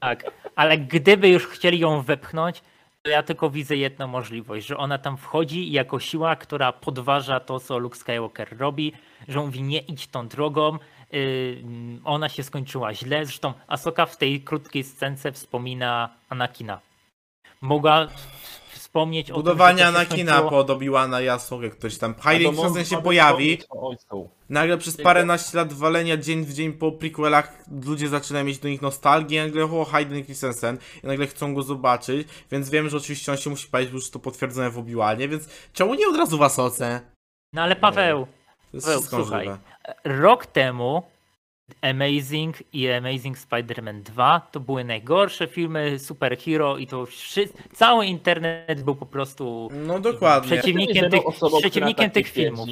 Tak, ale gdyby już chcieli ją wepchnąć, to ja tylko widzę jedną możliwość, że ona tam wchodzi jako siła, która podważa to, co Luke Skywalker robi, że mówi nie idź tą drogą, yy, ona się skończyła źle. Zresztą Asoka w tej krótkiej scence wspomina Anakina. Mogła wspomnieć Budowanie o tym, że to się Anakina skończyło- pod Obi-Wana i Asokę ktoś tam. Hayden Albo Christensen się pojawi, nagle przez paręnaście lat walenia dzień w dzień po prequelach ludzie zaczynają mieć do nich nostalgię, nagle o Hayden Christensen i nagle chcą go zobaczyć, więc wiem, że oczywiście on się musi pojawić, bo już to potwierdzone w Obi-Wanie, więc czemu nie od razu w Asoce? No ale Paweł, To jest Paweł, słuchaj. możliwe. rok temu Amazing i Amazing Spider-Man 2 to były najgorsze filmy superhero i to wszyscy, cały internet był po prostu No dokładnie. przeciwnikiem tych, przeciwnikiem tych filmów.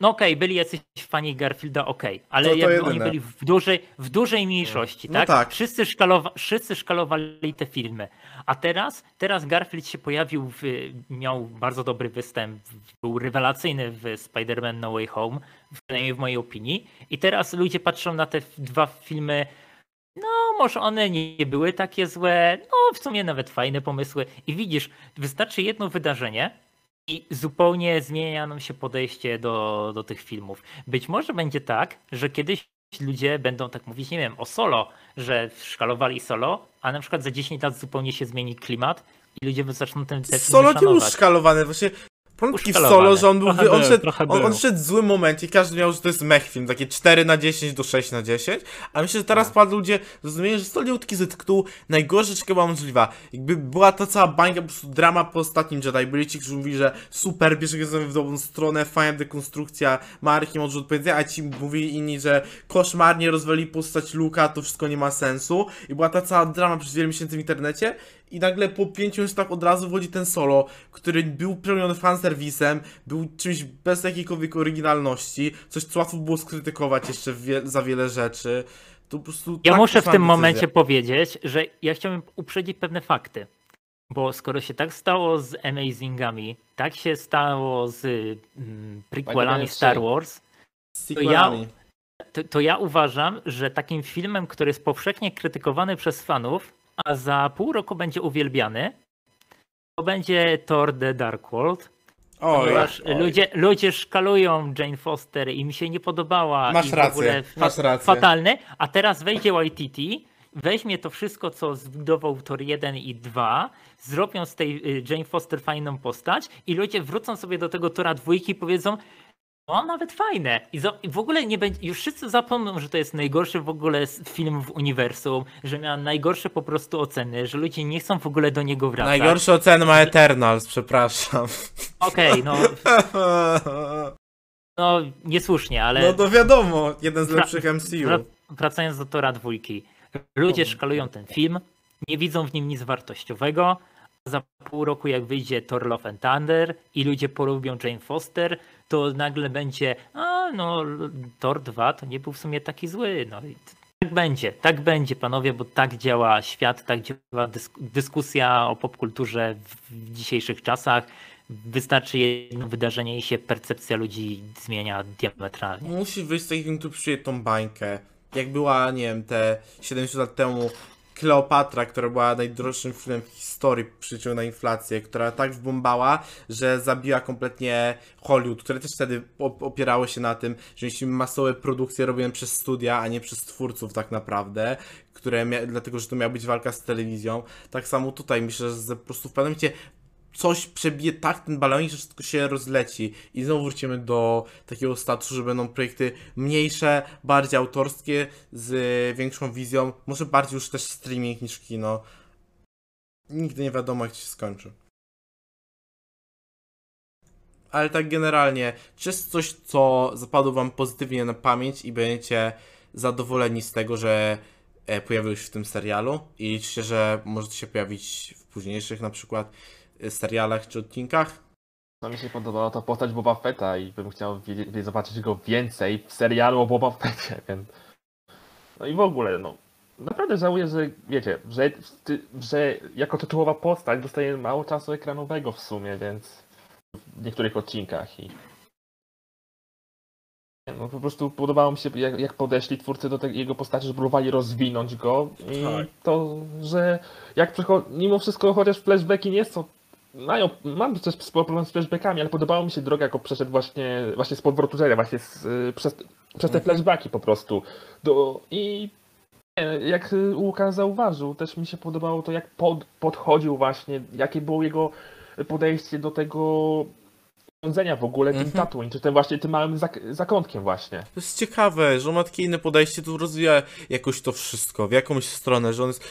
No, no okej, byli jacyś fani Garfielda, okej, ale To- to jakby oni byli w dużej, w dużej mniejszości, No tak? tak. Wszyscy, szkalowa, wszyscy szkalowali te filmy. A teraz, teraz Garfield się pojawił, w, miał bardzo dobry występ, był rewelacyjny w Spider-Man No Way Home, przynajmniej w mojej opinii. I teraz ludzie patrzą na te dwa filmy, no może one nie były takie złe, no w sumie nawet fajne pomysły. I widzisz, wystarczy jedno wydarzenie, i zupełnie zmienia nam się podejście do, do tych filmów. Być może będzie tak, że kiedyś ludzie będą tak mówić, nie wiem, o solo, że szkalowali solo, a na przykład za 10 lat zupełnie się zmieni klimat i ludzie zaczną ten te filmy Solo nie był szkalowany, właśnie w Uszkalowany. solo, że on był, Trochę on, był, szedł, trochę on, on był. szedł w złym momencie i każdy miał, że to jest mech film, takie 4 na 10 do 6 na 10, a myślę, że teraz padł ludzie zrozumienie, że Solo Utki z tytułu najgorsza rzecz, była możliwa. Jakby była ta cała bańka, po prostu drama po ostatnim Jedi, byli ci, którzy mówili, że super, bierze w dobrą stronę, fajna dekonstrukcja marki, może odpowiedzenia, a ci mówili inni, że koszmarnie rozwali postać Luka, to wszystko nie ma sensu i była ta cała drama przez wiele miesięcy w internecie i nagle po pięciu minutach od razu wchodzi ten solo, który był pełniony fanserwisem, był czymś bez jakiejkolwiek oryginalności, coś co łatwo było skrytykować jeszcze wie, za wiele rzeczy. To po prostu Ja tak muszę w tym decyzja. momencie powiedzieć, że ja chciałbym uprzedzić pewne fakty. Bo skoro się tak stało z Amazingami, tak się stało z mm, prequelami Star 3. Wars, Z sequelami. to, to ja uważam, że takim filmem, który jest powszechnie krytykowany przez fanów, a za pół roku będzie uwielbiany, to będzie Thor The Dark World. Oj, Ponieważ oj. ludzie, ludzie szkalują Jane Foster i mi się nie podobała. Masz rację, ogóle masz rację. Fatalny, a teraz wejdzie YTT, weźmie to wszystko, co zbudował Thor 1 i 2, zrobią z tej y, Jane Foster fajną postać i ludzie wrócą sobie do tego Tora dwójki i powiedzą No, nawet fajne. I, za, I w ogóle nie będzie. Już wszyscy zapomną, że to jest najgorszy w ogóle film w uniwersum, że miał najgorsze po prostu oceny, że ludzie nie chcą w ogóle do niego wracać. Najgorsze oceny ma Eternals, przepraszam. Okej, no, no niesłusznie, ale. No to wiadomo, jeden z lepszych MCU. Wra- Wracając do Tora dwójki. Ludzie szkalują ten film, nie widzą w nim nic wartościowego. Za pół roku, jak wyjdzie Thor Love and Thunder i ludzie polubią Jane Foster, to nagle będzie, a no, Thor 2 to nie był w sumie taki zły. No tak będzie, tak będzie, panowie, bo tak działa świat, tak działa dysk- dyskusja o popkulturze w, dzisiejszych czasach. Wystarczy jedno wydarzenie i się percepcja ludzi zmienia diametralnie. Musi wyjść z tu przyjąć tą bańkę. Jak była, nie wiem, te 70 lat temu Kleopatra, która była najdroższym filmem w historii przyczyną na inflację, która tak wbombała, że zabiła kompletnie Hollywood, które też wtedy op- opierało się na tym, że mieliśmy masowe produkcje robione przez studia, a nie przez twórców tak naprawdę, które mia- dlatego, że to miała być walka z telewizją. Tak samo tutaj myślę, że po prostu w pewnym momencie coś przebije tak ten balonik, że wszystko się rozleci i znowu wrócimy do takiego statusu, że będą projekty mniejsze, bardziej autorskie, z większą wizją, może bardziej już też streaming niż kino. Nigdy nie wiadomo jak się skończy. Ale tak generalnie, czy jest coś, co zapadło wam pozytywnie na pamięć i będziecie zadowoleni z tego, że e, pojawiło się w tym serialu i liczycie, że może to się pojawić w późniejszych na przykład serialach czy odcinkach? No mi się podobała ta postać Boba Fetta i bym chciał zobaczyć go więcej w serialu o Boba Fettie, więc... No i w ogóle, no... Naprawdę żałuję, że wiecie, że, że jako tytułowa postać dostaje mało czasu ekranowego w sumie, więc... W niektórych odcinkach i... No po prostu podobało mi się, jak, jak podeszli twórcy do tej, jego postaci, że próbowali rozwinąć go i Tak. to, że jak przycho- mimo wszystko, chociaż flashbacki nie są mają, mam też sporo problem z flashbackami, ale podobało mi się droga, jaką przeszedł właśnie, właśnie z podwrotu Jerry, właśnie z, y, przez, przez te Mhm. flashbacki po prostu. Do, I jak y, Łukasz zauważył, też mi się podobało to, jak pod, podchodził właśnie, jakie było jego podejście do tego urządzenia w ogóle, tym Mhm. Tatooine, czy tym właśnie tym małym zak zakątkiem właśnie. To jest ciekawe, że on ma takie inne podejście, tu rozwija jakoś to wszystko, w jakąś stronę, że on jest,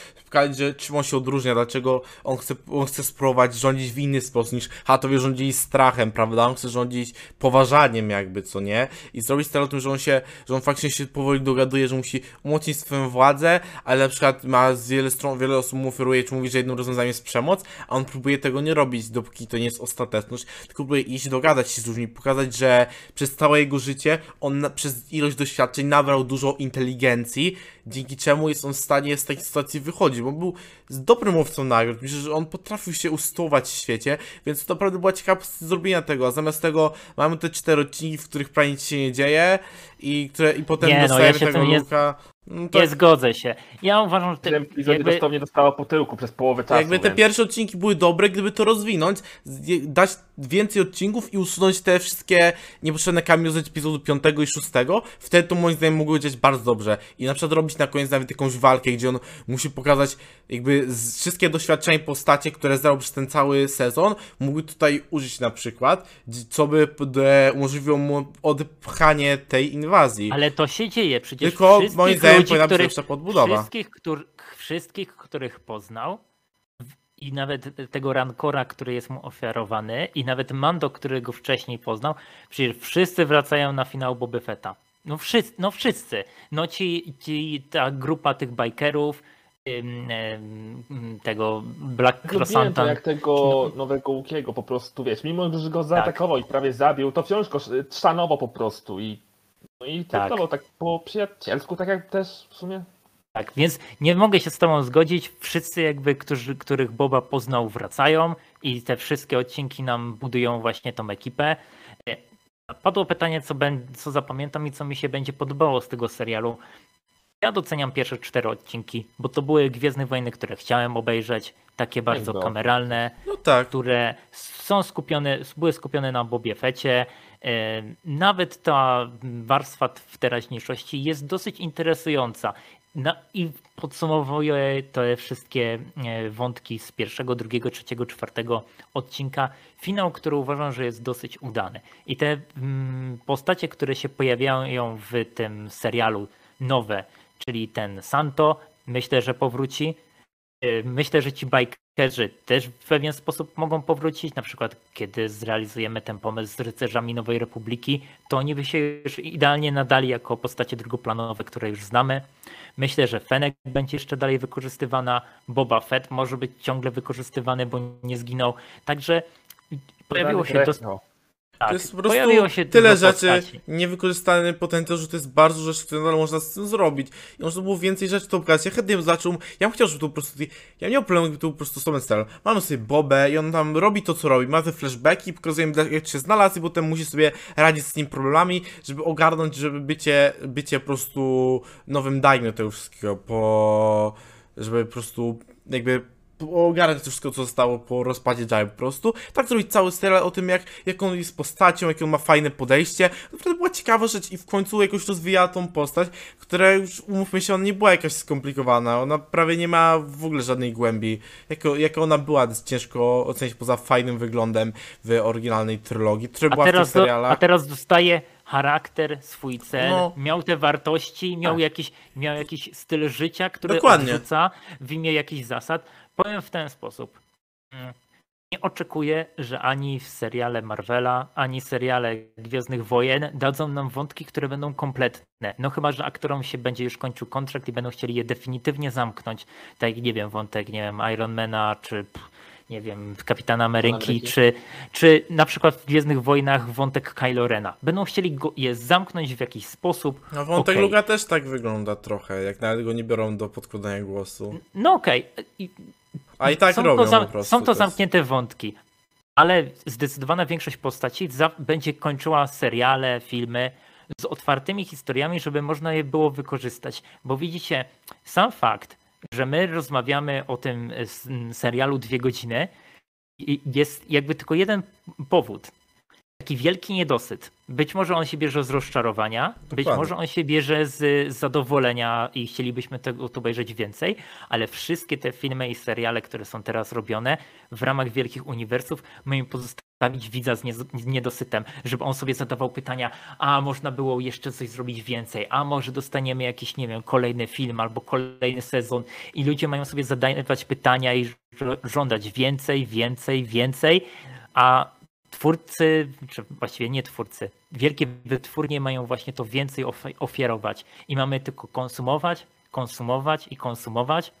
że czym on się odróżnia, dlaczego on chce, on chce spróbować rządzić w inny sposób niż Hatowie rządzili strachem, prawda? On chce rządzić poważaniem jakby, co nie? I zrobić teraz o tym, że on się, że on faktycznie się powoli dogaduje, że musi umocnić swoją władzę, ale na przykład ma z wiele stron, wiele osób mu oferuje, czy mówi, że jednym rozwiązaniem jest przemoc, a on próbuje tego nie robić, dopóki to nie jest ostateczność, tylko próbuje iść, dogadać się z ludźmi, pokazać, że przez całe jego życie on na, przez ilość doświadczeń nabrał dużo inteligencji, dzięki czemu jest on w stanie z takiej sytuacji wychodzić, bo był z dobrym łowcą nagród, myślę, że on potrafił się ustować w świecie, więc to naprawdę była ciekawa zrobienia tego, a zamiast tego mamy te cztery odcinki, w których prawie nic się nie dzieje i, które, i potem Nie, no, ja dostajemy się tego Luka. No to Nie zgodzę się. Ja uważam, że epizod jakby, dosłownie dostała po tyłku przez połowę czasu. jakby te więc- pierwsze odcinki były dobre, gdyby to rozwinąć, dać więcej odcinków i usunąć te wszystkie niepotrzebne cameo z epizodu 5 i 6, wtedy to moim zdaniem mogło działać bardzo dobrze. I na przykład robić na koniec nawet jakąś walkę, gdzie on musi pokazać jakby wszystkie doświadczenia postacie, które zdobył przez ten cały sezon, mógłby tutaj użyć na przykład, co by umożliwiło mu odpchanie tej inwazji. ale to się dzieje. Przecież Tylko moim zdaniem ludzi, których. Wszystkich, któr, wszystkich, których poznał i nawet tego Rancora, który jest mu ofiarowany i nawet Mando, którego wcześniej poznał, przecież wszyscy wracają na finał Boba Fetta. No wszyscy, no wszyscy. No ci, ci ta grupa tych bikerów, tego Black Crossanta. jak tego nowego Łukiego po prostu, wiesz, mimo że go zaatakował i prawie zabił, to wciąż go szanował po prostu i no i Tak. traktował tak po przyjacielsku, tak jak też w sumie Tak, więc nie mogę się z tobą zgodzić. Wszyscy jakby, którzy, których Boba poznał, wracają i te wszystkie odcinki nam budują właśnie tą ekipę. E, Padło pytanie, co, ben, co zapamiętam i co mi się będzie podobało z tego serialu. Ja doceniam pierwsze cztery odcinki, bo to były Gwiezdne Wojny, które chciałem obejrzeć, takie bardzo kameralne, No tak. które są skupione, były skupione na Bobie Fecie. E, Nawet ta warstwa w teraźniejszości jest dosyć interesująca. No i podsumowuję te wszystkie e, wątki z pierwszego, drugiego, trzeciego, czwartego odcinka. Finał, który uważam, że jest dosyć udany. I te mm, postacie, które się pojawiają w tym serialu nowe, czyli ten Santo, myślę, że powróci. E, Myślę, że ci bajkerzy też w pewien sposób mogą powrócić. Na przykład, kiedy zrealizujemy ten pomysł z rycerzami Nowej Republiki, to oni by się już idealnie nadali jako postacie drugoplanowe, które już znamy. Myślę, że Fennec będzie jeszcze dalej wykorzystywana. Boba Fett może być ciągle wykorzystywany, bo nie zginął. Także pojawiło się dosyć. Tak, To jest po prostu się tyle rzeczy, postaci. niewykorzystany potencjał, że to jest bardzo rzecz, nadal można z tym zrobić. I można było więcej rzeczy to pokazać. Ja chętnie bym zaczął, ja bym chciał, żeby to po prostu, ja nie mam problemu, gdyby to po prostu Somen Style. Mamy sobie Bobę i on tam robi to, co robi. Ma te flashbacki, pokazuje im, jak się znalazł i potem musi sobie radzić z tymi problemami, żeby ogarnąć, żeby bycie, bycie po prostu nowym daimio tego wszystkiego, po... żeby po prostu jakby ogarnąć to wszystko, co zostało po rozpadzie Jai po prostu. Tak zrobić cały serial o tym, jak, jak on jest postacią, jakie on ma fajne podejście. Naprawdę była ciekawa rzecz i w końcu jakoś rozwijała tą postać, która już, umówmy się, ona nie była jakaś skomplikowana. Ona prawie nie ma w ogóle żadnej głębi. Jako, jaka ona była, jest ciężko ocenić poza fajnym wyglądem w oryginalnej trylogii, która była w tych teraz, do, serialach. a teraz dostaje charakter, swój cel, No. miał te wartości, miał, Tak. jakiś, miał jakiś styl życia, który Dokładnie. odrzuca w imię jakichś zasad. Powiem w ten sposób. Mm, Nie oczekuję, że ani w seriale Marvela, ani seriale Gwiezdnych Wojen dadzą nam wątki, które będą kompletne. No chyba, że aktorom się będzie już kończył kontrakt i będą chcieli je definitywnie zamknąć. Tak jak, nie wiem, wątek, nie wiem, Ironmana, czy nie wiem, Kapitana Ameryki, Ameryki. czy, czy na przykład w Gwiezdnych Wojnach wątek Kylo Rena. Będą chcieli go, je zamknąć w jakiś sposób. No wątek. Luka też tak wygląda trochę, jak nawet go nie biorą do podkładania głosu. No okej. I- A i tak są robią to, po prostu. Są to zamknięte wątki, ale zdecydowana większość postaci będzie kończyła seriale, filmy z otwartymi historiami, żeby można je było wykorzystać. Bo widzicie, sam fakt, że my rozmawiamy o tym s- m, serialu dwie godziny, jest jakby tylko jeden powód. Taki wielki niedosyt. Być może on się bierze z rozczarowania, być Dokładnie. może on się bierze z zadowolenia i chcielibyśmy tego to obejrzeć więcej, ale wszystkie te filmy i seriale, które są teraz robione w ramach wielkich uniwersów, mają pozostawić widza z nie- niedosytem, żeby on sobie zadawał pytania, a można było jeszcze coś zrobić więcej, a może dostaniemy jakiś, nie wiem, kolejny film albo kolejny sezon i ludzie mają sobie zadawać pytania i żądać więcej, więcej, więcej, a twórcy, czy właściwie nie twórcy, wielkie wytwórnie mają właśnie to więcej of- ofiarować i mamy tylko konsumować, konsumować i konsumować,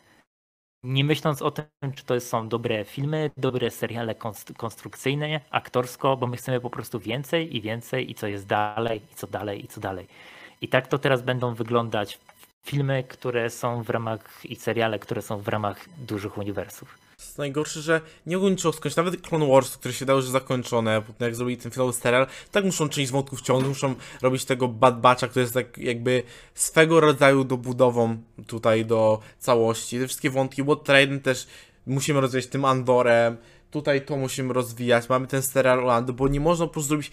nie myśląc o tym, czy to są dobre filmy, dobre seriale konst- konstrukcyjne, aktorsko, bo my chcemy po prostu więcej i więcej i co jest dalej, i co dalej, i co dalej. I tak to teraz będą wyglądać filmy, które są w ramach i seriale, które są w ramach dużych uniwersów. Najgorsze, że nie mogą niczego skończyć. Nawet Clone Wars, które się dało, że zakończone, jak zrobili ten finałowy serial, tak muszą część wątków ciągnąć, muszą robić tego Bad Batcha, który jest tak jakby swego rodzaju dobudową tutaj do całości. Te wszystkie wątki, What Raiden też musimy rozwijać tym Andorem, tutaj to musimy rozwijać, mamy ten Ando, bo nie można po prostu zrobić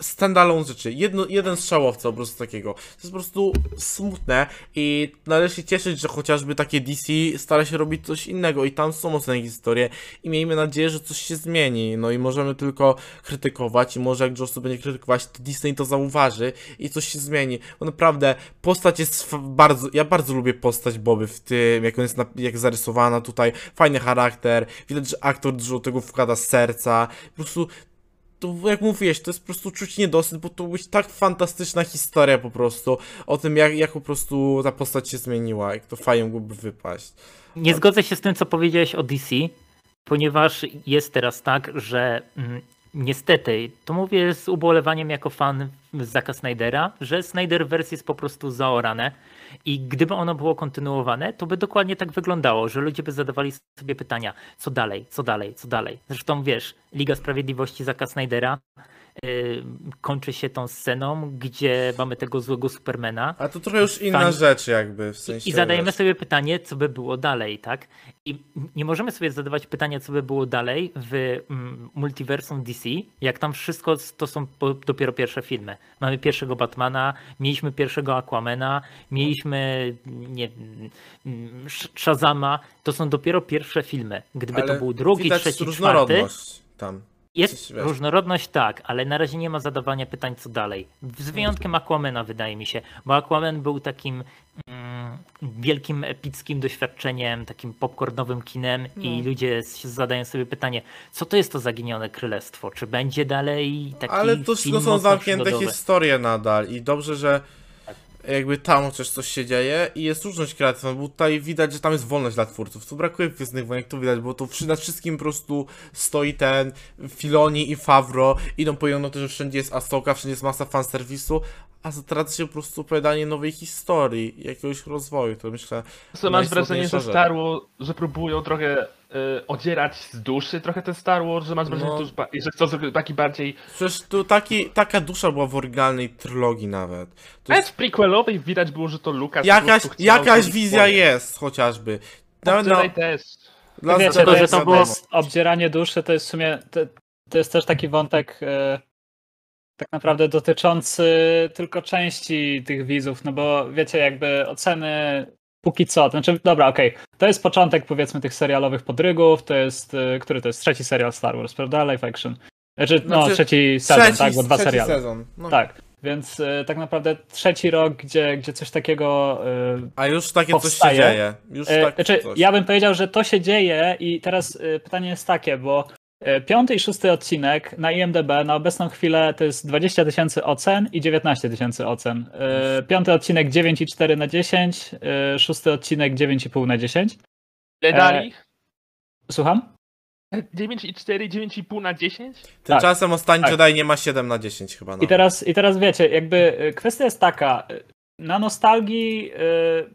standalone rzeczy, Jedno, jeden strzałowca po prostu takiego. To jest po prostu smutne i należy się cieszyć, że chociażby takie DC stara się robić coś innego i tam są mocne historie i miejmy nadzieję, że coś się zmieni. No i możemy tylko krytykować i może jak Joss będzie krytykować, to Disney to zauważy i coś się zmieni. Bo naprawdę postać jest bardzo, ja bardzo lubię postać Boby w tym, jak on jest na, jak zarysowana tutaj, fajny charakter, widać, że aktor dużo tego wkłada serca, po prostu to jak mówiłeś, to jest po prostu czuć niedosyt, bo to być tak fantastyczna historia po prostu o tym, jak, jak po prostu ta postać się zmieniła, jak to fajnie mogłoby wypaść. Nie zgodzę się z tym, co powiedziałeś o DC, ponieważ jest teraz tak, że mm, niestety, to mówię z ubolewaniem jako fan Zaka Snydera, że Snyderverse jest po prostu zaorane i gdyby ono było kontynuowane, to by dokładnie tak wyglądało, że ludzie by zadawali sobie pytania, co dalej, co dalej, co dalej. Zresztą wiesz, Liga Sprawiedliwości Zaka Snydera kończy się tą sceną, gdzie mamy tego złego Supermana. A to trochę już inna Fan- rzecz jakby, w sensie... I zadajemy wiesz. sobie pytanie, co by było dalej, tak? I nie możemy sobie zadawać pytania, co by było dalej w mm, multiversum DC, jak tam wszystko to są dopiero pierwsze filmy. Mamy pierwszego Batmana, mieliśmy pierwszego Aquamana, mieliśmy nie, mm, Sh- Shazama, to są dopiero pierwsze filmy. Gdyby Ale to był drugi, trzeci, czwarty, tam. Jest wiesz. różnorodność, tak, ale na razie nie ma zadawania pytań, co dalej. Z wyjątkiem Aquamana, wydaje mi się, bo Aquaman był takim mm, wielkim, epickim doświadczeniem, takim popcornowym kinem i No. ludzie s- zadają sobie pytanie, co to jest to zaginione królestwo? Czy będzie dalej taki Ale to film wszystko są zamknięte przygodowy? historie nadal i dobrze, że jakby tam chociaż coś się dzieje i jest różność kreatywna, bo tutaj widać, że tam jest wolność dla twórców. Tu brakuje w Gwiezdnych Wojnach, tu widać, bo tu przy, nad wszystkim po prostu stoi ten Filoni i Favro, idą po jedno to, że wszędzie jest Asoka, wszędzie jest masa fanserwisu, a zatraca się po prostu opowiadanie nowej historii, jakiegoś rozwoju, to myślę... Co masz wrażenie, że. Star Wars, że próbują trochę y, odzierać z duszy trochę ten Star Wars, że masz wrażenie, No. że, to już ba- że chcą zrobić taki bardziej... Przecież tu taki, taka dusza była w oryginalnej trylogii nawet. To Nawet w prequelowej widać było, że to Lucas Jakaś, jakaś wizja swoje. jest chociażby. Nawet Jedi na, też. dla Wiecie, to, że jest, to to było- jest obdzieranie duszy, to jest w sumie, to, to jest też taki wątek e, tak naprawdę dotyczący tylko części tych widzów, no bo wiecie, jakby oceny póki co, to znaczy, dobra, okej, to jest początek powiedzmy tych serialowych podrygów, to jest, e, który to jest trzeci serial Star Wars, prawda, live action. Znaczy, no, Znaczy, trzeci sezon, trzeci, tak, bo dwa seriale. sezon. No. Tak, więc e, tak naprawdę trzeci rok, gdzie, gdzie coś takiego e, A już takie coś Powstaje. się dzieje. Już tak znaczy, coś. ja bym powiedział, że to się dzieje i teraz e, pytanie jest takie, bo piąty i szósty odcinek na IMDB na obecną chwilę to jest 20 tysięcy ocen i 19 tysięcy ocen. E, Piąty odcinek 9,4 na 10, e, szósty odcinek 9,5 na 10. Ile E, dali? Słucham? 9,4, 9,5 na 10? Tymczasem ostatni tak. Jedi nie ma 7 na 10 chyba. I nawet. teraz, I teraz wiecie, jakby e, kwestia jest taka, e, na nostalgii, e,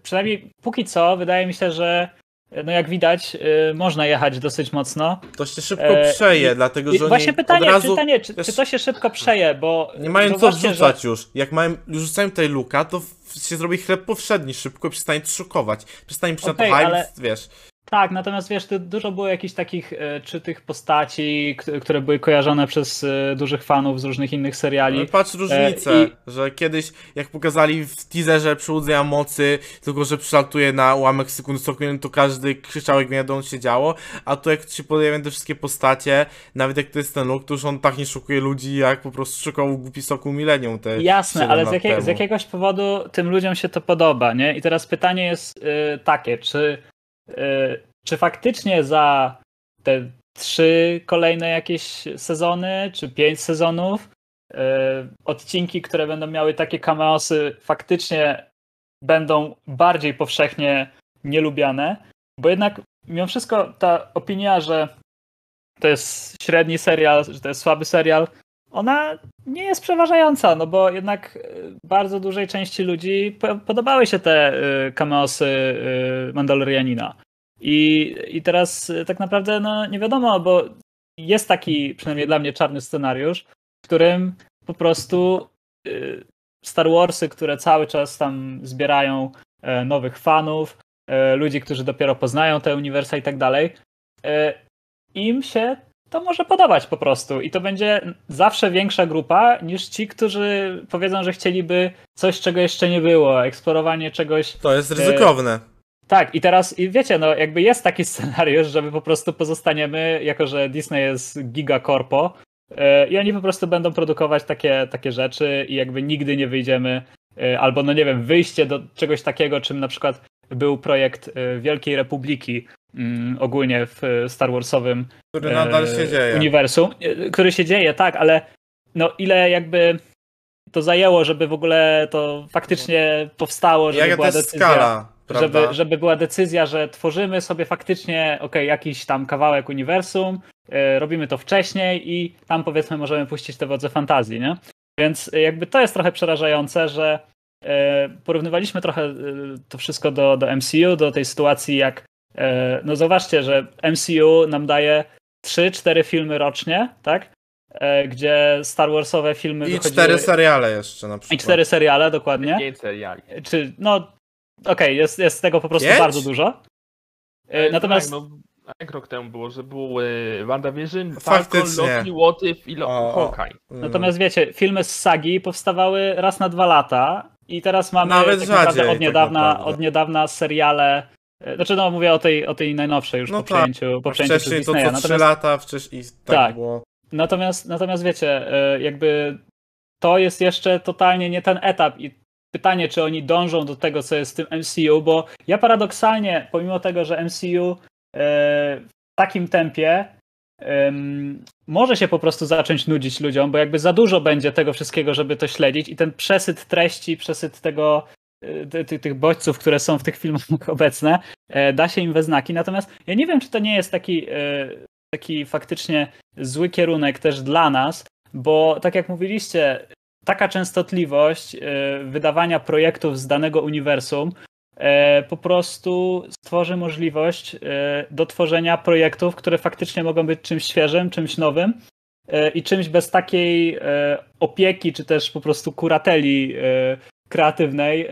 przynajmniej póki co, wydaje mi się, że e, no jak widać, e, można jechać dosyć mocno. To się szybko e, przeje, i- dlatego że właśnie pytanie, razu pytanie czy, czy to się szybko przeje, bo nie mają co wrzucać że- już. Jak mają, już rzucają tutaj luka, to się zrobi chleb powszedni szybko i przestanie to szokować. Przestanie to hype, ale- wiesz. Tak, natomiast wiesz, dużo było jakichś takich e, czy tych postaci, które były kojarzone przez e, dużych fanów z różnych innych Ale seriali. patrz różnicę, i- że kiedyś jak pokazali w teaserze przyłudzenia mocy, tylko że przylatuje na ułamek sekundy stopień, to każdy krzyczał jak wiadomo się działo, a tu jak się pojawiają te wszystkie postacie, nawet jak to jest ten look, to już on tak nie szokuje ludzi, jak po prostu szokował głupi soku Millennium te Jasne, 7 ale z, z jakiegoś powodu tym ludziom się to podoba, nie? I teraz pytanie jest e, takie, czy, e, czy faktycznie za te trzy kolejne jakieś sezony, czy pięć sezonów, e, odcinki, które będą miały takie cameosy, faktycznie będą bardziej powszechnie nielubiane, bo jednak mimo wszystko ta opinia, że to jest średni serial, że to jest słaby serial, ona nie jest przeważająca, no bo jednak y, bardzo dużej części ludzi po- podobały się te y, cameosy y, Mandalorianina. I, I teraz tak naprawdę no nie wiadomo, bo jest taki, przynajmniej dla mnie, czarny scenariusz, w którym po prostu Star Warsy, które cały czas tam zbierają e, nowych fanów, e, ludzi, którzy dopiero poznają te uniwersa i tak dalej, e, im się to może podobać po prostu. I to będzie zawsze większa grupa niż ci, którzy powiedzą, że chcieliby coś, czego jeszcze nie było, eksplorowanie czegoś. To jest ryzykowne. Tak, i teraz, i wiecie, no jakby jest taki scenariusz, że my po prostu pozostaniemy, jako że Disney jest gigakorpo, e, i oni po prostu będą produkować takie, takie rzeczy i jakby nigdy nie wyjdziemy, e, albo no nie wiem, wyjście do czegoś takiego, czym na przykład był projekt e, Wielkiej Republiki mm, ogólnie w e, Star Warsowym Który nadal e, się dzieje. uniwersum, e, który się dzieje, tak, ale no ile jakby to zajęło, żeby w ogóle to faktycznie powstało, żeby Jaka była decyzja, skala, żeby, żeby była decyzja, że tworzymy sobie faktycznie ok, jakiś tam kawałek uniwersum, robimy to wcześniej i tam powiedzmy możemy puścić te wodze fantazji, nie? Więc jakby to jest trochę przerażające, że porównywaliśmy trochę to wszystko do, do MCU, do tej sytuacji jak no zauważcie, że MCU nam daje 3-4 filmy rocznie, tak? e, gdzie Star Warsowe filmy I wychodziły... cztery seriale jeszcze na przykład. I cztery seriale, dokładnie. Pięć seriali. Czy, no, okej, jest, jest tego po prostu Pięć? bardzo dużo. E, Natomiast Tak, no, a jak rok temu było, że był e, WandaVision, Falcon. Loki, What If i Lo-. Hawkeye. Mm. Natomiast wiecie, filmy z sagi powstawały raz na dwa lata i teraz mamy Nawet tak naprawdę rzadziej, od tak niedawna, naprawdę. od niedawna seriale. E, Znaczy, no mówię o tej, o tej najnowszej już No po tak, przejęciu, po przejęciu wcześniej to co Natomiast, lata, wcześniej tak, Tak. było. natomiast, natomiast wiecie, e, jakby to jest jeszcze totalnie nie ten etap i pytanie, czy oni dążą do tego, co jest w tym MCU, bo ja paradoksalnie, pomimo tego, że MCU e, w takim tempie em, może się po prostu zacząć nudzić ludziom, bo jakby za dużo będzie tego wszystkiego, żeby to śledzić i ten przesyt treści, przesyt tego, ty- ty- tych bodźców, które są w tych filmach obecne, e, da się im we znaki. Natomiast ja nie wiem, czy to nie jest taki, e, taki faktycznie zły kierunek też dla nas, bo tak jak mówiliście, taka częstotliwość e, wydawania projektów z danego uniwersum po prostu stworzy możliwość do tworzenia projektów, które faktycznie mogą być czymś świeżym, czymś nowym i czymś bez takiej opieki, czy też po prostu kurateli kreatywnej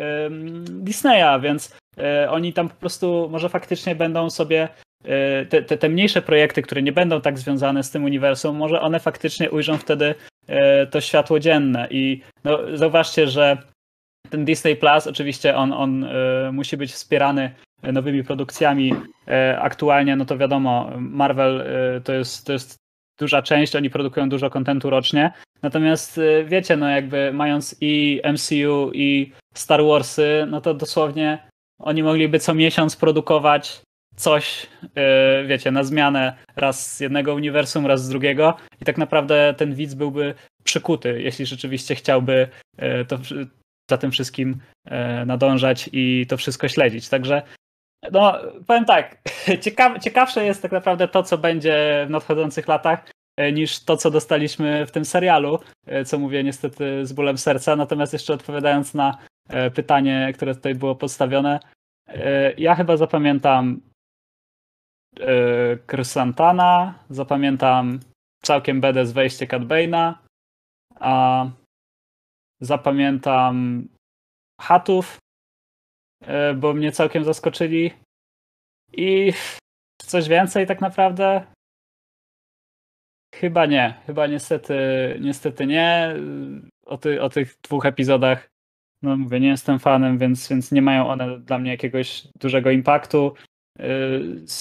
Disneya, więc e, oni tam po prostu może faktycznie będą sobie e, te, te, te mniejsze projekty, które nie będą tak związane z tym uniwersum, może one faktycznie ujrzą wtedy e, to światło dzienne i no, zauważcie, że ten Disney Plus oczywiście on, on musi być wspierany nowymi produkcjami. Aktualnie, no to wiadomo, Marvel to jest, to jest duża część, oni produkują dużo kontentu rocznie. Natomiast e, wiecie, no jakby mając i MCU i Star Warsy, no to dosłownie oni mogliby co miesiąc produkować coś, e, wiecie, na zmianę raz z jednego uniwersum, raz z drugiego i tak naprawdę ten widz byłby przykuty, jeśli rzeczywiście chciałby e, to za tym wszystkim nadążać i to wszystko śledzić. Także no, powiem tak, ciekaw, ciekawsze jest tak naprawdę to, co będzie w nadchodzących latach, e, niż to, co dostaliśmy w tym serialu, e, co mówię niestety z bólem serca. Natomiast jeszcze odpowiadając na e, pytanie, które tutaj było postawione, ja chyba zapamiętam Krysantana, zapamiętam całkiem BD z wejście Cat Bane'a, a zapamiętam Hatów, bo mnie całkiem zaskoczyli. I coś więcej tak naprawdę? Chyba nie. Chyba niestety, niestety nie. O, ty, o tych dwóch epizodach, no mówię, nie jestem fanem, więc, więc nie mają one dla mnie jakiegoś dużego impaktu.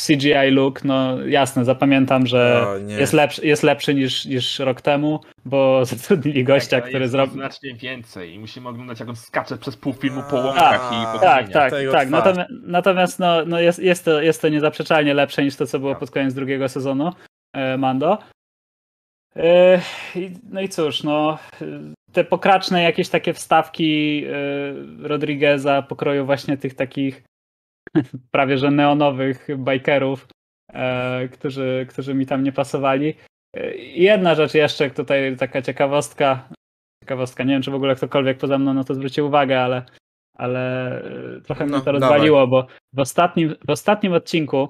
CGI look, no jasne, zapamiętam, że O, jest lepszy, jest lepszy niż, niż rok temu, bo zatrudnili gościa, Tak, ale który zrobił. Znacznie więcej i musimy oglądać jak on skacze przez pół filmu po A, łąkach i po Tak, tak, tak. Natomiast, natomiast no, no jest, jest, to, jest to niezaprzeczalnie lepsze niż to, co było Tak. pod koniec drugiego sezonu e, Mando. E, No i cóż, no te pokraczne jakieś takie wstawki e, Rodrigueza pokroju właśnie tych takich prawie że neonowych bikerów, e, którzy, którzy mi tam nie pasowali. E, i Jedna rzecz jeszcze, tutaj taka ciekawostka, ciekawostka, nie wiem czy w ogóle ktokolwiek poza mną na to zwrócił uwagę, ale, ale e, trochę No, mnie to dawaj. rozwaliło, bo w ostatnim, w ostatnim odcinku,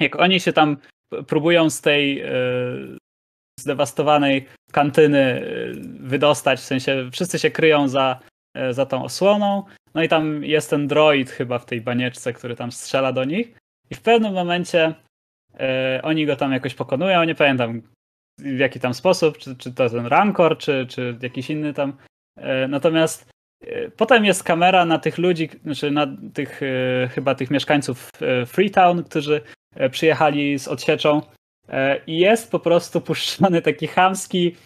jak oni się tam próbują z tej e, zdewastowanej kantyny e, wydostać, w sensie wszyscy się kryją za, za tą osłoną, no i tam jest ten droid chyba w tej banieczce, który tam strzela do nich i w pewnym momencie e, oni go tam jakoś pokonują, nie pamiętam w jaki tam sposób, czy, czy to ten Rancor, czy, czy jakiś inny tam. E, natomiast e, potem jest kamera na tych ludzi, znaczy na tych chyba tych mieszkańców Freetown, którzy przyjechali z odsieczą i jest po prostu puszczony taki chamski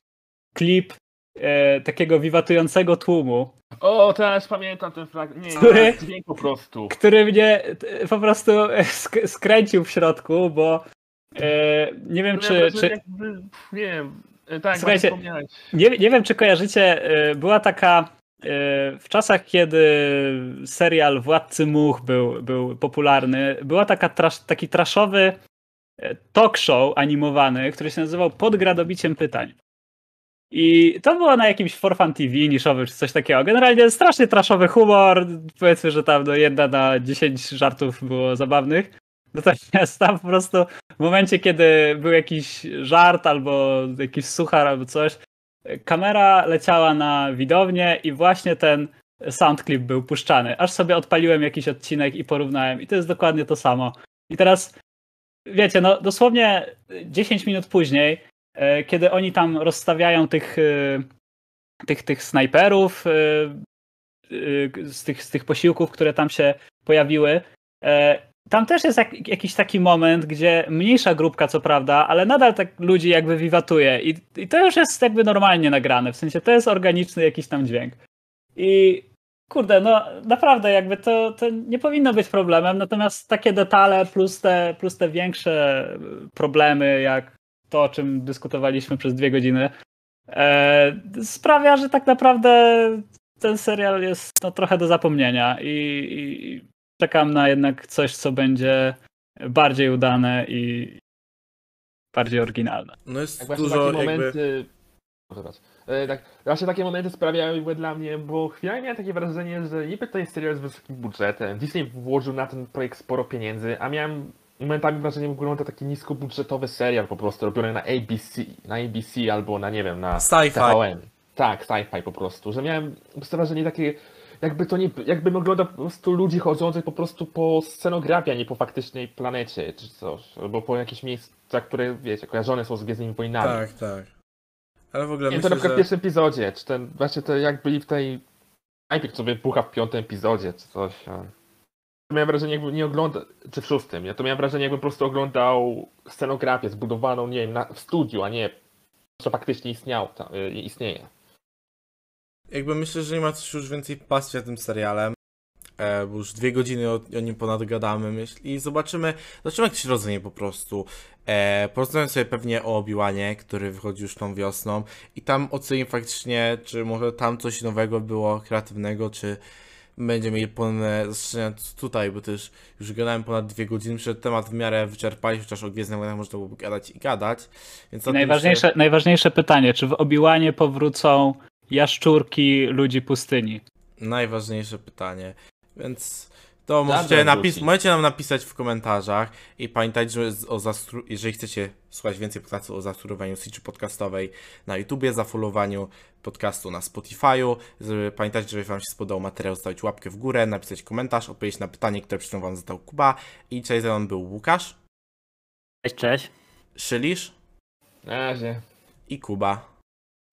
klip e, takiego wiwatującego tłumu, O, teraz pamiętam ten fragment. Nie, Który? nie, po prostu. który mnie e, po prostu e, sk- skręcił w środku, bo e, nie wiem, Ja czy, wrażenie, czy, jakby, Nie wiem, e, tak, Słuchajcie. Nie, nie wiem, czy kojarzycie, y, była taka w czasach, kiedy serial Władcy Much był, był popularny, była taka trash, taki traszowy talk show animowany, który się nazywał Pod gradobiciem pytań. I to było na jakimś For Fun TV niszowy czy coś takiego. Generalnie strasznie traszowy humor. Powiedzmy, że tam no, jedna na 10 żartów było zabawnych. Natomiast tam po prostu w momencie, kiedy był jakiś żart albo jakiś suchar albo coś, kamera leciała na widownię i właśnie ten soundclip był puszczany. Aż sobie odpaliłem jakiś odcinek i porównałem i to jest dokładnie to samo. I teraz wiecie, no dosłownie 10 minut później, kiedy oni tam rozstawiają tych, e, tych, tych snajperów e, e, z tych, z tych posiłków, które tam się pojawiły, e, tam też jest jak, jakiś taki moment, gdzie mniejsza grupka, co prawda, ale nadal tak ludzi jakby wiwatuje i, i to już jest jakby normalnie nagrane, w sensie to jest organiczny jakiś tam dźwięk. I kurde, no naprawdę jakby to, to nie powinno być problemem, natomiast takie detale plus te, plus te większe problemy, jak to, o czym dyskutowaliśmy przez dwie godziny, e, sprawia, że tak naprawdę ten serial jest no, trochę do zapomnienia i, i czekam na jednak coś, co będzie bardziej udane i bardziej oryginalne. No jest Tak właśnie dużo takie jakby... momenty. Zobacz. E, Tak, właśnie takie momenty sprawiały jakby dla mnie, bo chwilami miałem takie wrażenie, że niby to jest serial z wysokim budżetem. Disney włożył na ten projekt sporo pieniędzy, a miałem momentami wrażenie, że wygląda to taki niskobudżetowy serial po prostu robiony na ABC, na ABC albo na nie wiem, na. TVN. Tak, sci-fi po prostu, że miałem wrażenie takie, jakby to nie, jakbym oglądał po prostu ludzi chodzących po prostu po scenografii, a nie po faktycznej planecie czy coś, albo po jakichś miejscach, które wiecie, kojarzone są z Gwiezdnymi Wojnami. Tak, tak. Ale w ogóle Nie, to myślę, na przykład że... w pierwszym epizodzie, czy ten, właśnie to jak byli w tej, najpierw sobie bucha w piątym epizodzie, czy coś. a- To miałem wrażenie, jakbym nie oglądał, czy w szóstym, ja to miałem wrażenie, jakbym po prostu oglądał scenografię zbudowaną, nie wiem, na, w studiu, a nie, co faktycznie istniał, ta, y, istnieje. Jakby myślę, że nie ma coś już więcej pasji tym serialem. E, bo już dwie godziny o, o nim ponad gadamy, myśl. I zobaczymy, zobaczymy jak to się rozwinie po prostu. E, porozmawiam sobie pewnie o Obiłanie, który wychodzi już tą wiosną. I tam ocenię faktycznie, czy może tam coś nowego było, kreatywnego, czy będziemy mieli ponad zastrzeżenia tutaj, bo też już gadałem ponad dwie godziny, przed temat w miarę wyczerpaliśmy, chociaż o Gwiezdnych Wojnach można byłoby gadać i gadać. Więc I najważniejsze, najważniejsze pytanie, czy w Obiłanie powrócą jaszczurki ludzi pustyni? Najważniejsze pytanie. Więc to możecie, napis- wróci. możecie nam napisać w komentarzach i pamiętajcie, że z- o zastru- jeżeli chcecie słuchać więcej podcastów o zastrurowaniu sieci podcastowej na YouTubie, zafollowaniu podcastu na Spotify'u, z- pamiętajcie, że jeżeli wam się spodobał materiał, zostawić łapkę w górę, napisać komentarz, odpowiedzieć na pytanie, które przed chwilą wam zadał Kuba i dzisiaj ze mną był Łukasz, Cześć, cześć. Szylisz Na razie. i Kuba.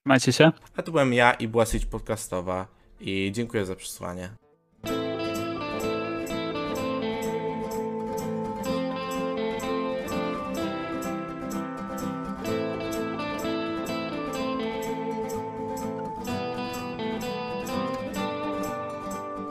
Macie się? A tu byłem ja i była sieć podcastowa i dziękuję za przesłanie.